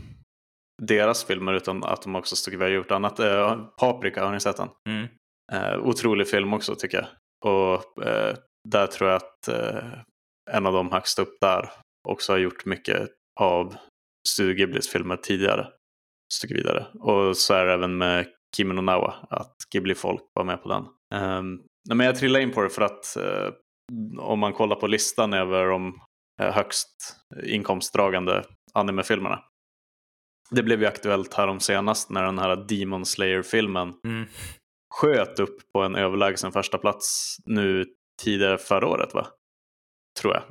Speaker 4: deras filmer utan att de också stuckit iväg och gjort annat. Eh, Paprika, har ni sett den?
Speaker 5: Mm.
Speaker 4: Eh, otrolig film också tycker jag. Och eh, där tror jag att eh, en av de högst upp där också har gjort mycket av Studio Ghiblis filmer tidigare. Stycke vidare. Och så är det även med Kimi no Nawa, att Ghibli-folk var med på den. Um, men jag trillade in på det för att eh, om man kollar på listan över de eh, högst inkomstdragande animefilmerna. Det blev ju aktuellt här om senast när den här Demon Slayer-filmen
Speaker 5: Mm.
Speaker 4: sköt upp på en överlägsen första plats nu tidigare förra året va? Tror jag.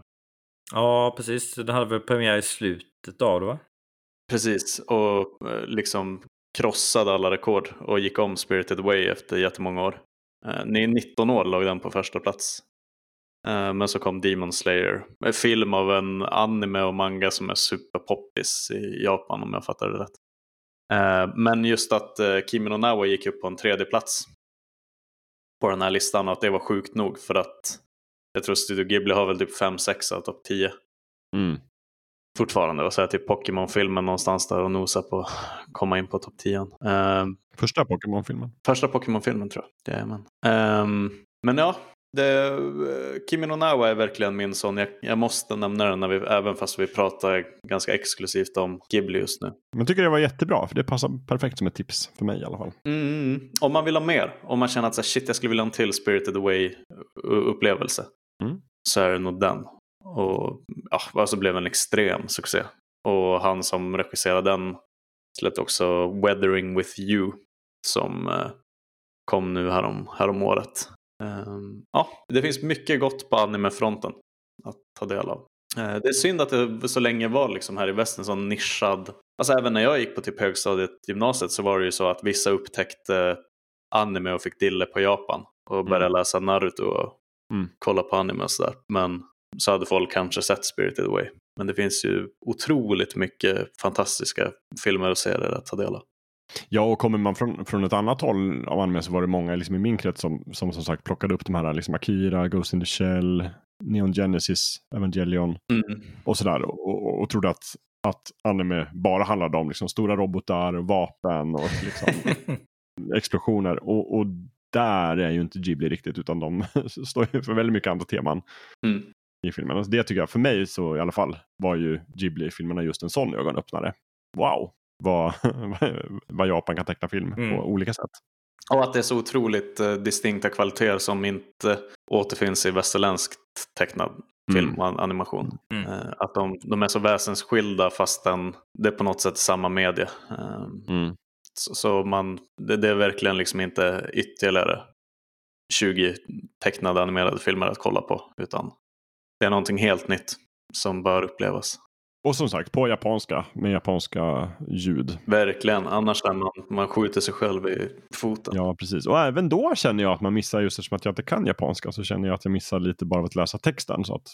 Speaker 5: Ja, precis. Den hade väl premiär i slutet av det, va?
Speaker 4: Precis, och eh, liksom krossade alla rekord och gick om Spirited Away efter jättemånga år. Eh, ni 19 år låg den på första plats. Eh, men så kom Demon Slayer, en film av en anime och manga som är superpoppis i Japan om jag fattar det rätt. Men just att Kimi no Nawa gick upp på en tredje plats på den här listan och att det var sjukt nog för att jag tror Studio Ghibli har väl typ 5-6 av topp 10
Speaker 3: Mm.
Speaker 4: fortfarande och så är typ Pokémon-filmen någonstans där och nosar på att komma in på topp 10. Uh,
Speaker 3: Första Pokémon-filmen.
Speaker 4: första Pokémon-filmen tror jag. Jajamän. Ehm, men ja, det, eh, Kimi no Nawa är verkligen min sån. Jag, jag måste nämna den när vi, även fast vi pratar ganska exklusivt om Ghibli just nu.
Speaker 3: Men jag tycker det var jättebra, för det passar perfekt som ett tips för mig i alla fall.
Speaker 4: Mm, om man vill ha mer, om man känner att så här, shit jag skulle vilja ha en till Spirited Away-upplevelse.
Speaker 3: Mm.
Speaker 4: Så är det nog den. Och ja, alltså blev en extrem succé. Och han som regisserade den släppte också Weathering with You som eh, kom nu härom, härom året. Ehm, ja, det finns mycket gott på animefronten att ta del av. Eh, det är synd att det så länge var liksom här i västern så nischad. Alltså även när jag gick på typ högstadiet, gymnasiet så var det ju så att vissa upptäckte anime och fick dille på Japan och började
Speaker 3: Mm.
Speaker 4: läsa Naruto och
Speaker 3: Mm.
Speaker 4: kolla på anime och sådär. Men så hade folk kanske sett Spirited Away. Men det finns ju otroligt mycket fantastiska filmer och serier att ta del av.
Speaker 3: Ja, och kommer man från, från ett annat håll av anime så var det många liksom, i min krets som, som som sagt plockade upp de här liksom Akira, Ghost in the Shell, Neon Genesis, Evangelion
Speaker 4: Mm.
Speaker 3: och sådär. Och, och, och trodde att, att anime bara handlade om liksom, stora robotar, vapen och liksom, explosioner. Och, och där är ju inte Ghibli riktigt utan de står ju för väldigt mycket andra teman
Speaker 4: Mm.
Speaker 3: i filmen. Och det tycker jag, för mig så i alla fall, var ju Ghibli-filmerna just en sån ögonöppnare. Wow, vad, vad Japan kan teckna film
Speaker 5: Mm.
Speaker 3: på olika sätt.
Speaker 4: Och att det är så otroligt eh, distinkta kvaliteter som inte återfinns i västerländskt tecknad film
Speaker 3: Mm.
Speaker 4: och animation.
Speaker 5: Mm.
Speaker 4: Eh, att de, de är så väsensskilda fastän det är på något sätt samma medie. Eh,
Speaker 3: Mm.
Speaker 4: Så, man, det, det är verkligen liksom inte ytterligare 20 tecknade animerade filmer att kolla på. Utan det är någonting helt nytt som bör upplevas.
Speaker 3: Och som sagt, på japanska med japanska ljud.
Speaker 4: Verkligen, annars är man, man skjuter sig själv i foten.
Speaker 3: Ja, precis. Och även då känner jag att man missar, just eftersom att jag inte kan japanska, så känner jag att jag missar lite bara av att läsa texten. Så att,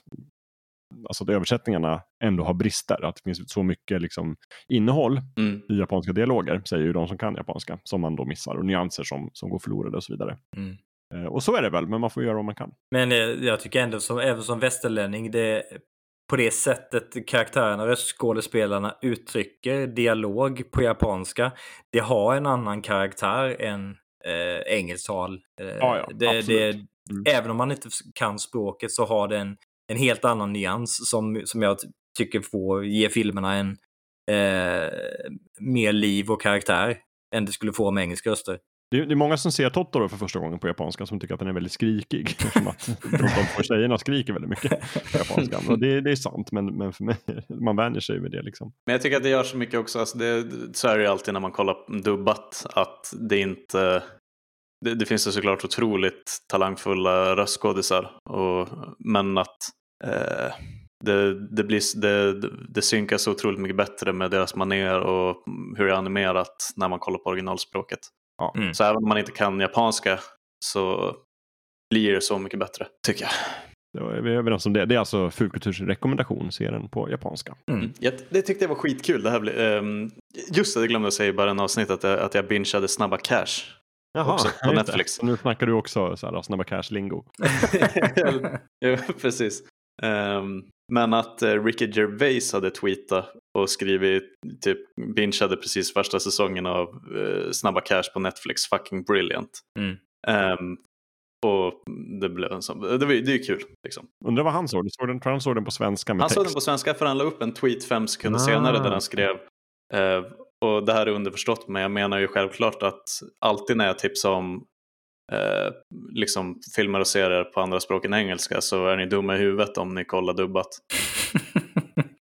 Speaker 3: alltså att översättningarna ändå har brister. Att det finns så mycket liksom, innehåll
Speaker 4: Mm.
Speaker 3: i japanska dialoger, säger ju de som kan japanska, som man då missar. Och nyanser som, som går förlorade och så vidare.
Speaker 5: Mm.
Speaker 3: Eh, och så är det väl, men man får göra vad man kan.
Speaker 5: Men eh, jag tycker ändå som, även som västerlänning, det, på det sättet karaktärerna, röstskådespelarna uttrycker dialog på japanska, det har en annan karaktär än eh, engelsktal. Eh,
Speaker 3: Ja, ja,
Speaker 5: det, det,
Speaker 3: Mm.
Speaker 5: Även om man inte kan språket så har det en, helt annan nyans som, som jag ty- tycker får ge filmerna en eh, mer liv och karaktär än det skulle få med engelska röster.
Speaker 3: Det är, det är många som ser Totoro för första gången på japanska som tycker att den är väldigt skrikig. Eftersom att de, de två tjejerna skriker väldigt mycket på japanska. Och det, det är sant, men, men för mig, man vänjer sig vid det. Liksom.
Speaker 4: Men jag tycker att det gör så mycket också. Alltså det, så är det ju alltid när man kollar dubbat. Att det inte... Det, det finns ju såklart otroligt talangfulla röstskådisar. Och, men att eh, det, det, blir, det, det synkas så otroligt mycket bättre med deras manér och hur det är animerat när man kollar på originalspråket.
Speaker 3: Ja.
Speaker 5: Mm.
Speaker 4: Så även om man inte kan japanska så blir det så mycket bättre, tycker jag.
Speaker 3: Det var- Vi är överens om det. Det är alltså Fulkulturs rekommendation, se den på japanska.
Speaker 5: Mm.
Speaker 4: Jag, det tyckte jag var skitkul. Det här blir, ehm, just det, det glömde jag säga i början av avsnittet att jag, att jag bingeade Snabba Cash. Också på. Netflix.
Speaker 3: Nu snackar du också så här, snabba cash-lingo.
Speaker 4: ja, precis. Ehm, men att uh, Ricky Gervais hade tweetat och skrivit, typ bingeade precis första säsongen av eh, Snabba Cash på Netflix, fucking brilliant.
Speaker 5: Mm.
Speaker 4: Ehm, och det blev en sån, det, var, det är ju kul. Liksom.
Speaker 3: Undrar vad han såg. Du såg den, tror han såg den på svenska med
Speaker 4: Han såg
Speaker 3: text.
Speaker 4: den på svenska för han la upp en tweet fem sekunder
Speaker 3: Ah.
Speaker 4: senare där han skrev eh, och det här är underförstått men jag menar ju självklart att alltid när jag tipsar om eh, liksom filmer och serier på andra språk än engelska så är ni dumma i huvudet om ni kollar dubbat.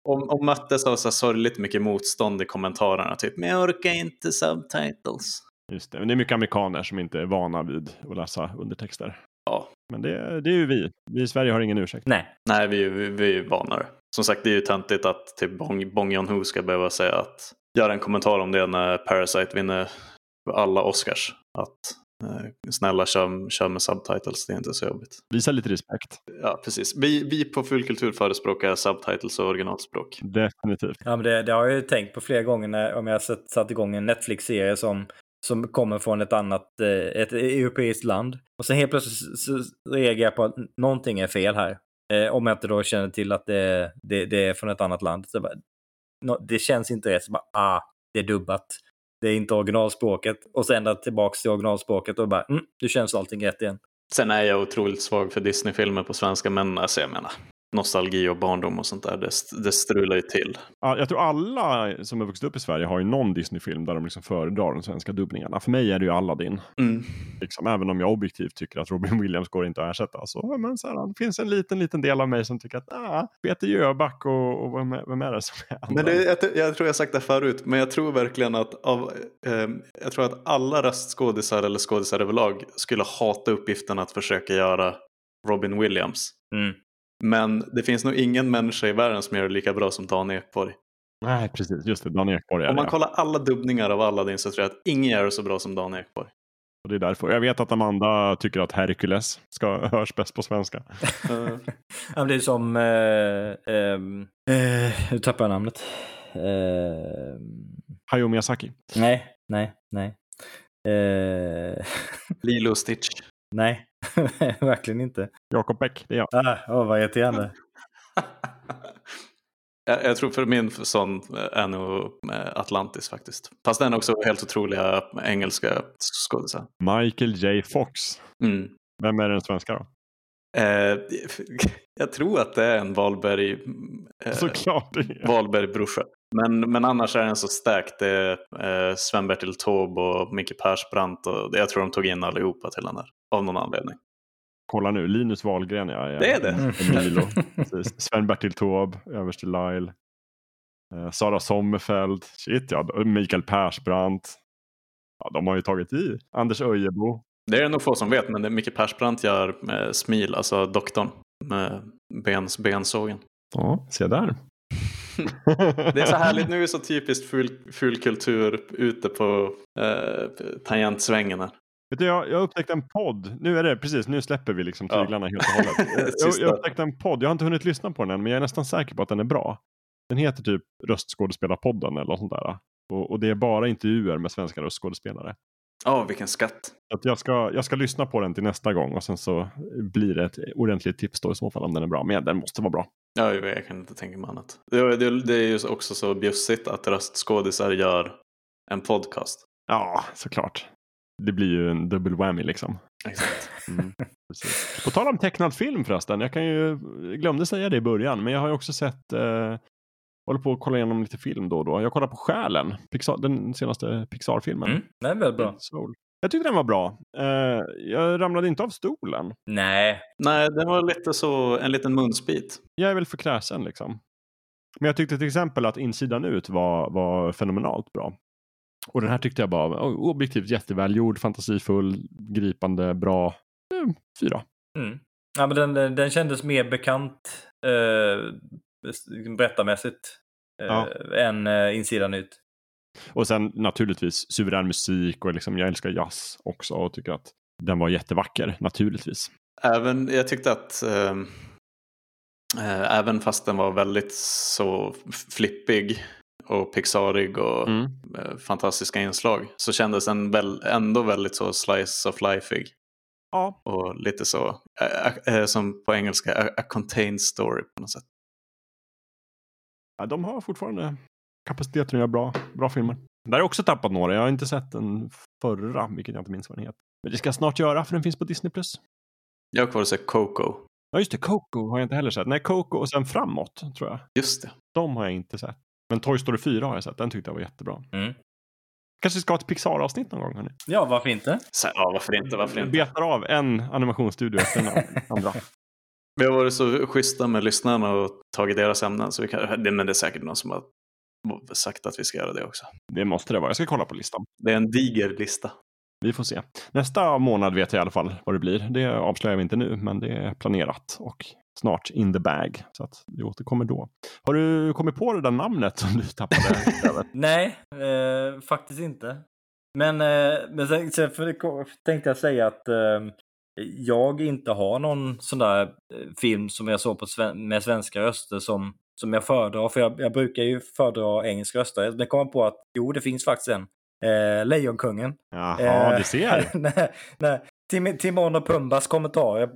Speaker 4: Och, och möttes av så sorgligt mycket motstånd i kommentarerna. Typ, men jag orkar inte subtitles.
Speaker 3: Just det. Men det är mycket amerikaner som inte är vana vid att läsa undertexter.
Speaker 4: Ja.
Speaker 3: Men det, det är ju vi. Vi i Sverige har ingen ursäkt.
Speaker 5: Nej.
Speaker 4: Nej, vi, vi, vi är ju vanare. Som sagt, det är ju töntigt att typ Bong, Bong Joon-Ho ska behöva säga att göra en kommentar om det när Parasite vinner alla Oscars. Att eh, snälla kör, kör med subtitles, det är inte så jobbigt.
Speaker 3: Visa lite respekt.
Speaker 4: Ja, precis. Vi, vi på Fullkultur förespråkar subtitles och originalspråk.
Speaker 3: Definitivt.
Speaker 5: Ja, men det, det har jag ju tänkt på flera gånger när, om jag har sett, satt igång en Netflix-serie som, som kommer från ett annat, eh, ett europeiskt land. Och sen helt plötsligt så reagerar jag på att någonting är fel här. Eh, om jag inte då känner till att det, det, det är från ett annat land. Så bara, det känns inte rätt. Så bara, ah, det är dubbat. Det är inte originalspråket. Och sen ända tillbaka till originalspråket och bara, mm, nu känns allting rätt igen.
Speaker 4: Sen är jag otroligt svag för Disney-filmer på svenska, men alltså jag menar, nostalgi och barndom och sånt där, det, det strular ju till.
Speaker 3: Ja, Jag tror alla som har vuxit upp i Sverige har ju någon Disney-film där de liksom föredrar de svenska dubbningarna. För mig är det ju Aladdin.
Speaker 4: Mm.
Speaker 3: Liksom, även om jag objektivt tycker att Robin Williams går inte att ersätta. Så, men så här, det finns en liten, liten del av mig som tycker att ah, Peter Jöback och, och vem, vem är det som är andra?
Speaker 4: Men det, jag, jag tror jag sagt det förut, men jag tror verkligen att av, eh, jag tror att alla röstskådisar eller skådisar överlag skulle hata uppgiften att försöka göra Robin Williams.
Speaker 5: Mm.
Speaker 4: Men det finns nog ingen människa i världen som gör det lika bra som Dan Ekborg.
Speaker 3: Nej, precis. Just det. Dan Ekborg är
Speaker 4: Om man
Speaker 3: det.
Speaker 4: kollar alla dubbningar av Aladdin så tror jag att ingen gör det så bra som Dan Ekborg.
Speaker 3: Och det är därför. Jag vet att Amanda tycker att Hercules ska hörs bäst på svenska.
Speaker 4: Eh,
Speaker 5: det är som... Eh, ehm, eh, nu tappar jag namnet. Eh,
Speaker 3: Hayao Miyazaki.
Speaker 5: nej, nej, nej. Eh,
Speaker 4: Lilo Stitch.
Speaker 5: nej, verkligen inte.
Speaker 3: Jakob Beck, det är jag.
Speaker 5: Ah, oh, vad heter han?
Speaker 4: jag, jag tror för min sån är nog eh, Atlantis faktiskt. Fast den också helt otroliga engelska skådisar.
Speaker 3: Michael J Fox.
Speaker 4: Mm.
Speaker 3: Vem är den svenska då?
Speaker 4: Eh, jag tror att det är en Wahlberg, eh,
Speaker 3: Såklart det är.
Speaker 4: Wahlberg-brorsa. Men, men annars är den så stark. Det är eh, Sven-Bertil Taube och Micke Persbrandt. Och jag tror de tog in allihopa till den här. Av någon anledning.
Speaker 3: Kolla nu, Linus Wahlgren ja.
Speaker 4: Det är det?
Speaker 3: Precis. Sven-Bertil Taube, överste Lyle. Eh, Sara Sommerfeld. Shit ja, Mikael Persbrandt. Ja, de har ju tagit i. Anders Öjebo.
Speaker 4: Det är det nog få som vet, men det Micke Persbrandt gör med Smil, alltså doktorn. Med bens, bensågen.
Speaker 3: Ja, se där.
Speaker 4: Det är så härligt, nu är det så typiskt ful, ful kultur ute på eh, tangentsvängen här.
Speaker 3: Vet du, jag, jag upptäckte en podd. Nu är det precis, nu släpper vi liksom
Speaker 4: Ja.
Speaker 3: tyglarna helt och hållet. jag, jag upptäckte en podd. Jag har inte hunnit lyssna på den än, men jag är nästan säker på att den är bra. Den heter typ Röstskådespelarpodden eller något sånt där. Och, och det är bara intervjuer med svenska röstskådespelare.
Speaker 4: Ja, vilken skatt.
Speaker 3: Att jag, ska, jag ska lyssna på den till nästa gång och sen så blir det ett ordentligt tips då i så fall om den är bra. Men den måste vara bra.
Speaker 4: Ja, jag jag kan inte tänka mig annat. Det, det, det är ju också så bjussigt att röstskådisar gör en podcast.
Speaker 3: Ja, såklart. Det blir ju en double whammy liksom.
Speaker 4: Exakt.
Speaker 3: Mm, precis. På tal om tecknad film förresten. Jag kan ju, jag glömde säga det i början, men jag har ju också sett eh, håller på att kolla igenom lite film då och då. Jag kollar på Själen, Pixar, den senaste Pixar-filmen.
Speaker 5: Mm, det är väldigt bra.
Speaker 3: Soul. Jag tyckte den var bra. Eh, jag ramlade inte av stolen.
Speaker 5: Nej,
Speaker 4: Nej, det var lite så, en liten munsbit.
Speaker 3: Jag är väl för kräsen liksom. Men jag tyckte till exempel att insidan ut var, var fenomenalt bra. Och den här tyckte jag bara objektivt jättevälgjord, fantasifull, gripande, bra. Mm, fyra.
Speaker 5: Mm. Ja, men den, den, kändes mer bekant eh, berättarmässigt eh,
Speaker 3: Ja.
Speaker 5: än eh, insidan ut.
Speaker 3: Och sen naturligtvis suverän musik och liksom, jag älskar jazz också och tycker att den var jättevacker, naturligtvis.
Speaker 4: Även, jag tyckte att ehm, eh, även fast den var väldigt så flippig och pixarig och
Speaker 3: Mm.
Speaker 4: eh, fantastiska inslag så kändes den väl, ändå väldigt så slice of lifeig.
Speaker 3: Ja,
Speaker 4: Och lite så, eh, eh, som på engelska, a, a contained story på något sätt.
Speaker 3: Ja, de har fortfarande kapaciteten att göra bra, bra filmer. Där har jag också tappat några. Jag har inte sett den förra, vilket jag inte minns vad den heter. Men det ska jag snart göra, för den finns på Disney+.
Speaker 4: Jag har kvar att se Coco.
Speaker 3: Ja, just det. Coco har jag inte heller sett. Nej, Coco och sen framåt, tror jag.
Speaker 4: Just det.
Speaker 3: De har jag inte sett. Men Toy Story 4 har jag sett. Den tyckte jag var jättebra.
Speaker 5: Mm.
Speaker 3: Kanske ska ha ett Pixar-avsnitt någon gång, hörni.
Speaker 5: Ja, varför inte?
Speaker 4: Så, ja, varför inte? Varför
Speaker 3: Vi
Speaker 4: inte?
Speaker 3: betar av en animationsstudio efter den andra.
Speaker 4: Vi har varit så schyssta med lyssnarna och tagit deras ämnen. Så vi kan, det, men det är säkert någon som har sagt att vi ska göra det också.
Speaker 3: Det måste det vara. Jag ska kolla på listan.
Speaker 4: Det är en diger lista.
Speaker 3: Vi får se. Nästa månad vet jag i alla fall vad det blir. Det avslöjar vi inte nu, men det är planerat och snart in the bag. Så att vi återkommer då. Har du kommit på det där namnet som du tappade?
Speaker 5: Nej, eh, faktiskt inte. Men, eh, men sen, sen tänkte jag säga att eh, jag inte har någon sån där eh, film som jag såg på sven med svenska röster som, som jag föredrar. För jag, jag brukar ju föredra engelska röster. Men kom på att jo, det finns faktiskt en. Eh, Lejonkungen.
Speaker 3: Jaha,
Speaker 5: Eh,
Speaker 3: du ser.
Speaker 5: nej, nej. Tim, Timon och Pumbas kommentarer.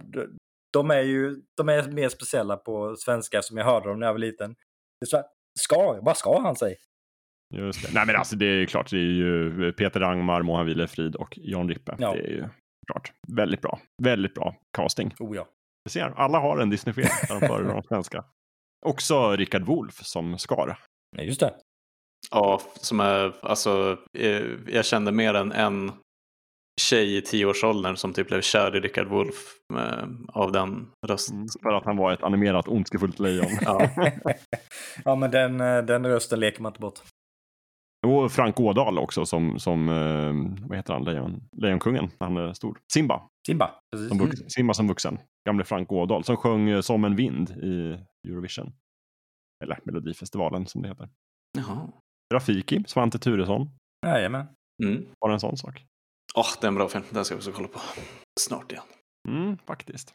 Speaker 5: De är ju de är mer speciella på svenska som jag hörde dem när jag var liten. Det är så här, ska, vad ska han säga?
Speaker 3: Just det. Nej men alltså det är ju klart, det är ju Peter Angmar, Mohan Wilefrid och Jan Rippe.
Speaker 5: Ja.
Speaker 3: Det är ju klart väldigt bra. Väldigt bra casting.
Speaker 5: Oh ja.
Speaker 3: Du ser, alla har en Disney-film där de föredrar de svenska. Också Rickard Wolff som Skar.
Speaker 5: Nej, just det.
Speaker 4: Ja, som är, alltså, eh, jag kände mer än en tjej i tioårsåldern som typ blev kär i Rickard Wolff eh, av den rösten.
Speaker 3: Mm, för att han var ett animerat ondskefullt lejon.
Speaker 4: Ja.
Speaker 5: ja, men den, eh, den rösten leker man inte bort.
Speaker 3: Och Frank Ådahl också som, som eh, vad heter han, Lejon, Lejonkungen. Han är stor. Simba,
Speaker 5: Simba. Precis.
Speaker 3: som vux, Simba som vuxen. Gamle Frank Ådahl som sjöng Som en vind i Eurovision. Eller Melodifestivalen som det heter.
Speaker 4: Jaha.
Speaker 3: Rafiki, Svante Turesson.
Speaker 5: Jajamän.
Speaker 4: Mm.
Speaker 3: Bara en sån sak.
Speaker 4: Åh, det är en bra film. Den ska jag också kolla på. Snart igen.
Speaker 3: Mm, faktiskt.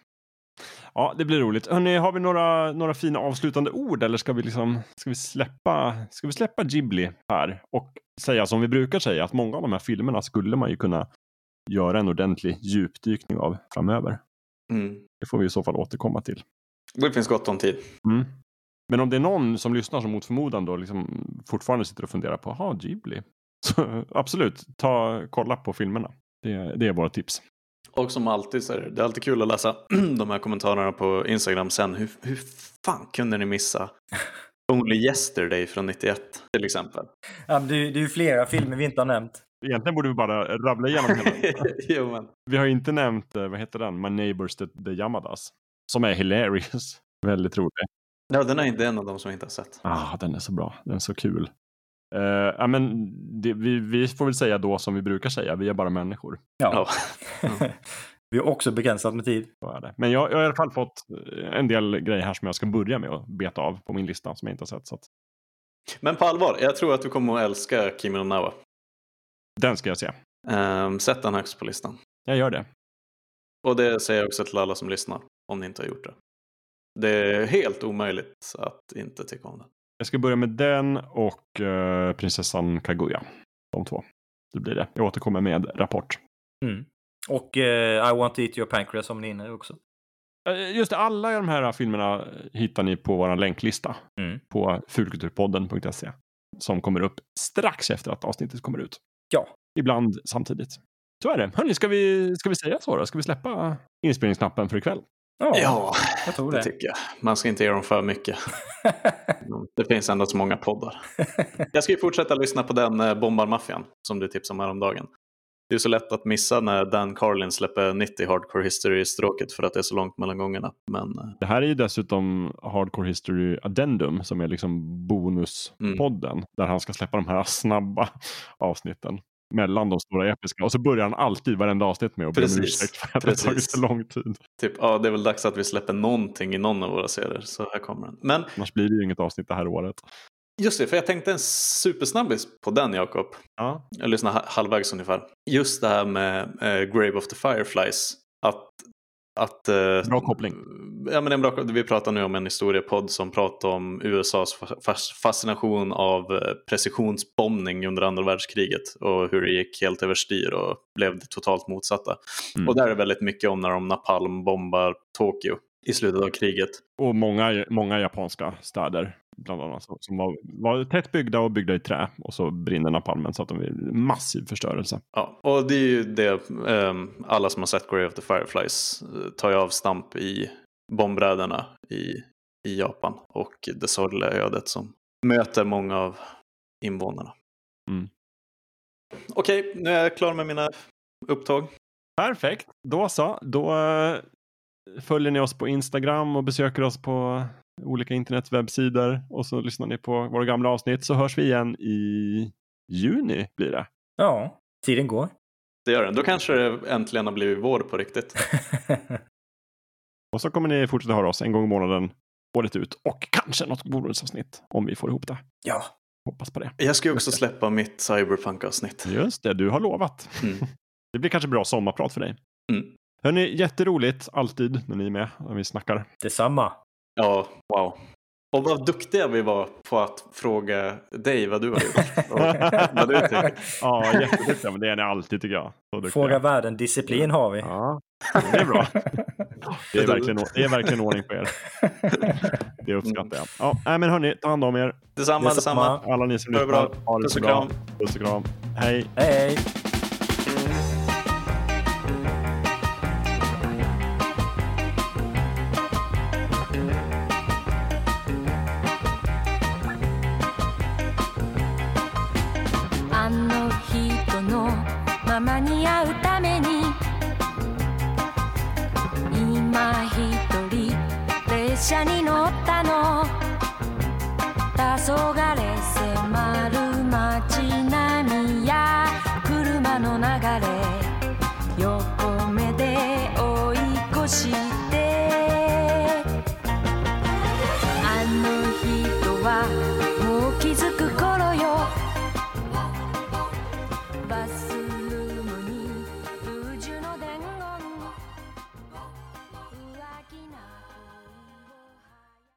Speaker 3: Ja, det blir roligt. Hörrni, har vi några, några fina avslutande ord eller ska vi, liksom, ska, vi släppa, ska vi släppa Ghibli här och säga som vi brukar säga att många av de här filmerna skulle man ju kunna göra en ordentlig djupdykning av framöver.
Speaker 4: Mm.
Speaker 3: Det får vi i så fall återkomma till.
Speaker 4: Det finns gott om tid.
Speaker 3: Mm. Men om det är någon som lyssnar som mot förmodan då liksom fortfarande sitter och funderar på, ha Ghibli. Så absolut, ta, kolla på filmerna. Det, det är våra tips.
Speaker 4: Och som alltid så är det, det är alltid kul att läsa de här kommentarerna på Instagram sen. Hur, hur fan kunde ni missa Only Yesterday från 91 till exempel?
Speaker 5: Ja, det, är- det är ju flera filmer vi inte har nämnt.
Speaker 3: Egentligen borde vi bara rabbla igenom hela.
Speaker 4: jo, men.
Speaker 3: Vi har ju inte nämnt, eh, vad heter den, My Neighbors the, the Yamadas. Som är hilarious. Väldigt rolig.
Speaker 4: Ja, den är inte en av dem som jag inte har sett.
Speaker 3: Ah, den är så bra. Den är så kul. Uh, ja, men det, vi, vi får väl säga då som vi brukar säga, vi är bara människor.
Speaker 5: Ja.
Speaker 4: Ja.
Speaker 5: vi har också begränsat med tid.
Speaker 3: Så är det. Men jag, jag har i alla fall fått eh, en del grejer här som jag ska börja med att beta av på min lista som jag inte har sett. Så att
Speaker 4: Men på allvar, jag tror att du kommer att älska Kimi no Nawa.
Speaker 3: den ska jag se.
Speaker 4: Um, sätt den högst på listan.
Speaker 3: Jag gör det.
Speaker 4: Och det säger jag också till alla som lyssnar, om ni inte har gjort det. Det är helt omöjligt att inte tycka om den.
Speaker 3: Jag ska börja med den och eh, prinsessan Kaguya. De två. Det blir det. Jag återkommer med rapport.
Speaker 5: Mm. Och eh, I want to eat your pancreas som ni är inne också.
Speaker 3: Eh, Just det, alla de här filmerna hittar ni på vår länklista
Speaker 5: Mm.
Speaker 3: på fulkulturpodden.se som kommer upp strax efter att avsnittet kommer ut.
Speaker 5: Ja.
Speaker 3: Ibland samtidigt. Så är det. Hörni, ska vi, ska vi säga så då? Ska vi släppa inspelningsknappen för ikväll?
Speaker 5: Ja,
Speaker 4: Ja,
Speaker 5: jag tror
Speaker 4: det
Speaker 5: det.
Speaker 4: tycker jag. Man ska inte ge dem för mycket. Det finns ändå så många poddar. Jag ska ju fortsätta lyssna på den eh, Bombarmaffian som du tipsade om häromdagen. Det är så lätt att missa när Dan Carlin släpper 90 Hardcore History-stråket för att det är så långt mellan gångerna. Men eh,
Speaker 3: Det här är ju dessutom Hardcore History Addendum som är liksom bonuspodden där han ska släppa de här snabba avsnitten mellan de stora episka och så börjar han alltid varenda avsnitt med att be om
Speaker 4: Precis.
Speaker 3: ursäkt för att det har tagit
Speaker 4: Precis.
Speaker 3: så lång tid.
Speaker 4: typ, ja, det är väl dags att vi släpper någonting i någon av våra serier. Så här kommer den. Men
Speaker 3: Annars blir det ju inget avsnitt det här året.
Speaker 4: just det, för jag tänkte en supersnabbis på den Jakob.
Speaker 3: Ja,
Speaker 4: Jag lyssnade ha- halvvägs ungefär. Just det här med eh, Grave of the Fireflies. Att, att, eh,
Speaker 3: Bra koppling.
Speaker 4: Ja, men det en bra, vi pratar nu om en historiepodd som pratar om USAs fa- fas- fascination av eh, precisionsbombning under andra världskriget och hur det gick helt överstyr och blev det totalt motsatta.
Speaker 3: Mm.
Speaker 4: Och där är väldigt mycket om när de napalmbombar Tokyo i slutet av kriget.
Speaker 3: och många, många japanska städer bland annat som- var, var tätt byggda och byggda i trä och så brinner napalmen så att de är massiv förstörelse.
Speaker 4: Ja, och det är ju det ehm, alla som har sett Grave of the Fireflies eh, tar ju avstamp i bombräderna i, i Japan och det sorgliga ödet som möter många av invånarna.
Speaker 3: Mm.
Speaker 4: Okej, nu är jag klar med mina upptåg.
Speaker 3: Perfekt, då så. Då eh, följer ni oss på Instagram och besöker oss på olika internetwebbsidor och så lyssnar ni på våra gamla avsnitt så hörs vi igen i juni blir det.
Speaker 5: Ja, tiden går.
Speaker 4: Det gör den. Då kanske det äntligen har blivit vår på riktigt.
Speaker 3: Och så kommer ni fortsätta höra oss en gång i månaden året ut och kanske något bonusavsnitt om vi får ihop det.
Speaker 5: ja.
Speaker 3: Hoppas på det.
Speaker 4: Jag ska ju också släppa mitt cyberpunk-avsnitt.
Speaker 3: Just det, du har lovat.
Speaker 4: Mm.
Speaker 3: Det blir kanske bra sommarprat för dig.
Speaker 4: Mm.
Speaker 3: Hörni, jätteroligt alltid när ni är med när vi snackar.
Speaker 5: Detsamma.
Speaker 4: Ja, wow. Och vad duktiga vi var på att fråga dig vad du har gjort. Och vad du tycker.
Speaker 3: Ja, jätteduktiga, men det är ni alltid tycker jag. Så.
Speaker 5: Fråga världen, disciplin har vi.
Speaker 3: Ja, det är bra. Det är verkligen, det är verkligen ordning på er. Det uppskattar jag. Ja, men hörni, ta hand om er.
Speaker 4: Detsamma, detsamma.
Speaker 3: Alla ni som
Speaker 4: Ha det
Speaker 3: lyssnar,
Speaker 4: bra. Puss
Speaker 3: så
Speaker 4: och
Speaker 3: bra.
Speaker 4: kram.
Speaker 3: Puss och kram. Hej.
Speaker 5: Hej, hej.
Speaker 6: 車に乗ったの。黄昏